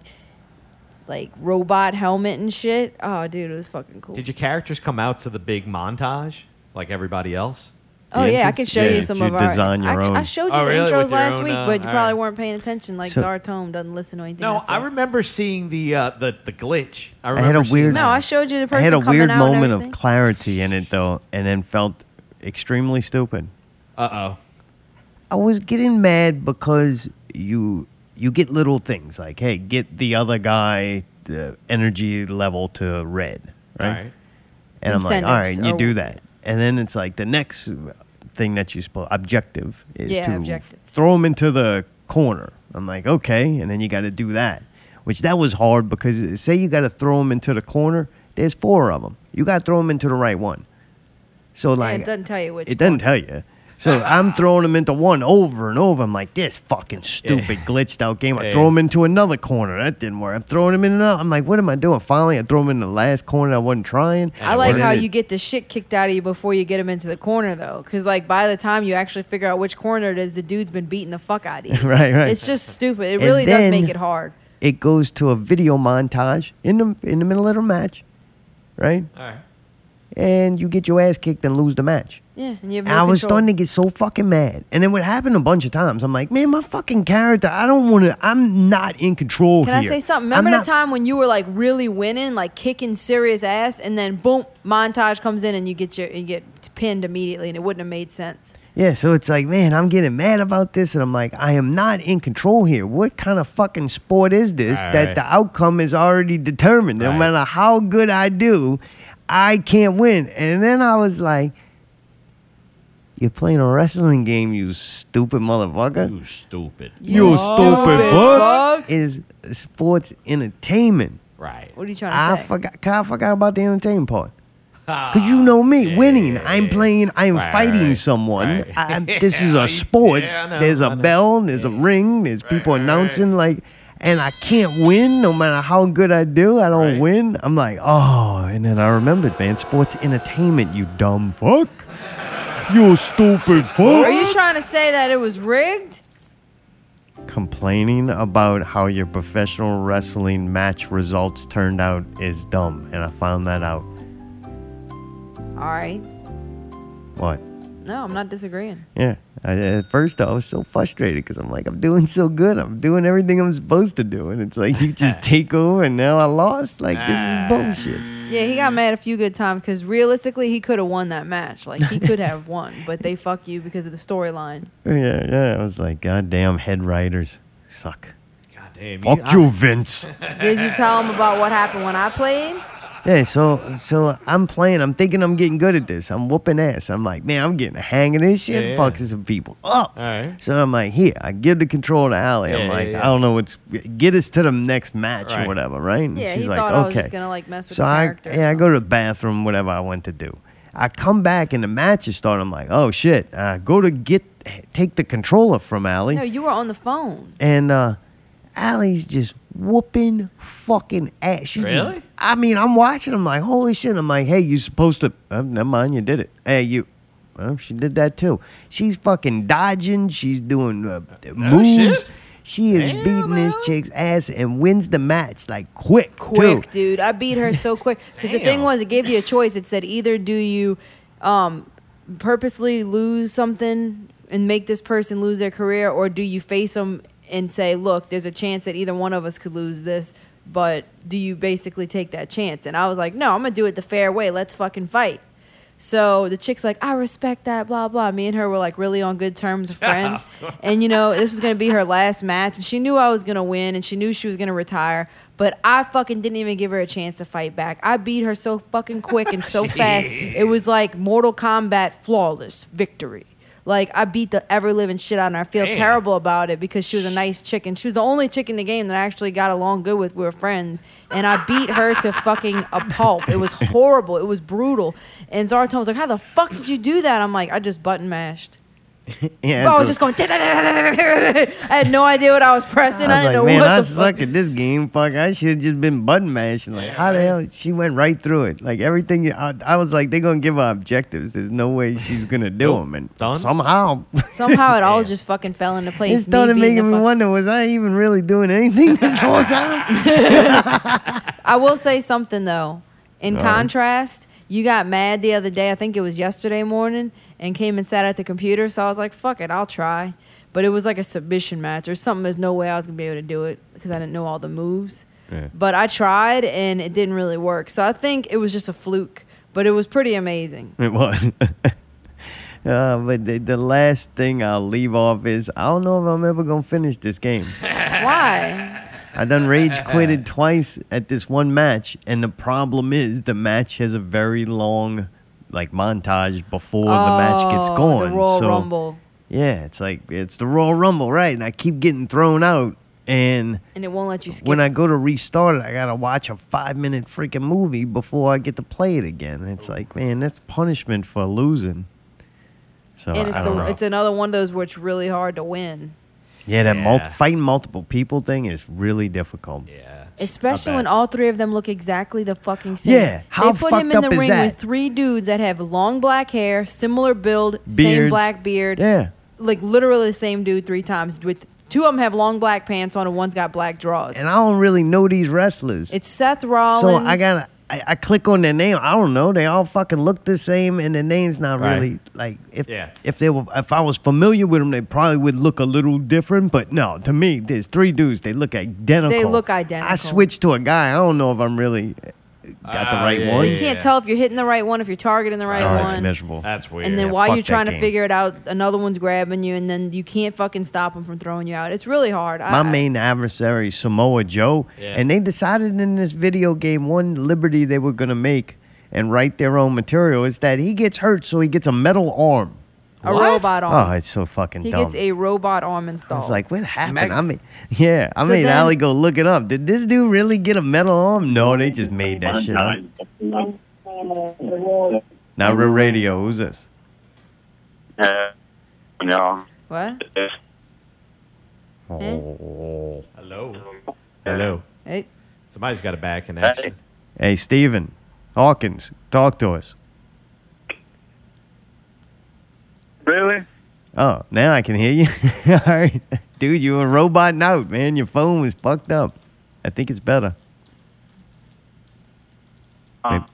like robot helmet and shit. Oh, dude, it was fucking cool. Did your characters come out to the big montage like everybody else? oh The yeah, I can show Yeah, you did some you of our. design your I, own? I showed you Oh, the really? intros your last own, week, uh, but you all probably right. weren't paying attention. Like So- Zartome doesn't listen to anything. No, I, I remember seeing the uh, the the glitch. I, I remember had a seeing weird- No, I showed you the I person had a coming weird out and moment of everything. clarity in it though, and then felt extremely stupid. Uh oh. I was getting mad because you you get little things like, hey, get the other guy the energy level to red, right? All right. And I'm like, all right, and you or- do that, and then it's like the next thing that you supposed objective is Yeah, to objective. throw them into the corner. I'm like, okay, and then you got to do that, which that was hard because uh, say you got to throw them into the corner. There's four of them. You got to throw them into the right one. So Yeah, like, it doesn't tell you which. it doesn't tell you. So I'm throwing him into one over and over. I'm like, this fucking stupid glitched out game. I throw him into another corner. That didn't work. I'm throwing him in another. I'm like, what am I doing? Finally, I throw him in the last corner I wasn't trying. I like how then you get the shit kicked out of you before you get him into the corner, though. Because, like, by the time you actually figure out which corner it is, the dude's been beating the fuck out of you. [LAUGHS] Right, right. It's just stupid. It And really does then- make it hard. It goes to a video montage in the in the middle of the match, right? All right. And you get your ass kicked and lose the match. Yeah, and you have no I was control. starting to get so fucking mad. And then what happened a bunch of times, I'm like, man, my fucking character, I don't want to, I'm not in control here. Can I say something? I'm Remember not- time when you were like really winning, like kicking serious ass, and then boom, montage comes in and you get your you get pinned immediately, and it wouldn't have made sense. Yeah, so it's like, man, I'm getting mad about this, and I'm like, I am not in control here. What kind of fucking sport is this Right, that right. the outcome is already determined? No Right. matter how good I do, I can't win. And then I was like, you're playing a wrestling game, you stupid motherfucker. You stupid. You stupid fuck. fuck. Is sports entertainment. Right. What are you trying I to say? I forgot, I forgot about the entertainment part. Cause you know me, Yeah, winning. yeah, I'm playing. I'm Right, fighting right, someone. right. I, [LAUGHS] this is a sport. yeah, know, there's a bell. There's a ring. There's people right, announcing like, and I can't win no matter how good I do. I don't Right. win. I'm like, oh, and then I remembered, man. Sports entertainment. You dumb fuck. You stupid fuck. Are you trying to say that it was rigged? Complaining about how your professional wrestling match results turned out is dumb, and I found that out. All right. What? No, I'm not disagreeing. Yeah. I, at first, I was so frustrated because I'm like, I'm doing so good. I'm doing everything I'm supposed to do. And it's like, you just [LAUGHS] take over and now I lost? Like, this is bullshit. Yeah, he got mad a few good times because realistically, he could have won that match. Like he could have won, but they fuck you because of the storyline. [LAUGHS] Yeah, yeah. I was like, goddamn head writers suck. Goddamn. Fuck I- you, Vince. [LAUGHS] Did you tell him about what happened when I played? Yeah, so so I'm playing. I'm thinking I'm getting good at this. I'm whooping ass. I'm like, man, I'm getting a hang of this shit. Yeah, yeah. Fucking some people up. All right. So I'm like, here, I give the control to Allie. Yeah, I'm like, yeah. I don't know what's get us to the next match or whatever, right? And Yeah, she's he like, thought okay. I was just gonna like mess with so the I yeah, I go to the bathroom, whatever I want to do. I come back and the match is starting. I'm like, oh shit. I go to get take the controller from Allie, No, you were on the phone. and uh Allie's just whooping fucking ass. She just- Really? I mean, I'm watching. I'm like, holy shit. I'm like, hey, you supposed to? Oh, never mind, you did it. Hey, you. Well, she did that too. She's fucking dodging. She's doing uh, moves. shit. She is Damn, beating this chick's ass and wins the match like quick, Quick, too. dude. I beat her so quick. Because the thing was, it gave you a choice. It said either do you um, purposely lose something and make this person lose their career, or do you face them and say, look, there's a chance that either one of us could lose this, but do you basically take that chance? And I was like, no, I'm going to do it the fair way. Let's fucking fight. So the chick's like, I respect that, blah, blah. Me and her were like really on good terms of friends. [LAUGHS] and, you know, this was going to be her last match. And she knew I was going to win and she knew she was going to retire. But I fucking didn't even give her a chance to fight back. I beat her so fucking quick and so [LAUGHS] fast. It was like Mortal Kombat flawless victory. Like I beat the ever living shit out of her. I feel Damn. terrible about it because she was a nice chick and she was the only chick in the game that I actually got along good with. We were friends, and I beat her to fucking a pulp. It was horrible. It was brutal. And Zartone was like, "How the fuck did you do that?" I'm like, "I just button mashed." [LAUGHS] Yeah, I was just going. I had no idea what I was pressing. I, I was didn't like, man, I what the fuck. suck at this game. Fuck, I should have just been button mashing. Like, how the hell? She went right through it. Like everything. I, I was like, they're gonna give her objectives. There's no way she's gonna do them. And Done? somehow, Somehow it all just fucking fell into place. it started the making me fuck- wonder: was I even really doing anything this whole time? I will say something though. In contrast, you got mad the other day. I think it was yesterday morning, and came and sat at the computer. So I was like, "Fuck it, I'll try." But it was like a submission match or something. There's no way I was gonna be able to do it because I didn't know all the moves. Yeah. But I tried, and it didn't really work. So I think it was just a fluke. But it was pretty amazing. [LAUGHS] It was. [LAUGHS] Uh, but the, the last thing I'll leave off is I don't know if I'm ever gonna finish this game. [LAUGHS] Why? I done rage quitted twice at this one match, and the problem is the match has a very long like montage before the match gets Oh, going. The Royal so, Rumble, Yeah, it's like it's the Royal Rumble, right? And I keep getting thrown out, and and it won't let you skip. when I go to restart it, I gotta watch a five minute freaking movie before I get to play it again. It's like, man, that's punishment for losing. So and I it's, don't a, know. it's another one of those where it's really hard to win. yeah, that mul- Yeah. fighting multiple people thing is really difficult. Yeah. Especially when all three of them look exactly the fucking same. Yeah, how they put him in up the is ring that? with three dudes that have long black hair, similar build, same Beards. black beard. Yeah. Like literally the same dude three times. With two of them have long black pants on and one's got black drawers. And I don't really know these wrestlers. it's Seth Rollins. So I gotta, I, I click on their name. I don't know. They all fucking look the same, and the name's not Right. really like if Yeah. if they were if I was familiar with them, they probably would look a little different. But no, to me, there's three dudes. They look identical. They look identical. I switched to a guy. I don't know if I'm really got the Ah, right yeah, one. you can't tell if you're hitting the right one, if you're targeting the right Oh, it's one. miserable. That's weird. and then Yeah, while you're that trying to game. figure it out, another one's grabbing you, and then you can't fucking stop them from throwing you out. It's really hard. My I, main adversary, Samoa Joe, Yeah. and they decided in this video game one liberty they were gonna make and write their own material is that he gets hurt, so he gets a metal arm. A What? robot arm. Oh, it's so fucking he dumb. gets a robot arm installed. It's like, what happened? Meg- I mean, yeah, I So made then- Allie go look it up. Did this dude really get a metal arm? No, they just made that shit up. Not Real Radio, who's this? Uh, no. what? Oh. Hello. Hello. Hey, Somebody's got a bad connection. Hey, Steven Hawkins, talk to us. Really? Oh, now I can hear you. [LAUGHS] All right. Dude, you were roboting out, man. Your phone was fucked up. I think it's better. Maybe-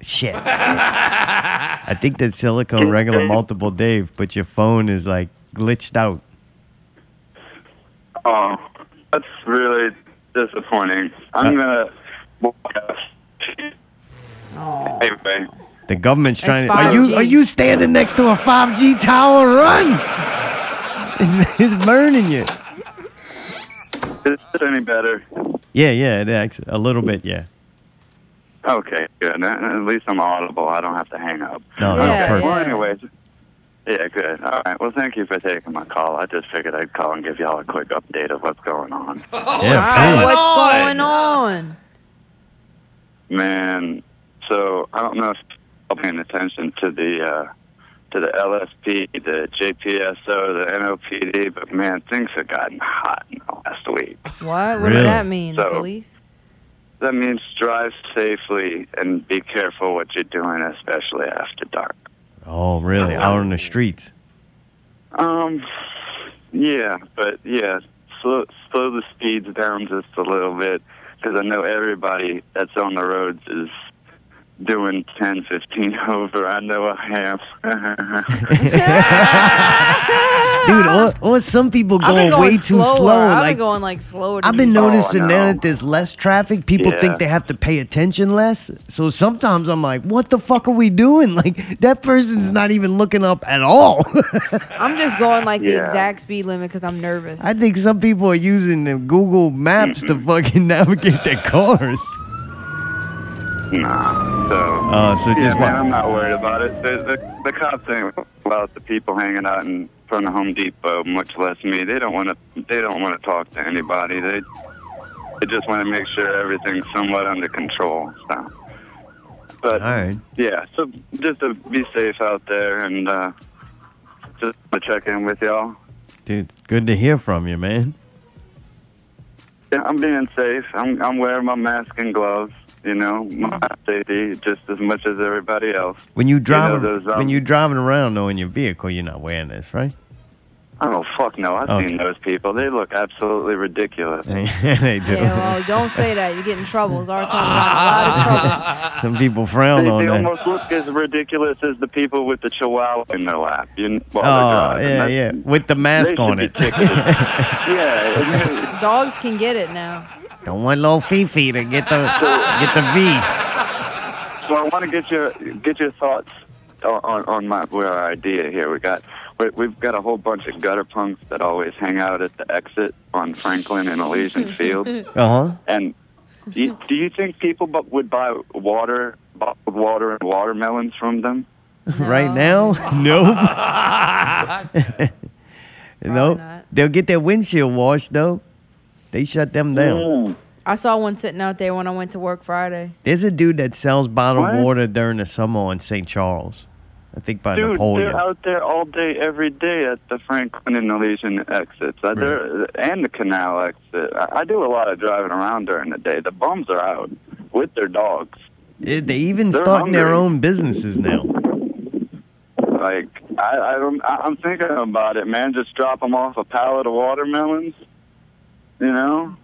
Shit. I think that's silicone regular multiple Dave, but your phone is like glitched out. Oh, that's really disappointing. I'm Uh, gonna walk out. Anyway, The government's trying to. Are you are you standing next to a 5G tower? Run! It's, it's burning you. is this any better? Yeah, yeah, it actually a little bit, yeah. Okay, good. At at least I'm audible. I don't have to hang up. No, Yeah, no, yeah. perfect. Well, anyways, yeah, good. All right. Well, thank you for taking my call. I just figured I'd call and give y'all a quick update of what's going on. [LAUGHS] Yeah, Wow, of course. what's going on? Man, so I don't know if you're paying attention to the uh, to the LSP, the JPSO, the NOPD, but man, things have gotten hot in the last week. What? What Really? does that mean? The So- police? That means drive safely and be careful what you're doing, especially after dark. Oh, really? Out on the streets. Um, yeah, but yeah, slow slow the speeds down just a little bit because I know everybody that's on the roads is doing 10, 15 [LAUGHS] over. I know I have. [LAUGHS] dude. Or, or some people I've been going, going way too slow. I've like been going like slower. I've been me. noticing Oh, now no. that there's less traffic, people Yeah. think they have to pay attention less. So sometimes I'm like, what the fuck are we doing? [LAUGHS] Like that person's not even looking up at all. I'm just going like the exact speed limit because I'm nervous. I think some people are using the Google Maps to fucking navigate their cars. Nah. So. Oh, so yeah, just man, I'm not worried about it. The, the, the cops ain't about the people hanging out in front of Home Depot, much less me. They don't want to. They don't want to talk to anybody. They they just want to make sure everything's somewhat under control. So. But All right. yeah, so just to be safe out there and uh, just to check in with y'all. Dude, good to hear from you, man. Yeah, I'm being safe. I'm I'm wearing my mask and gloves. You know, my safety just as much as everybody else. When you know, drive, those, um, when you're driving around though in your vehicle, you're not wearing this, right? Oh fuck no! I've Okay. seen those people. They look absolutely ridiculous. [LAUGHS] they do. Yeah, well, don't say that. You get in trouble. It's our time. Got a lot of [LAUGHS] trouble. Some people They, frown on they that. almost look as ridiculous as the people with the chihuahua in their lap. You, while Oh yeah, yeah, with the mask on it. [LAUGHS] yeah, Dogs can get it now. Don't want little Fifi to get the get the V. So I want to get your get your thoughts on, on, on my our idea here. We got we, we've got a whole bunch of gutter punks that always hang out at the exit on Franklin and Elysian [LAUGHS] Field. Uh huh. And do you, do you think people would buy water, bottled water and watermelons from them? [LAUGHS] Right now, [LAUGHS] nope. no, not. they'll get their windshield washed though. They shut them down. I saw one sitting out there when I went to work Friday. There's a dude that sells bottled What? water during the summer on St. Charles. I think by Dude, Napoleon. they're out there all day, every day at the Franklin and Elysian exits, uh, they're- and the canal exit. I, I do a lot of driving around during the day. The bums are out with their dogs. They- They even They're starting their hungry. own businesses now. Like I, I, rem- I- I'm thinking about it, man. Just drop them off a pallet of watermelons. You know,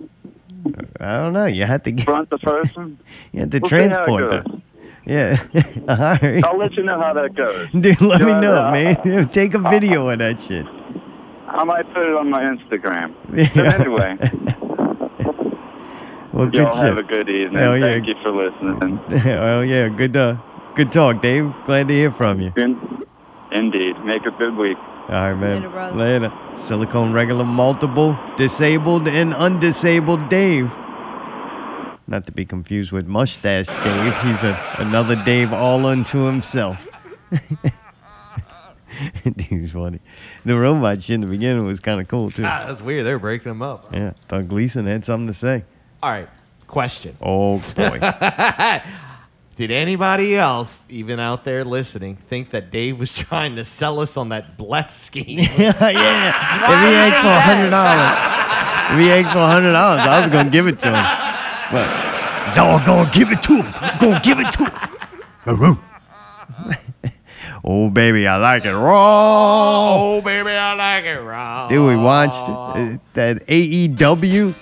I don't know. You have to get, front the person. [LAUGHS] you have to We'll transport them. Yeah. [LAUGHS] All right. I'll let you know how that goes. [LAUGHS] Dude, let me Drive know, it man. Take a video of that shit. I might put it on my Instagram. Yeah. But anyway, Well, good y'all have a good evening. Hell yeah. Thank you for listening. well, yeah, good, uh, good talk, Dave. Glad to hear from you. In- Indeed. Make a good week. All right, man. Later, brother. Later. Silicone regular, multiple, disabled, and undisabled Dave. Not to be confused with mustache Dave. He's a, another Dave all unto himself. [LAUGHS] Dude's funny. The robot shit in the beginning was kind of cool, too. Ah, that's weird. They're breaking them up. Yeah, Doug Gleason had something to say. All right. Question. Oh, boy. [LAUGHS] Did anybody else, even out there listening, think that Dave was [LAUGHS] trying to sell us on that bless scheme? [LAUGHS] yeah, yeah. Why if he asked for a hundred dollars, if he asked for a hundred dollars, I was gonna give it to him. But so I'm gonna give it to him. I'm gonna give it to him. [LAUGHS] oh baby, I like it raw. oh, baby, I like it raw. Dude, we watched uh, that AEW.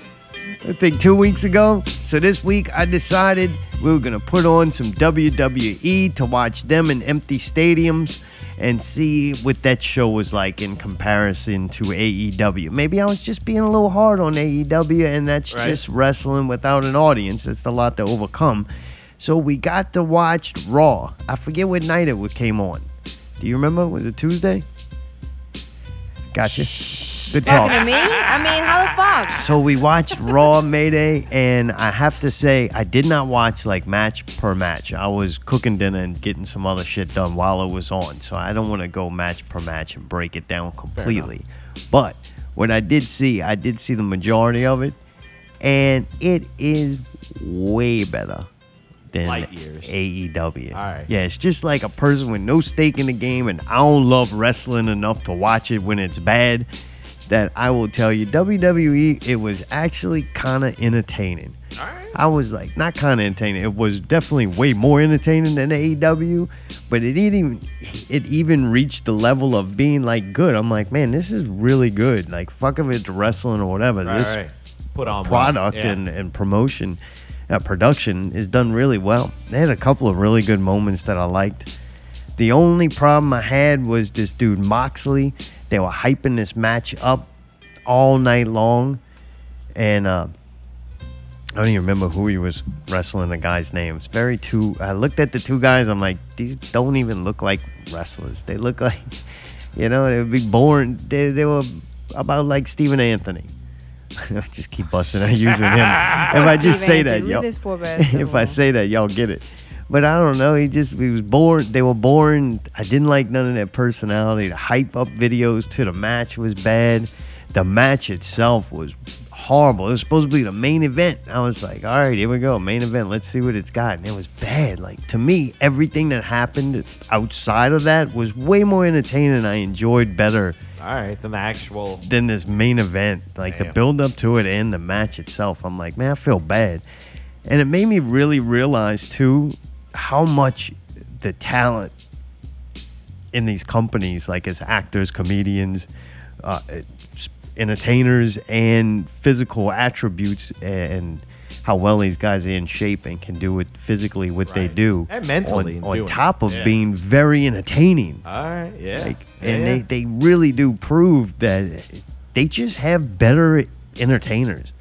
I think two weeks ago. So this week I decided we were gonna put on some WWE to watch them in empty stadiums and see what that show was like in comparison to AEW. Maybe I was just being a little hard on AEW, and that's Right. just wrestling without an audience. That's a lot to overcome. So we got to watch Raw. I forget what night it came on. Do you remember? Was it Tuesday? Gotcha. Good talk. Talking to me? I mean, how the fuck? So we watched Raw Mayday, and I have to say, I did not watch like match per match. I was cooking dinner and getting some other shit done while it was on. So I don't want to go match per match and break it down completely. But what I did see, I did see the majority of it, and it is way better than Light years. AEW. All right. Yeah, it's just like a person with no stake in the game, and I don't love wrestling enough to watch it when it's bad. That I will tell you, WWE, it was actually kind of entertaining. All right. I was like, not kind of entertaining. It was definitely way more entertaining than AEW, but it even it even reached the level of being like good. I'm like, man, this is really good. Like, fuck if it's wrestling or whatever. All this right. Put on product Yeah. and, and promotion, uh, production is done really well. They had a couple of really good moments that I liked. The only problem I had was this dude Moxley They were hyping this match up all night long, and uh, I don't even remember who he was wrestling. The guy's name. It's very two. I looked at the two guys. I'm like, these don't even look like wrestlers. They look [LAUGHS] like, you know, they would be born. They they were about like Stephen Anthony. I [LAUGHS] just keep busting out using him. [LAUGHS] if I just say that, y'all, this poor [LAUGHS] bastard if I say that, y'all get it. But I don't know. He just he was bored. They were boring. I didn't like none of that personality. The hype up videos to the match was bad. The match itself was horrible. It was supposed to be the main event. I was like, all right, here we go, main event. Let's see what it's got. And it was bad. Like to me, everything that happened outside of that was way more entertaining. I enjoyed better All right, then the actual. than this main event. Like the build up to it and the match itself. I'm like, man, I feel bad. And it made me really realize too how much the talent in these companies, like as actors, comedians, uh, entertainers, and physical attributes, and how well these guys are in shape and can do it physically what they do, And mentally on, on top of Yeah. being very entertaining. All right, yeah. Like, Yeah, and yeah. they, they really do prove that they just have better entertainers.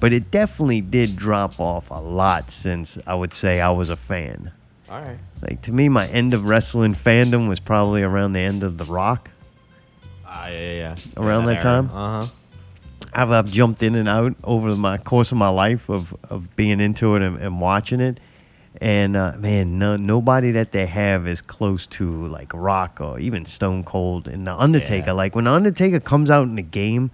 But it definitely did drop off a lot since I would say I was a fan. All right. Like to me, my end of wrestling fandom was probably around the end of The Rock. Ah, yeah, yeah, yeah. Around that time? Uh huh. I've, I've jumped in and out over my course of my life of, of being into it and, and watching it. And uh, man, no, nobody that they have is close to like Rock or even Stone Cold and The Undertaker. Yeah. Like when The Undertaker comes out in the game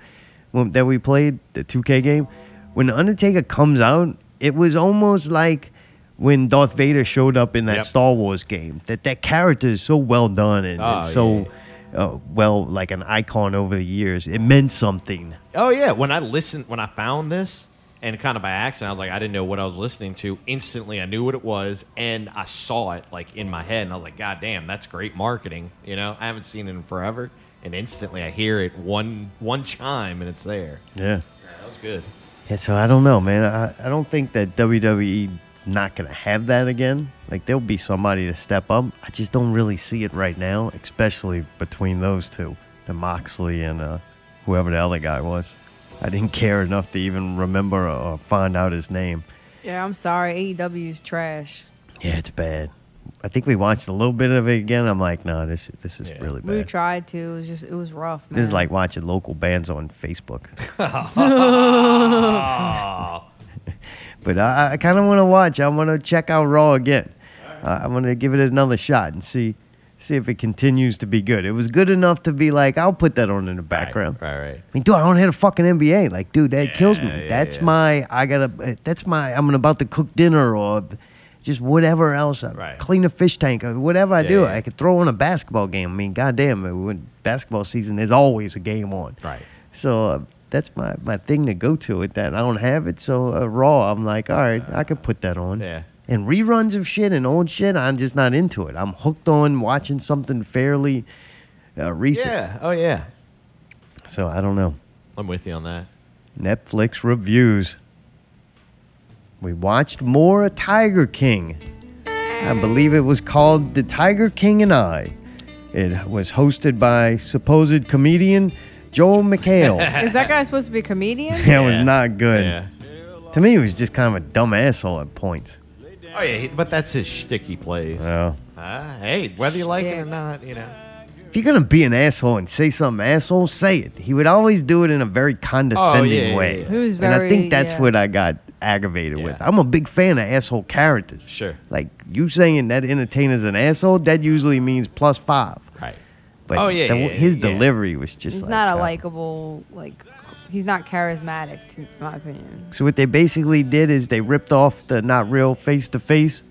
when, that we played, the 2K game, when The Undertaker comes out, it was almost like when Darth Vader showed up in that Yep. Star Wars game. That that character is so well done and, and Oh, so yeah, Uh, well like an icon over the years. It meant something. Oh yeah, when I listened, when I found this, and kind of by accident, I was like, I didn't know what I was listening to. Instantly, I knew what it was, and I saw it like in my head, and I was like, God damn, that's great marketing. You know, I haven't seen it in forever, and instantly I hear it one one chime, and it's there. Yeah. Yeah, that was good. Yeah, so I don't know, man. I, I don't think that WWE is not going to have that again. Like, there'll be somebody to step up. I just don't really see it right now, especially between those two, the Moxley and uh, whoever the other guy was. I didn't [LAUGHS] care enough to even remember or find out his name. Yeah, I'm sorry. AEW is trash. Yeah, it's bad. I think we watched a little bit of it again. I'm like, no, this this is really bad. We tried to. It was just it was rough, man. This is like watching local bands on Facebook. Oh, [LAUGHS] [LAUGHS] But I, I kind of want to watch. I want to check out Raw again. Uh, I want to give it another shot and see see if it continues to be good. It was good enough to be like, I'll put that on in the background. right, right. I mean, dude, I don't hit a fucking NBA. Like, dude, that kills me. yeah, that's yeah. my. I gotta. That's my. I'm about to cook dinner or just whatever else. I Right. Clean a fish tank or whatever I Yeah, do. yeah. I could throw on a basketball game. I mean, goddamn, when basketball season, there's always a game on. Right. So uh, that's my, my thing to go to with that. I don't have it, so uh, Raw, I'm like, all right, I could put that on. Yeah. And reruns of shit and old shit, I'm just not into it. I'm hooked on watching something fairly uh, recent. Yeah. Oh yeah. So I don't know. I'm with you on that. Netflix reviews. We watched more Tiger King. I believe it was called The Tiger King and I. It was hosted by supposed comedian Joel McHale. [LAUGHS] Is that guy supposed to be a comedian? That was not good. Yeah. To me, he was just kind of a dumb asshole at points. Oh yeah, he- but that's his shtick he plays. Well, Ah, hey, whether you like it or not, you know. if you're gonna be an asshole and say something asshole, say it. He would always do it in a very condescending Oh, yeah, way, yeah. He was and I very- think that's yeah. what I got aggravated with. Yeah. I'm a big fan of asshole characters. Sure. Like you saying that entertainer's an asshole, that usually means plus five. Right. But Oh, yeah, the- yeah, his yeah. delivery was just He's like, not a uh, likable like. He's not charismatic, in my opinion. So what they basically did is they ripped off the not real face to face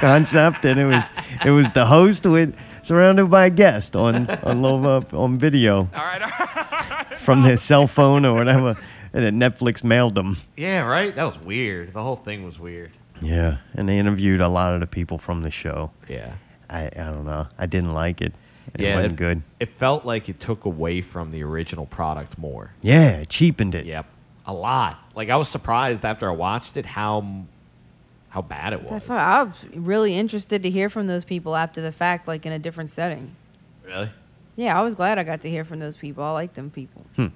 concept, and it was it was the host with surrounded by a guest on on low, on video All right, all right. from their cell phone or whatever, and then Netflix mailed them. Yeah, right. That was weird. The whole thing was weird. Yeah, and they interviewed a lot of the people from the show. Yeah. I I don't know. I didn't like it. It yeah, wasn't it, good. It felt like it took away from the original product more. Yeah, it cheapened it. Yep, a lot. Like I was surprised after I watched it how how bad it I was. thought I was really interested to hear from those people after the fact, like in a different setting. Really? Yeah, I was glad I got to hear from those people. I like them people. Hmm.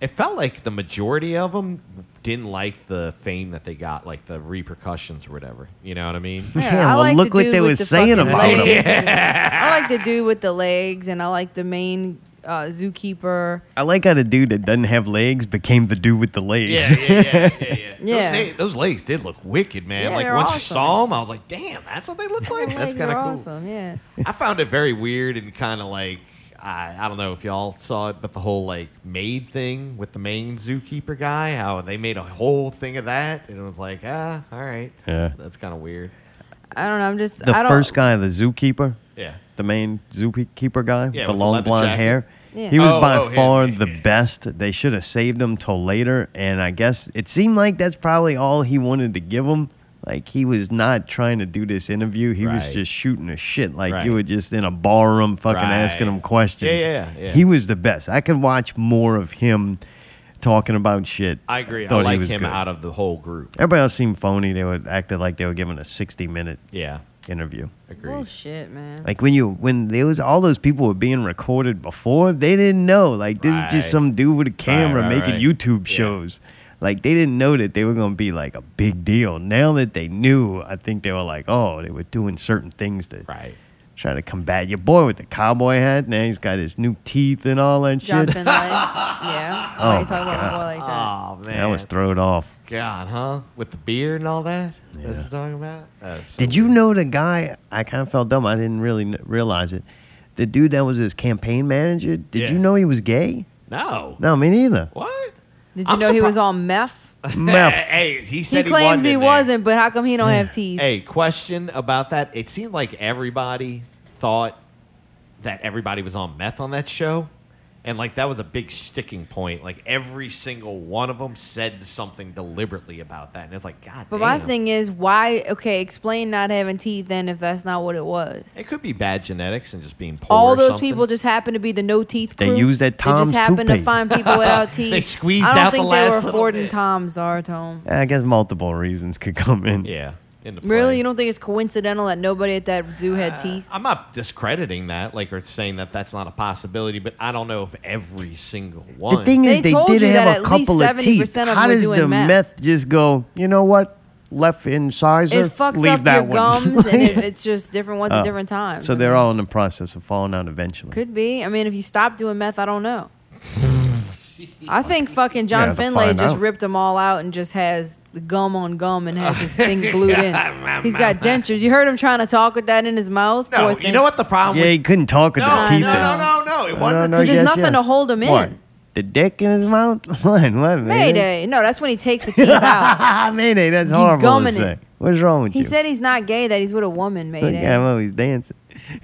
It felt like the majority of them didn't like the fame that they got, like the repercussions or whatever. You know what I mean? Yeah, I well, like look the what dude they with was the saying about him. legs and- I like the dude with the legs, and I like the main uh, zookeeper. I like how the dude that doesn't have legs became the dude with the legs. Yeah, yeah, yeah, yeah, yeah. [LAUGHS] Yeah. Those, they- those legs did look wicked, man. Yeah, like they're once you saw them, I was like, damn, that's what they look like. That's kind of cool. awesome. Yeah. I found it very weird and kind of like I, I don't know if y'all saw it, but the whole like maid thing with the main zookeeper guy, how they made a whole thing of that, and it was like, ah, all right, Yeah. that's kind of weird. I don't know. I'm just. The I don't, first guy, the zookeeper, Yeah, the main zookeeper guy, Yeah, with the with the long leather blonde jacket. hair. Yeah. He was Oh, by oh, him, far yeah, the yeah. [LAUGHS] best. They should have saved him till later, and I guess it seemed like that's probably all he wanted to give him. Like he was not trying to do this interview; he was just shooting a shit. Like Right. you were just in a ballroom, fucking asking Right. him questions. Yeah, yeah, yeah. He was the best. I could watch more of him talking about shit. I agree. I Thought he like him good. out of the whole group. Everybody else seemed phony. They were acted like they were giving a sixty-minute Yeah, interview. agreed. Bullshit, man. Like when you when there was all those people were being recorded before, they didn't know. Like this is just some dude with a camera right, making right. YouTube Yeah. Shows. Like they didn't know that they were gonna be like a big deal. Now that they knew, I think they were like, oh, they were doing certain things to Right. try to combat your boy with the cowboy hat. Now he's got his new teeth and all that John shit. Finlay. [LAUGHS] yeah. Oh Why you my talking about my boy like that? Oh man, That was thrown off. God, huh? With the beard and all that. That's what you're talking about. That's so Did you weird. know the guy? I kind of felt dumb. I didn't really kn- realize it. The dude that was his campaign manager. Did Yeah. you know he was gay? No. No, me neither. What? Did you I'm know he was surpri- on meth? [LAUGHS] Meth. hey, he He said he, claims wasn't he in there. wasn't, but how come he don't have teeth? Hey, question about that. It seemed like everybody thought that everybody was on meth on that show. And like that was a big sticking point. Like every single one of them said something deliberately about that, and it's like, God. But my thing is, why? Okay, explain not having teeth then if that's not what it was. it could be bad genetics and just being poor. All or those something. people just happen to be the no teeth They crew. used that They just happen to find people without [LAUGHS] teeth. They squeezed I don't out the think last they were little affording bit. Tom's art home. I guess multiple reasons could come in. Yeah. In the Really, you don't think it's coincidental that nobody at that zoo had uh, teeth? I'm not discrediting that, like, or saying that that's not a possibility, but I don't know if every single one. The thing is, They they, told did you that have at a least couple of 70% teeth. of them How does the meth. just go? You know what? Left incisor. It fucks leave up that your one. gums, [LAUGHS] and it, it's just different ones Oh. Uh, at different times. So I they're mean, all in the process of falling out eventually. Could be. I mean, if you stop doing meth, I don't know. [LAUGHS] I think [LAUGHS] fucking John have to Finlay just out. ripped them all out and just has the gum on gum and has his thing [LAUGHS] glued in. He's got dentures. You heard him trying to talk with that in his mouth. no, Poor you thing. know what the problem? Yeah, with, he couldn't talk with no, the teeth. no, in. no, no, no, It No, wasn't. no, the no, There's yes, nothing yes. to hold him What? in. The dick in his mouth? [LAUGHS] What? What? Man? Mayday. No, that's when he takes the teeth out. Mayday. That's He's horrible to say. it. What's wrong with He you? He said he's not gay, that he's with a woman, Look Mayday. at him. Oh, he's dancing.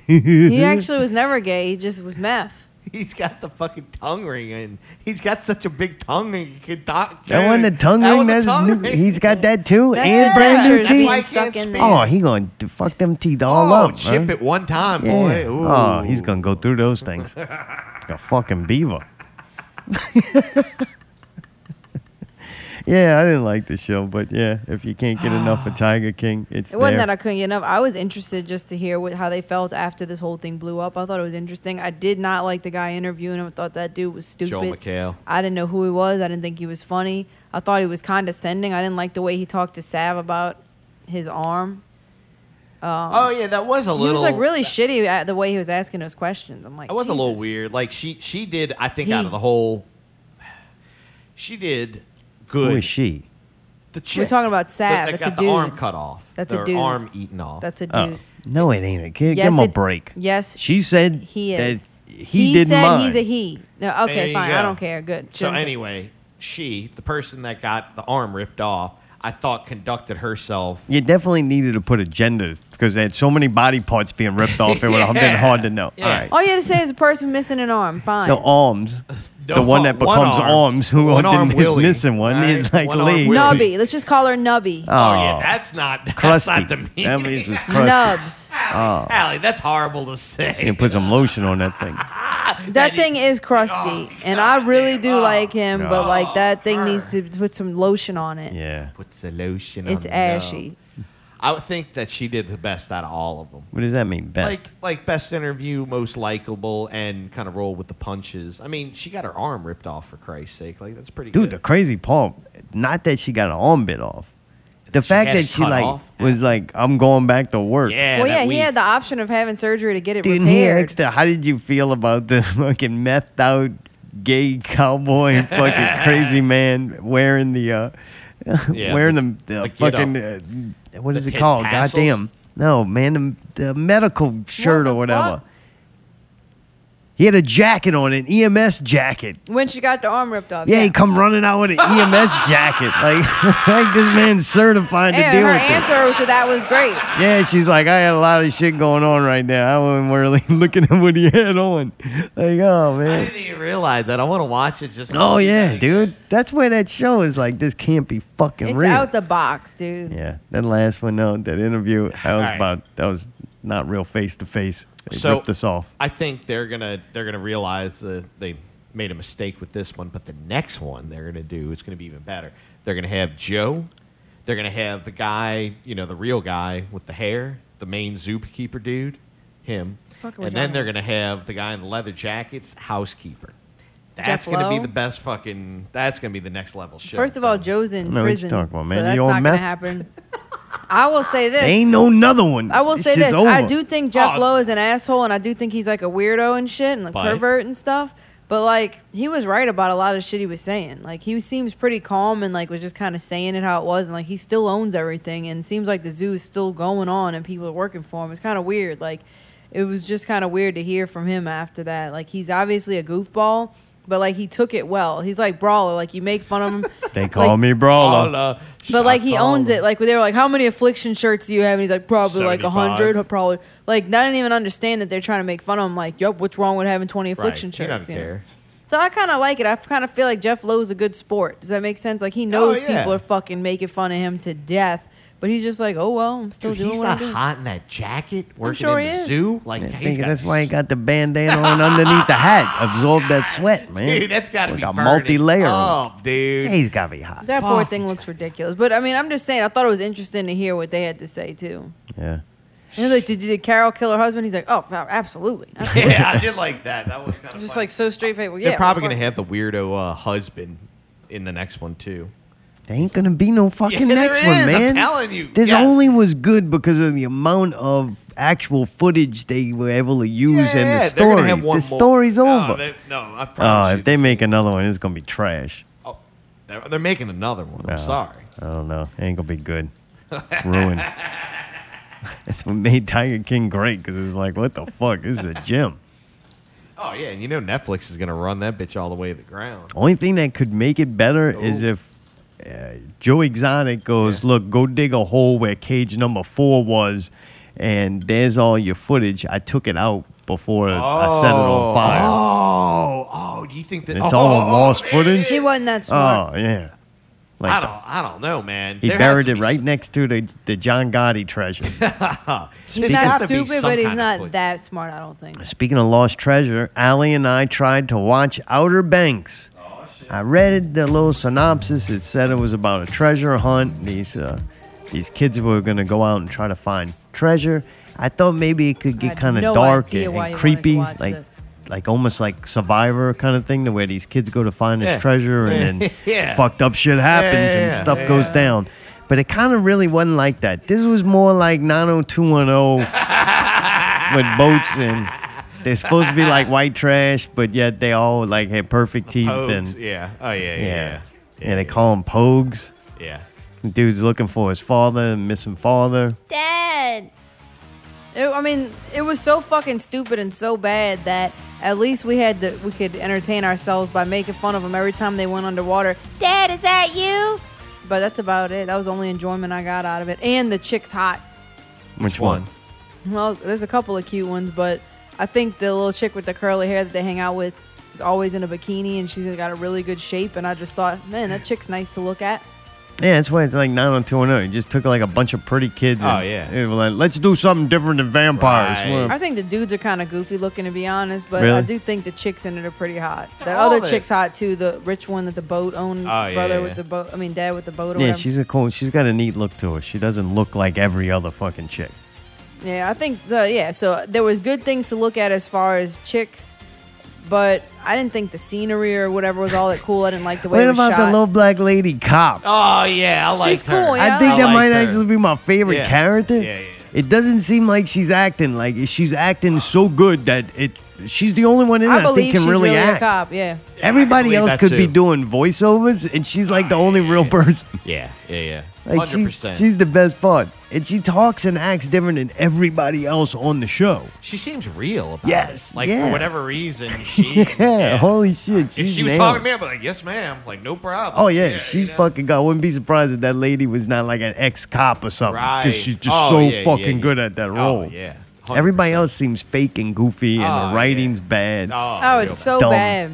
He actually was never gay. He just was meth. [LAUGHS] He's got the fucking tongue ring, and he's got such a big tongue, and he can talk. That one, the tongue That ring. one, the That's tongue new. ring. He's got that too, That's and the brand new dentures why he teeth. can't in speak. there. Oh, he gonna fuck them teeth all oh, up. chip huh? it one time, Yeah. boy. Ooh. Oh, he's gonna go through those things. [LAUGHS] like a fucking beaver. [LAUGHS] yeah, I didn't like the show, but yeah, if you can't get enough of [SIGHS] Tiger King, it's It wasn't there. that I couldn't get enough. I was interested just to hear what, how they felt after this whole thing blew up. I thought it was interesting. I did not like the guy interviewing him. I thought that dude was stupid. Joel McHale. I didn't know who he was. I didn't think he was funny. I thought he was condescending. I didn't like the way he talked to Saff about his arm. Um, oh yeah, that was a little. He was like really shitty at the way he was asking those questions. I'm like, That was a little weird. Like she, she did. I think He- out of the whole, she did Who good. is she? The chick. We're talking about that- Saff. That That's got a the dude. arm cut off. That's a Their dude. arm eaten off. That's a oh, dude. Oh, no, it ain't. Give, Yes, give him a it- break. Yes, She said he is. that he, didn't said mind. he's a he. No, There okay, you fine. go. I don't care. Good. So Shouldn't- anyway, she, the person that got the arm ripped off, I thought conducted herself. You definitely needed to put a gender because they had so many body parts being ripped off. It would have [LAUGHS] been hard to know. Yeah. All right. all you had to say is a person missing an arm. Fine. So arms, No, [LAUGHS] the one that one becomes arm. arms, who One arm didn't, [LAUGHS] is Willie, missing one, right? is like One arm Nubby. Let's just call her Nubby. Oh, Oh, yeah, that's not. That's crusty. not the meaning. That means it's [LAUGHS] crusty. Nubs. Oh, Allie, that's horrible to say. you put some lotion on that thing. [LAUGHS] That thing is crusty, oh, and I really do oh, like him, but like that thing needs to put some lotion on it. Yeah. put the lotion on it. It's on. ashy. I would think that she did the best out of all of them. What does that mean? Best. Like, like best interview, most likable, and kind of roll with the punches. I mean, she got her arm ripped off for Christ's sake. Like that's pretty Dude, the crazy part, not that she got her arm bit off. The She fact that she like off? was like, I'm going back to work. yeah, well, that yeah, he had the option of having surgery to get it Didn't he repaired. ask her, how did you feel about the [LAUGHS] fucking methed out gay cowboy fucking [LAUGHS] crazy man wearing the uh Yeah, wearing the- the, the, the fucking uh, what The is it called? tassels? Goddamn. No, man, the, the medical shirt the or whatever. fuck? He had a jacket on, an EMS jacket. when she got the arm ripped off. Yeah, he come running out with an EMS [LAUGHS] jacket. Like, [LAUGHS] like this man's certified to And deal her with it. answer to that was great. Yeah, she's like, I had a lot of shit going on right now. I wasn't really [LAUGHS] looking at what he had on. Like, oh man. I didn't even realize that. I want to watch it just. Oh yeah, that dude. That's where that show is like. This can't be fucking It's real. out the box, dude. yeah, that last one, though, that interview, that was Alright. about. That was not real face to face. They So- ripped us off. I think they're gonna they're gonna realize that they made a mistake with this one, but the next one they're gonna do is gonna be even better. They're gonna have Joe. They're gonna have the guy, you know, the real guy with the hair, the main zookeeper dude, him, Fuck and then they're gonna have the guy in the leather jackets, housekeeper. That's Jeff gonna be Lowe? the best fucking. That's gonna be the next level shit. First of all, Joe's in know what you're prison, talking about, man. so that's You on not gonna meth? happen. I will say this. There ain't no another one. I will say shit's this. Over. I do think Jeff Oh. Lowe is an asshole, and I do think he's like a weirdo and shit, and a But- pervert and stuff. But like, he was right about a lot of shit he was saying. Like, he seems pretty calm and like was just kind of saying it how it was, and like he still owns everything, and seems like the zoo is still going on, and people are working for him. It's kind of weird. Like, it was just kind of weird to hear from him after that. Like, he's obviously a goofball. But like he took it well. He's like brawler. Like you make fun of him. [LAUGHS] They call like, me brawler. Paula, but like he owns it. Like they were like, "How many affliction shirts do you have?" And he's like, "Probably like a 75. hundred. Probably like I didn't even understand that they're trying to make fun of him. Like, yup, what's wrong with having twenty Right. affliction He shirts? doesn't you know? care. So I kind of like it. I kind of feel like Jeff Lowe's a good sport. Does that make sense? Like he oh, knows Oh, yeah. people are fucking making fun of him to death, but he's just like, "Oh well, I'm still Dude, doing he's what not I'm doing." hot in that jacket, working sure in he the is. zoo. Like I he's think got that's why he got the bandana on underneath the hat. Absorb that [LAUGHS] sweat, man. Dude, that's got to like be a burning multi-layer. up, dude. Yeah, he's got to be hot. That poor Fuck. thing looks ridiculous. But I mean, I'm just saying. I thought it was interesting to hear what they had to say too. Yeah. And he's like, "Did, did Carol kill her husband?" He's like, "Oh, absolutely." absolutely." [LAUGHS] yeah, I did like that. That was [LAUGHS] kind of just like so straight faced. Well, yeah, They're probably gonna have the weirdo uh, husband in the next one too. There ain't gonna be no fucking Yeah, next is, one, I'm man. telling you. This Yeah. only was good because of the amount of actual footage they were able to use in Yeah, the they're gonna story. have one the more. story's No, over. they- no, I oh, promise you if they make another one, it's gonna be trash. Oh, they're, they're making another one. I'm sorry. I don't know. It ain't gonna be good. It's [LAUGHS] ruined. [LAUGHS] That's what made Tiger King great because it was like, what the fuck? This is a gym. Oh yeah, and you know Netflix is gonna run that bitch all the way to the ground. Only thing that could make it better is Oh. if uh, Joe Exotic goes, look, go dig a hole where cage number four was, and there's all your footage. I took it out before I set it on fire. Oh, oh, do you think that And it's [LAUGHS] oh, all lost there footage? it He wasn't that smart. Oh yeah, like I don't, I don't know, man. he There buried it be right s- next to the the John Gotti treasure. [LAUGHS] He's not stupid, but he's not that smart. I don't think. Speaking of lost treasure, Allie and I tried to watch Outer Banks. I read the little synopsis. It said it was about a treasure hunt. These uh, these kids were gonna go out and try to find treasure. I thought maybe it could get kind of no dark and, and you wanted to creepy, like this. like almost like Survivor kind of thing, the way these kids go to find this Yeah. treasure and [LAUGHS] then Yeah. fucked up shit happens Yeah, and yeah, stuff yeah. goes down. But it kind of really wasn't like that. This was more like 90210 [LAUGHS] with boats and they're supposed to be like white [LAUGHS] trash, but yet they all like had perfect teeth Pogues, and yeah. Oh yeah, yeah, yeah, yeah. yeah. they call them pogues. Yeah. Dude's looking for his father, missing father. Dad. It, I mean, it was so fucking stupid and so bad that at least we had to we could entertain ourselves by making fun of them every time they went underwater. Dad, is that you? But that's about it. That was the only enjoyment I got out of it. And the chick's hot. Which one? Well, there's a couple of cute ones, but I think the little chick with the curly hair that they hang out with is always in a bikini and she's got a really good shape. And I just thought, man, that chick's nice to look at. Yeah, that's why it's like 90210. You just took like a bunch of pretty kids. Oh, and, yeah. and were like, let's do something different than vampires. Right. Well, I think the dudes are kind of goofy looking, to be honest, but Really? I do think the chicks in it are pretty hot. That all other chick's hot too. The rich one that the boat owned, Oh, brother yeah, with the boat. I mean, dad with the boat. Or yeah, whatever. she's a cool. She's got a neat look to her. She doesn't look like every other fucking chick. Yeah, I think the yeah. So there was good things to look at as far as chicks, but I didn't think the scenery or whatever was all that cool. I didn't like the way What it was about shot. the little black lady cop? Oh yeah, I like She's her. cool, yeah. I think I that like might her. actually be my favorite Yeah. character. Yeah, yeah. It doesn't seem like she's acting like she's acting so good that it she's the only one in I, I believe think can she's really, really act. a cop. Yeah. Everybody else could be doing voiceovers, and she's like the only real person. [LAUGHS] Yeah, yeah, yeah. Like 100%. she's the best part, and she talks and acts different than everybody else on the show. she seems real about Yes, it. Like, yeah. for whatever reason, [LAUGHS] she. Yeah, holy shit, she's she was nailed talking to me, I'd be like, yes, ma'am. Like, no problem. Oh yeah, she's know? fucking god. I wouldn't be surprised if that lady was not like an ex cop or something, Right. she's just Oh, so yeah, fucking yeah. good at that oh, role. Oh, yeah. 100%. Everybody else seems fake and goofy, and Oh, the yeah. writing's bad. Oh, Oh, it's so dumb. bad.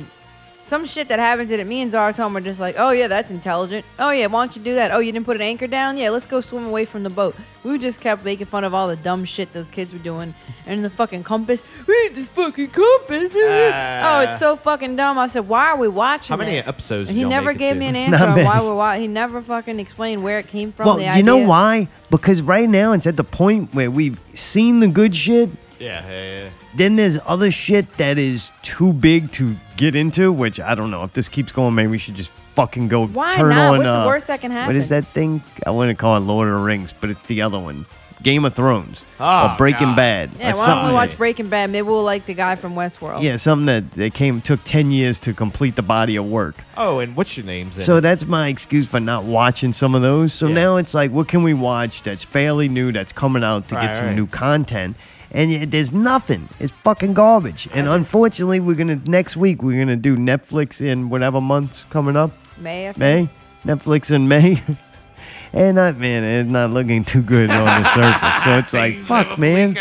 Some shit that happens in it. Me and Zartom are just like, oh yeah, that's intelligent. Oh yeah, why don't you do that? Oh, you didn't put an anchor down? Yeah, let's go swim away from the boat. We just kept making fun of all the dumb shit those kids were doing, and the fucking compass. We need this fucking compass. [LAUGHS] oh, it's so fucking dumb. I said, why are we watching? How many this? episodes And he never gave me an [LAUGHS] answer on why we're watching. He never fucking explained where it came from. well, you know why? Because right now it's at the point where we've seen the good shit. Yeah, yeah, yeah. Then there's other shit that is too big to get into, which I don't know. If this keeps going, maybe we should just fucking go Why turn not? on. What's the uh, worst that can happen? What is that thing? I want to call it Lord of the Rings, but it's the other one. Game of Thrones. Oh, or Breaking God. Bad. Yeah, or why don't we watch Breaking Bad? Maybe we'll like the guy from Westworld. Yeah, something that, that came took 10 years to complete the body of work. Oh, and what's your name's in So it? that's my excuse for not watching some of those. So Yeah. now it's like, what can we watch that's fairly new, that's coming out to Right, get some right. new content? And yet there's nothing. It's fucking garbage. And unfortunately, we're gonna next week we're gonna do Netflix in whatever month's coming up. May. I think. May, Netflix in May. [LAUGHS] and not man, it's not looking too good on the [LAUGHS] surface. So it's like, fuck, man.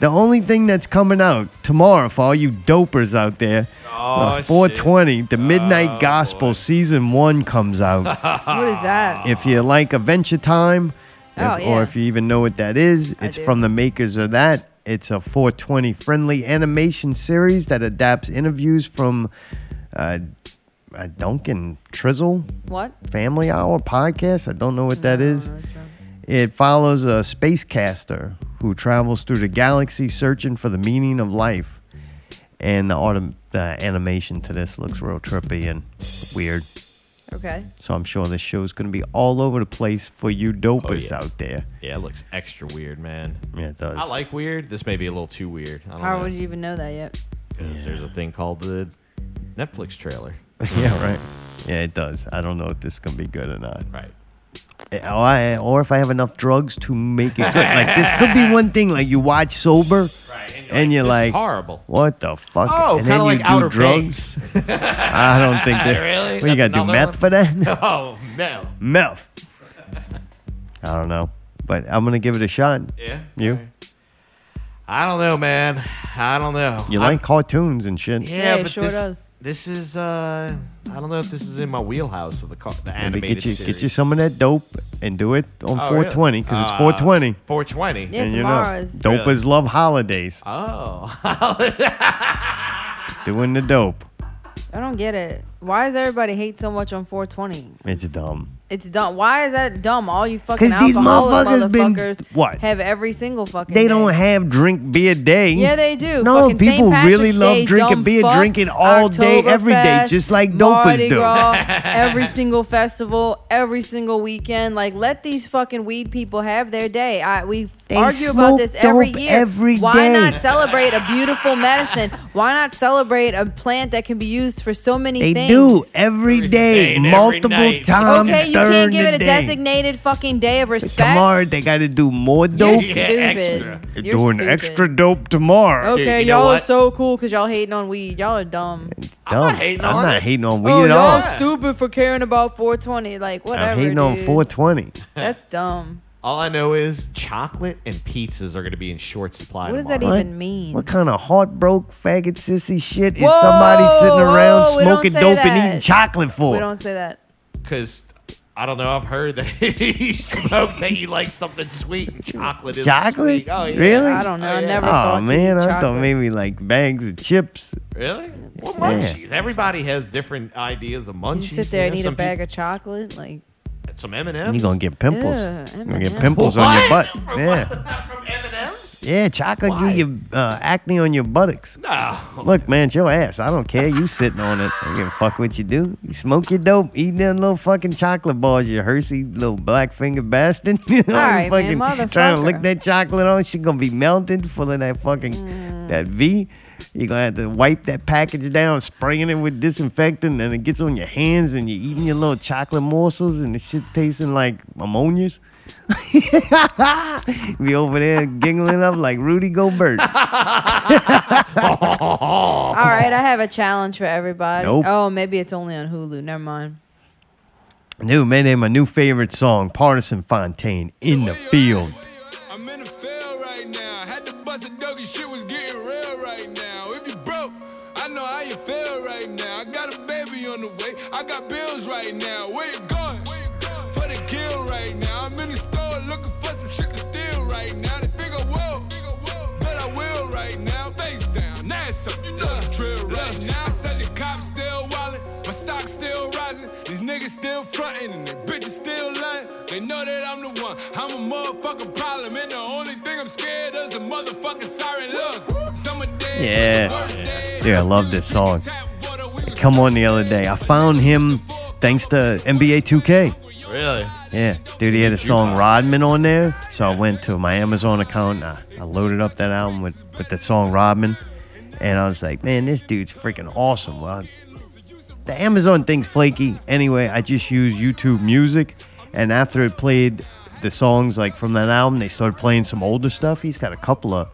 The only thing that's coming out tomorrow for all you dopers out there, Oh, uh, 420, the Midnight Oh, Gospel boy. season one comes out. [LAUGHS] What is that? if you like Adventure Time, Oh, yeah. or if you even know what that is, I it's do. from the makers of that. It's a 420 friendly animation series that adapts interviews from uh, uh, Duncan Trussell What? Family Hour podcast. I don't know what that is. It follows a spacecaster who travels through the galaxy searching for the meaning of life. And the, autom- the animation to this looks real trippy and weird. Okay. So I'm sure this show is going to be all over the place for you dopers oh, yeah. out there. Yeah, it looks extra weird, man. Yeah, it does. I like weird. This may be a little too weird. I don't How know. would you even know that yet? 'Cause there's a thing called the Netflix trailer. [LAUGHS] yeah, right. Yeah, it does. I don't know if this is going to be good or not. Right. Or, I, or if I have enough drugs to make it good. like, this could be one thing. Like, you watch sober and you're, "This is like, horrible. what the fuck? Oh, and kind of then like you do Outer drugs. [LAUGHS] I don't think [LAUGHS] that. Really? What, you got to do meth one? for that? [LAUGHS] Oh no. meth. I don't know. But I'm going to give it a shot. Yeah. You? I don't know, man. I don't know. You I'm- like cartoons and shit. Yeah, Yeah, it but sure this, does. This is uh I don't know if this is in my wheelhouse of the car, the Maybe animated get you series. get you some of that dope and do it on Oh, 420 because really? it's Uh, 420. 420. Yeah, and you know, tomorrow is- dopers love holidays. Oh. [LAUGHS] Doing the dope. I don't get it. Why does everybody hate so much on 420? It's dumb. It's dumb. Why is that dumb? All you fucking 'Cause these alcoholic motherfuckers been- motherfuckers what? have every single fucking. They day. don't have drink beer day. Yeah, they do. No, Fucking people St. really love Day, drinking dumb beer, fuck, drinking all day, every day, Oktoberfest, just like dopers Mardi do. Gras, [LAUGHS] every single festival, every single weekend. Like, let these fucking weed people have their day. I we They argue about this every dope year. every Why day. not celebrate a beautiful medicine? Why not celebrate a plant that can be used for so many They things? do every day, and multiple night. times. Okay, you can't give it a day. designated fucking day of respect. Tomorrow they got to do more dope. You're dope. stupid. extra. They're You're doing stupid. extra dope tomorrow. Okay, you know y'all are so cool because y'all hating on weed. Y'all are dumb. I'm not Dumb. hating I'm on not it. hating on oh, weed oh, at y'all all. stupid for caring about 420. Like whatever. I'm hating on 420. That's dumb. All I know is chocolate and pizzas are going to be in short supply What does that tomorrow. even mean? What kind of heartbroke faggot sissy shit is somebody sitting around whoa, we don't smoking say dope and eating chocolate for? We don't say that. Because I don't know. I've heard that [LAUGHS] he smoked that he like something sweet and chocolate. is Chocolate? sweet. Oh yeah. Really? I don't know. I oh, yeah. never Oh thought to man, eat I thought chocolate. maybe like bags of chips. Really? Well, Yeah. munchies. Everybody has different ideas of munchies. You sit there and eat a some bag of chocolate, like people- some M and M's. You're gonna get pimples. Yeah, You're gonna get M&Ms. pimples on your butt. What? Yeah. [LAUGHS] From M&M's? Yeah, chocolate Why? give you uh, acne on your buttocks. No. Look, man, it's your ass. I don't care. You sitting on it. I don't give a fuck what you do. You smoke your dope, eat them little fucking chocolate bars, you Hershey little black finger bastard. [LAUGHS] you know, All right, fucking man, trying to lick that chocolate on. She gonna be melted, full of that fucking Mm. that V. You're gonna have to wipe that package down, spraying it with disinfectant, and it gets on your hands, and you're eating your little chocolate morsels, and the shit tasting like ammonias. [LAUGHS] be over there giggling up like Rudy Gobert. [LAUGHS] All right, I have a challenge for everybody. Nope. Oh, maybe it's only on Hulu. Never mind. Dude, man, they my new favorite song, Pardison Fontaine, In the Field. I got bills right now. Where you going? For the kill right now. I'm in the store looking for some shit to steal right now. They think I will, but I will right now. Face down, ass up, you know the drill right now. I said the cops still wildin', my stock still rising. These niggas still frontin' and they bitches still lying. They know that I'm the one. I'm a motherfucking problem, and the only thing I'm scared of is a motherfucking siren. Look, summer days, Yeah. Dude, I love this song. Come on the other day. I found him thanks to NBA 2K. Really? Yeah, dude, he had a song Rodman on there. So I went to my Amazon account. I, I loaded up that album with, with the song Rodman. And I was like, man, this dude's freaking awesome. Well, the Amazon thing's flaky. Anyway, I just use YouTube Music. And after it played the songs like from that album, they started playing some older stuff. He's got a couple of,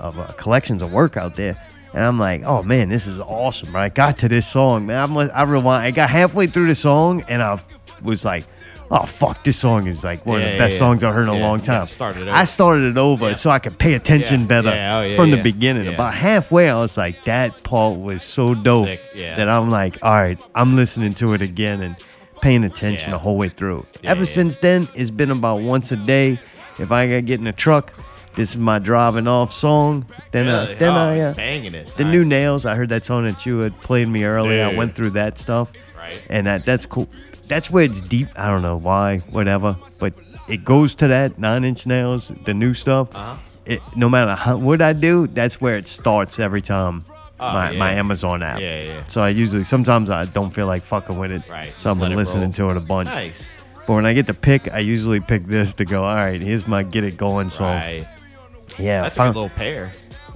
of uh, collections of work out there. And I'm like, oh man, this is awesome. Right? I got to this song, man. I'm, I rewind. I got halfway through the song and I was like, oh fuck, this song is like one of the best yeah. songs I've heard in a long time. start it I started it over so I could pay attention Yeah, better yeah, oh, yeah, from the beginning. Yeah. About halfway, I was like, that part was so dope yeah. that I'm like, all right, I'm listening to it again and paying attention Yeah. the whole way through. Yeah, Ever yeah. since then, it's been about once a day. If I gotta get in a truck, this is my driving off song. Then, uh, Really? then Oh, I, uh, banging it. the Nice. new nails. I heard that song that you had played me earlier. I went through that stuff, Right. and that that's cool. That's where it's deep. I don't know why, whatever, but it goes to that nine inch nails, the new stuff. Uh-huh. It, no matter how, what I do, that's where it starts every time. Oh, my, my. Amazon app. Yeah, yeah. So I usually sometimes I don't feel like fucking with it. Right, So I've been listening roll. to it a bunch. Nice. But when I get to pick, I usually pick this to go. All right, here's my get it going song. Right. Yeah, That's a good little pair.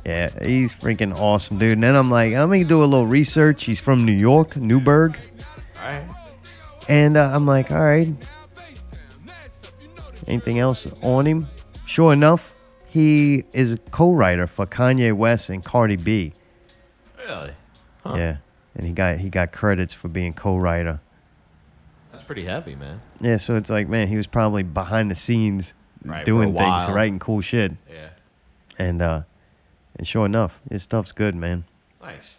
yeah, he's freaking awesome, dude. And then I'm like, I'm gonna do a little research. He's from New York, Newburgh, All right. and uh, I'm like, all right. Anything else on him? Sure enough, he is a co-writer for Kanye West and Cardi B. Really? Huh. Yeah, and he got he got credits for being co-writer. That's pretty heavy, man. Yeah, so it's like, man, he was probably behind the scenes Right, doing things, writing cool shit. Yeah. And uh, and sure enough, his stuff's good, man. Nice.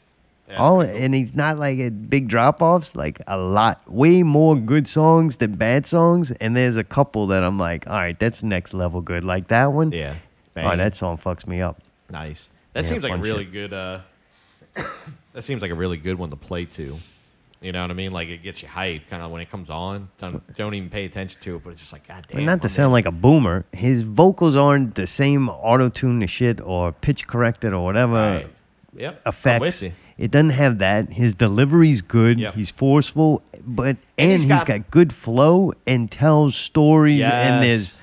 All and he's not like a big drop offs, like a lot, way more good songs than bad songs. And there's a couple that I'm like, all right, that's next level good. Like that one. Yeah. Oh, that song fucks me up. Nice. That Yeah, seems like a really shit. good. uh [COUGHS] That seems like a really good one to play to. You know what I mean? Like it gets you hyped, kind of when it comes on. Don't, don't even pay attention to it, but it's just like, God damn. And not to sound like a boomer, his vocals aren't the same auto tune to shit or pitch corrected or whatever Right. Yep. Effects. It doesn't have that. His delivery's good. Yep. He's forceful, but and, he's he's got- got, good flow and tells stories and Yes. there's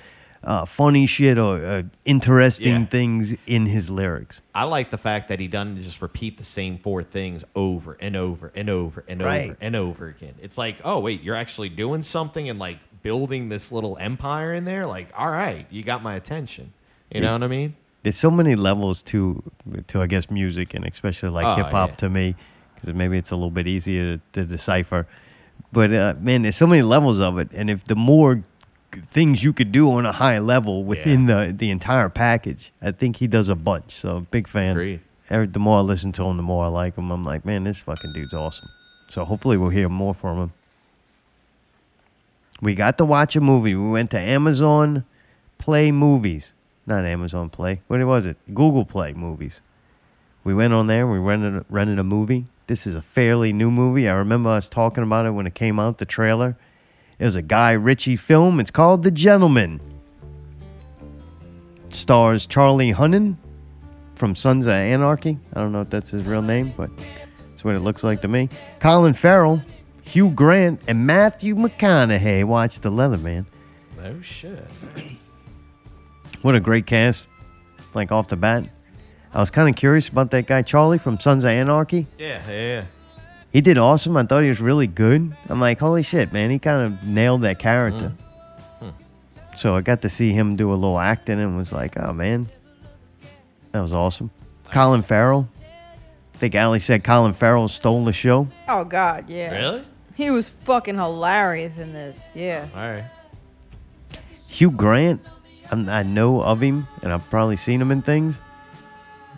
uh, funny shit or uh, interesting Yeah. things in his lyrics. I like the fact that he doesn't just repeat the same four things over and over and over and over and over again. It's like, oh wait, you're actually doing something and like building this little empire in there. Like, all right, you got my attention. You know what I mean? There's so many levels to to I guess music and especially like Oh, hip hop yeah. to me because maybe it's a little bit easier to, to decipher. But uh, man, there's so many levels of it, and if the more things you could do on a high level within the the entire package, I think he does a bunch. So big fan. Agreed. Every, the more I listen to him, the more I like him. I'm like, man, this fucking dude's awesome. So hopefully we'll hear more from him. We got to watch a movie. We went to Amazon Play Movies. Not Amazon Play. What was it? Google Play Movies. We went on there. And we rented rented a movie. This is a fairly new movie. I remember us talking about it when it came out. The trailer. It was a Guy Ritchie film. It's called The Gentlemen. Stars Charlie Hunnam from Sons of Anarchy. I don't know if that's his real name, but that's what it looks like to me. Colin Farrell, Hugh Grant, and Matthew McConaughey. Watch the Leatherman. Oh shit. What a great cast. Like off the bat. I was kind of curious about that guy Charlie from Sons of Anarchy. Yeah, yeah. He did awesome. I thought he was really good. I'm like, holy shit, man. He kind of nailed that character. Mm. So I got to see him do a little acting and was like, oh, man. That was awesome. Colin Farrell. I think Allie said Colin Farrell stole the show. Oh God, yeah. Really? He was fucking hilarious in this. Yeah. All right. Hugh Grant, I'm, I know of him and I've probably seen him in things,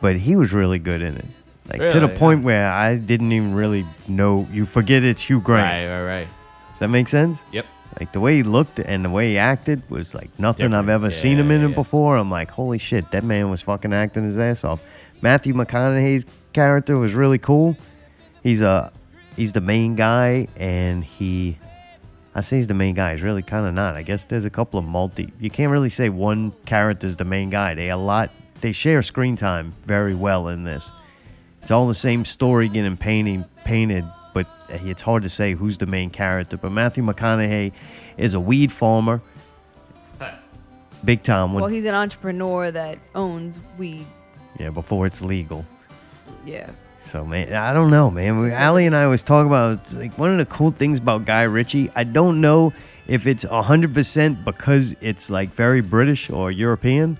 but he was really good in it. Like to the Really? point where I didn't even really know. You forget it's Hugh Grant. Right, right, right. Does that make sense? Yep. Like the way he looked and the way he acted was like nothing I've ever seen him in it before. I'm like, holy shit, that man was fucking acting his ass off. Matthew McConaughey's character was really cool. He's a he's the main guy and he I say he's the main guy. He's really kind of not. I guess there's a couple of multi. You can't really say one character's the main guy. They a lot. They share screen time very well in this. It's all the same story getting painting painted, but it's hard to say who's the main character. But Matthew McConaughey is a weed farmer, big time. When, Well, he's an entrepreneur that owns weed. yeah, before it's legal. Yeah. So man, I don't know, man. We, Allie and I was talking about like one of the cool things about Guy Ritchie. I don't know if it's hundred percent because it's like very British or European,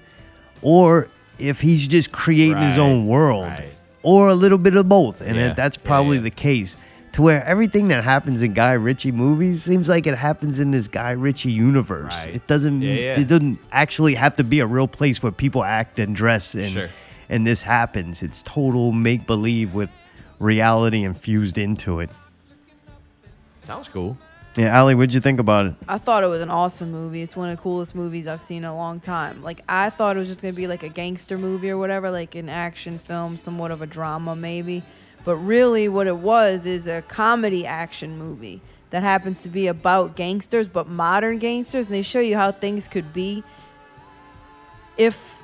or if he's just creating his own world, right. Or a little bit of both. And Yeah, that- that's probably yeah. the case. To where everything that happens in Guy Ritchie movies seems like it happens in this Guy Ritchie universe. Right. It doesn't. Yeah, yeah. It doesn't actually have to be a real place where people act and dress and Sure. and this happens. It's total make believe with reality infused into it. Sounds cool. Yeah, Allie, what'd you think about it? I thought it was an awesome movie. It's one of the coolest movies I've seen in a long time. Like I thought it was just gonna be like a gangster movie or whatever, like an action film, somewhat of a drama maybe. But really, what it was is a comedy action movie that happens to be about gangsters, but modern gangsters, and they show you how things could be if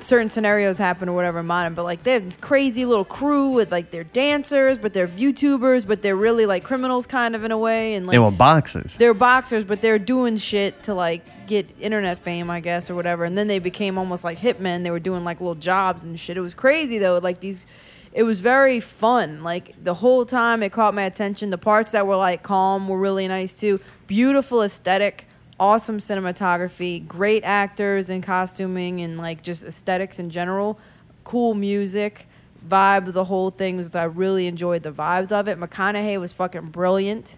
certain scenarios happen or whatever modern but like they have this crazy little crew with like they're dancers but they're youtubers but they're really like criminals kind of in a way and like they were boxers. they're boxers, but they're doing shit to like get internet fame, I guess, or whatever. And then they became almost like hitmen. They were doing like little jobs and shit. It was crazy though. Like these, it was very fun. Like the whole time, it caught my attention. The parts that were like calm were really nice too. Beautiful aesthetic, awesome cinematography, great actors and costuming and like just aesthetics in general. Cool music. Vibe, the whole thing was. I really enjoyed the vibes of it. McConaughey was fucking brilliant.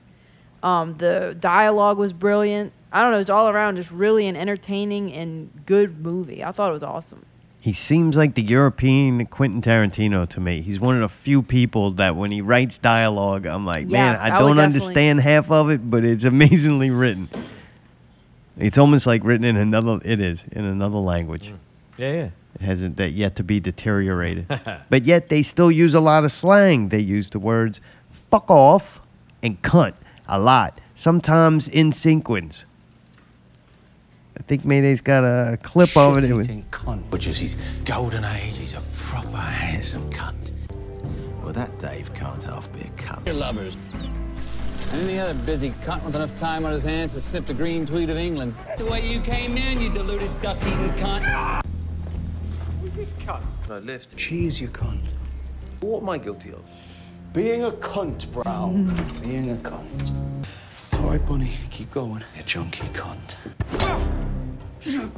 Um, the dialogue was brilliant. I don't know, it's all around just really an entertaining and good movie. I thought it was awesome. He seems like the European Quentin Tarantino to me. He's one of the few people that when he writes dialogue, I'm like, man, I I don't understand half of it, but it's [LAUGHS] amazingly written. It's almost like written in another. It is in another language. Mm. Yeah, yeah. It hasn't that yet to be deteriorated. [LAUGHS] but yet they still use a lot of slang. They use the words fuck off and cunt a lot, sometimes in sequence. I think Mayday's got a clip of it. It was- Shit-eating cunt. Which is his golden age. He's a proper handsome cunt. Well, that Dave can't half be a cunt. Your lovers. And any other busy cunt with enough time on his hands to sniff the green tweed of England. The way you came in, you deluded duck-eating cunt. Who's this cunt? I lift. Cheese, you cunt. What am I guilty of? Being a cunt, Brown. Being a cunt. It's all right, Bunny. Keep going. You junkie cunt. Little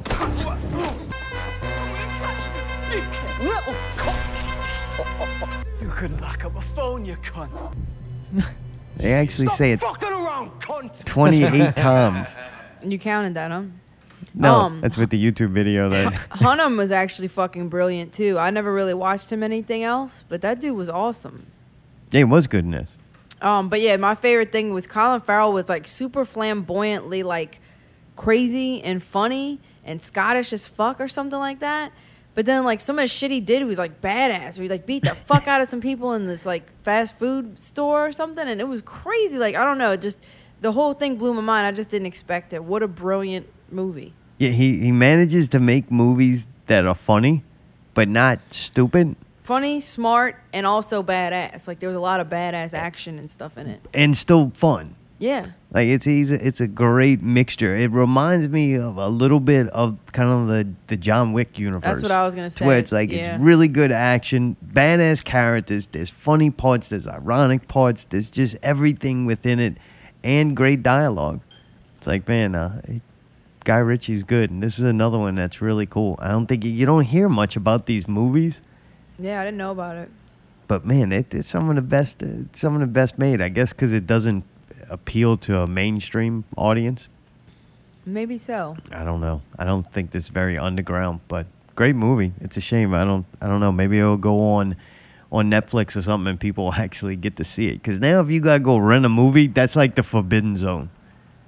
cunt. You couldn't lock up a phone, you cunt. [LAUGHS] they actually Stop say it fucking around, cunt. [LAUGHS] 28 times. You counted that, huh? No, Um, that's with the YouTube video that. [LAUGHS] Hunnam was actually fucking brilliant too. I never really watched him anything else, but that dude was awesome. Yeah, it was good in this. Um, but yeah, my favorite thing was Colin Farrell was like super flamboyantly like crazy and funny and Scottish as fuck or something like that. But then like some of the shit he did was like badass. Where he like beat the [LAUGHS] fuck out of some people in this like fast food store or something, and it was crazy. Like I don't know, just the whole thing blew my mind. I just didn't expect it. What a brilliant movie. Yeah, he, he manages to make movies that are funny, but not stupid Funny, smart, and also badass. Like there was a lot of badass action and stuff in it. and still fun. Yeah. Like it's he's a, it's a great mixture. It reminds me of a little bit of kind of the the John Wick universe. That's what I was gonna To where say, it's like yeah. it's really good action, badass characters. There's funny parts. There's ironic parts. There's just everything within it, and great dialogue. It's like man, uh, Guy Ritchie's good, and this is another one that's really cool. I don't think you, you don't hear much about these movies. Yeah, I didn't know about it. But man, it, it's some of the best, uh, some of the best made. I guess because it doesn't appeal to a mainstream audience. Maybe so. I don't know. I don't think this very underground, but great movie. It's a shame. I don't. I don't know. Maybe it'll go on on Netflix or something, and people will [LAUGHS] actually get to see it. Because now, if you gotta go rent a movie, that's like the forbidden zone.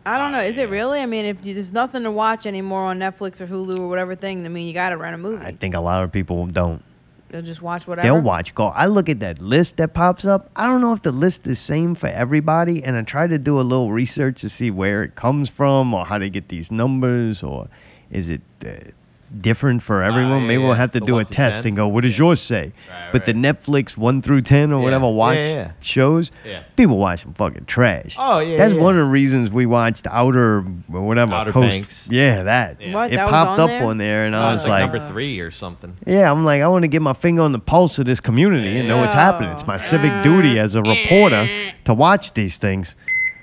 I don't know. Ah, is it really? I mean, if you, there's nothing to watch anymore on Netflix or Hulu or whatever thing, I mean, you got to rent a movie. I think a lot of people don't. They'll just watch whatever. They'll watch go. I look at that list that pops up. I don't know if the list is same for everybody, and I try to do a little research to see where it comes from or how they get these numbers, or is it uh, different for everyone? Ah, yeah, Maybe we'll yeah. have to The do a one to test 10. and go, "What does yours say?" but the Netflix one through ten or Yeah. whatever watch yeah, yeah. shows, Yeah. people watch some fucking trash. Oh, yeah, that's yeah. one of the reasons we watched Outer or whatever Outer Coast. Banks. Yeah, that What, it that was popped on up there? on there, and Oh, I it's was like, like, number three or something. yeah, I'm like, I want to get my finger on the pulse of this community and know what's happening. It's my civic duty as a reporter to watch these things.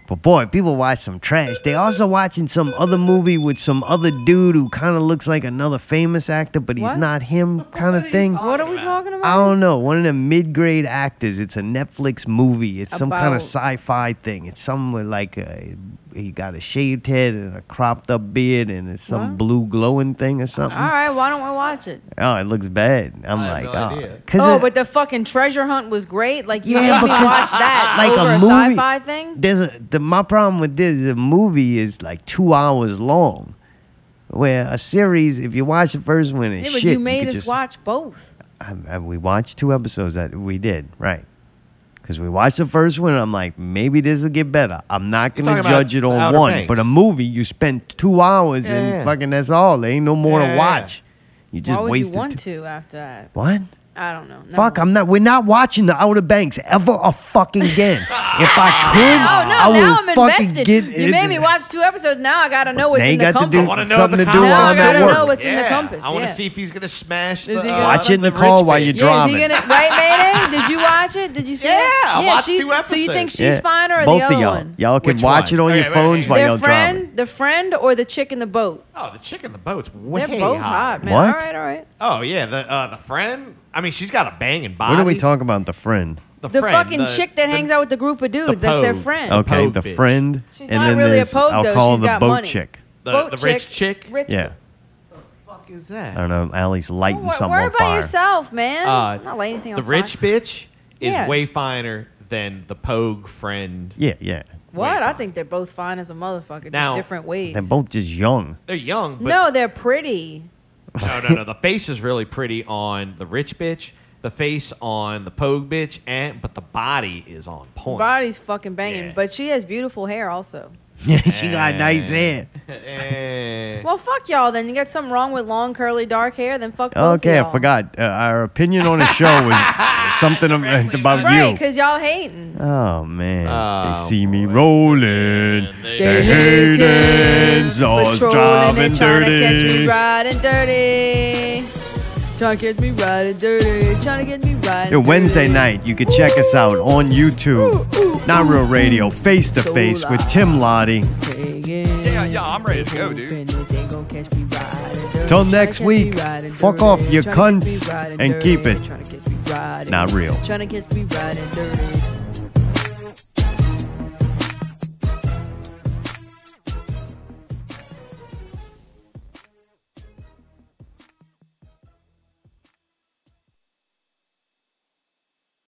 But boy, people watch some trash. They also watching some other movie with some other dude who kind of looks like another famous actor, but he's What? not him, kind of thing. What are we talking about? I don't know. One of the mid-grade actors. It's a Netflix movie. It's some kind of sci-fi thing. It's somewhere like a, he got a shaved head and a cropped up beard, and it's some What? blue glowing thing or something. All right, why don't we watch it? Oh, it looks bad. I'm I like, have no oh, idea. Oh, it- but the fucking treasure hunt was great. Like you Yeah, made me because- watch that [LAUGHS] like over a a, movie- sci-fi thing. there's a the my problem with this. The movie is like two hours long, where a series, if you watch the first one, is Yeah, but shit. you made could us just- watch both. I, I- we watched two episodes that we did right. Because we watched the first one, and I'm like, maybe this will get better. I'm not You're gonna talking judge it on Outer one, Banks. but a movie you spent two hours Yeah, and yeah. fucking that's all. There ain't no more Yeah, to yeah. watch. You just Why would you wasted. want t- to after that? what? I don't know. No. Fuck, I'm not. We're not watching the Outer Banks ever a fucking again. [LAUGHS] if I could, Oh no! I would now I'm fucking invested. get. you made me watch two episodes. Now I gotta know what's Now in the got to compass. I wanna know something the to do Now I gotta know what's in the compass. I want to yeah. see if he's gonna smash Is the, he uh, gonna- Watch it in the rich car while you're Yeah, is he driving. gonna right, [LAUGHS] Mayday? Did you watch it? Did you see it? Yeah, it? I watched she, two So you think she's Yeah. fine or Both the of other y'all. one? Y'all can Which watch one? it on your phones while Their y'all friend, driving. the friend, or the chick in the boat? Oh, the chick in the boat's way They're both hot. hot, man. What? All right, all right. Oh yeah, the uh, the friend. I mean, she's got a banging body. What are we talking about? The friend. The, The friend, fucking the- chick that the- hangs out with the group of dudes. That's their friend. Okay, Pogue the bitch. friend. She's and not then really a there's, pogue, I'll though. call She's the got boat money. chick. The, Boat the chick. rich chick. Rich- Yeah. fuck is that? I don't know. Allie's lighting Wor- something Worry on about fire. yourself, man. Uh, I'm not lighting anything the on rich bitch is Yeah. way finer than the pogue friend. Yeah, yeah. What? I think they're both fine as a motherfucker. Just Now- different ways. They're both just young. They're young, but no, they're pretty. No, no, no. The face is really pretty on the rich bitch. The face on the pogue bitch, and but the body is on point. Body's fucking banging, Yeah. but she has beautiful hair also. Yeah, [LAUGHS] she got nice hair. Eh. Well, fuck y'all then. You got something wrong with long, curly, dark hair? Then fuck both Okay, I y'all. forgot. Uh, our opinion on the [LAUGHS] show was something ab- [LAUGHS] about Right, you. because y'all hating. Oh man, Oh, they see me rolling. They They hating, hating, so Patrolling driving and trying to catch me dirty. riding dirty. Trying to catch me riding dirty. Trying to get me riding Yeah, Wednesday night, you can check us out on YouTube, Not Real Radio, face to face with Tim Lottie. Yeah, yeah, I'm ready to go, dude. Till next week, fuck off your cunts and keep it not real.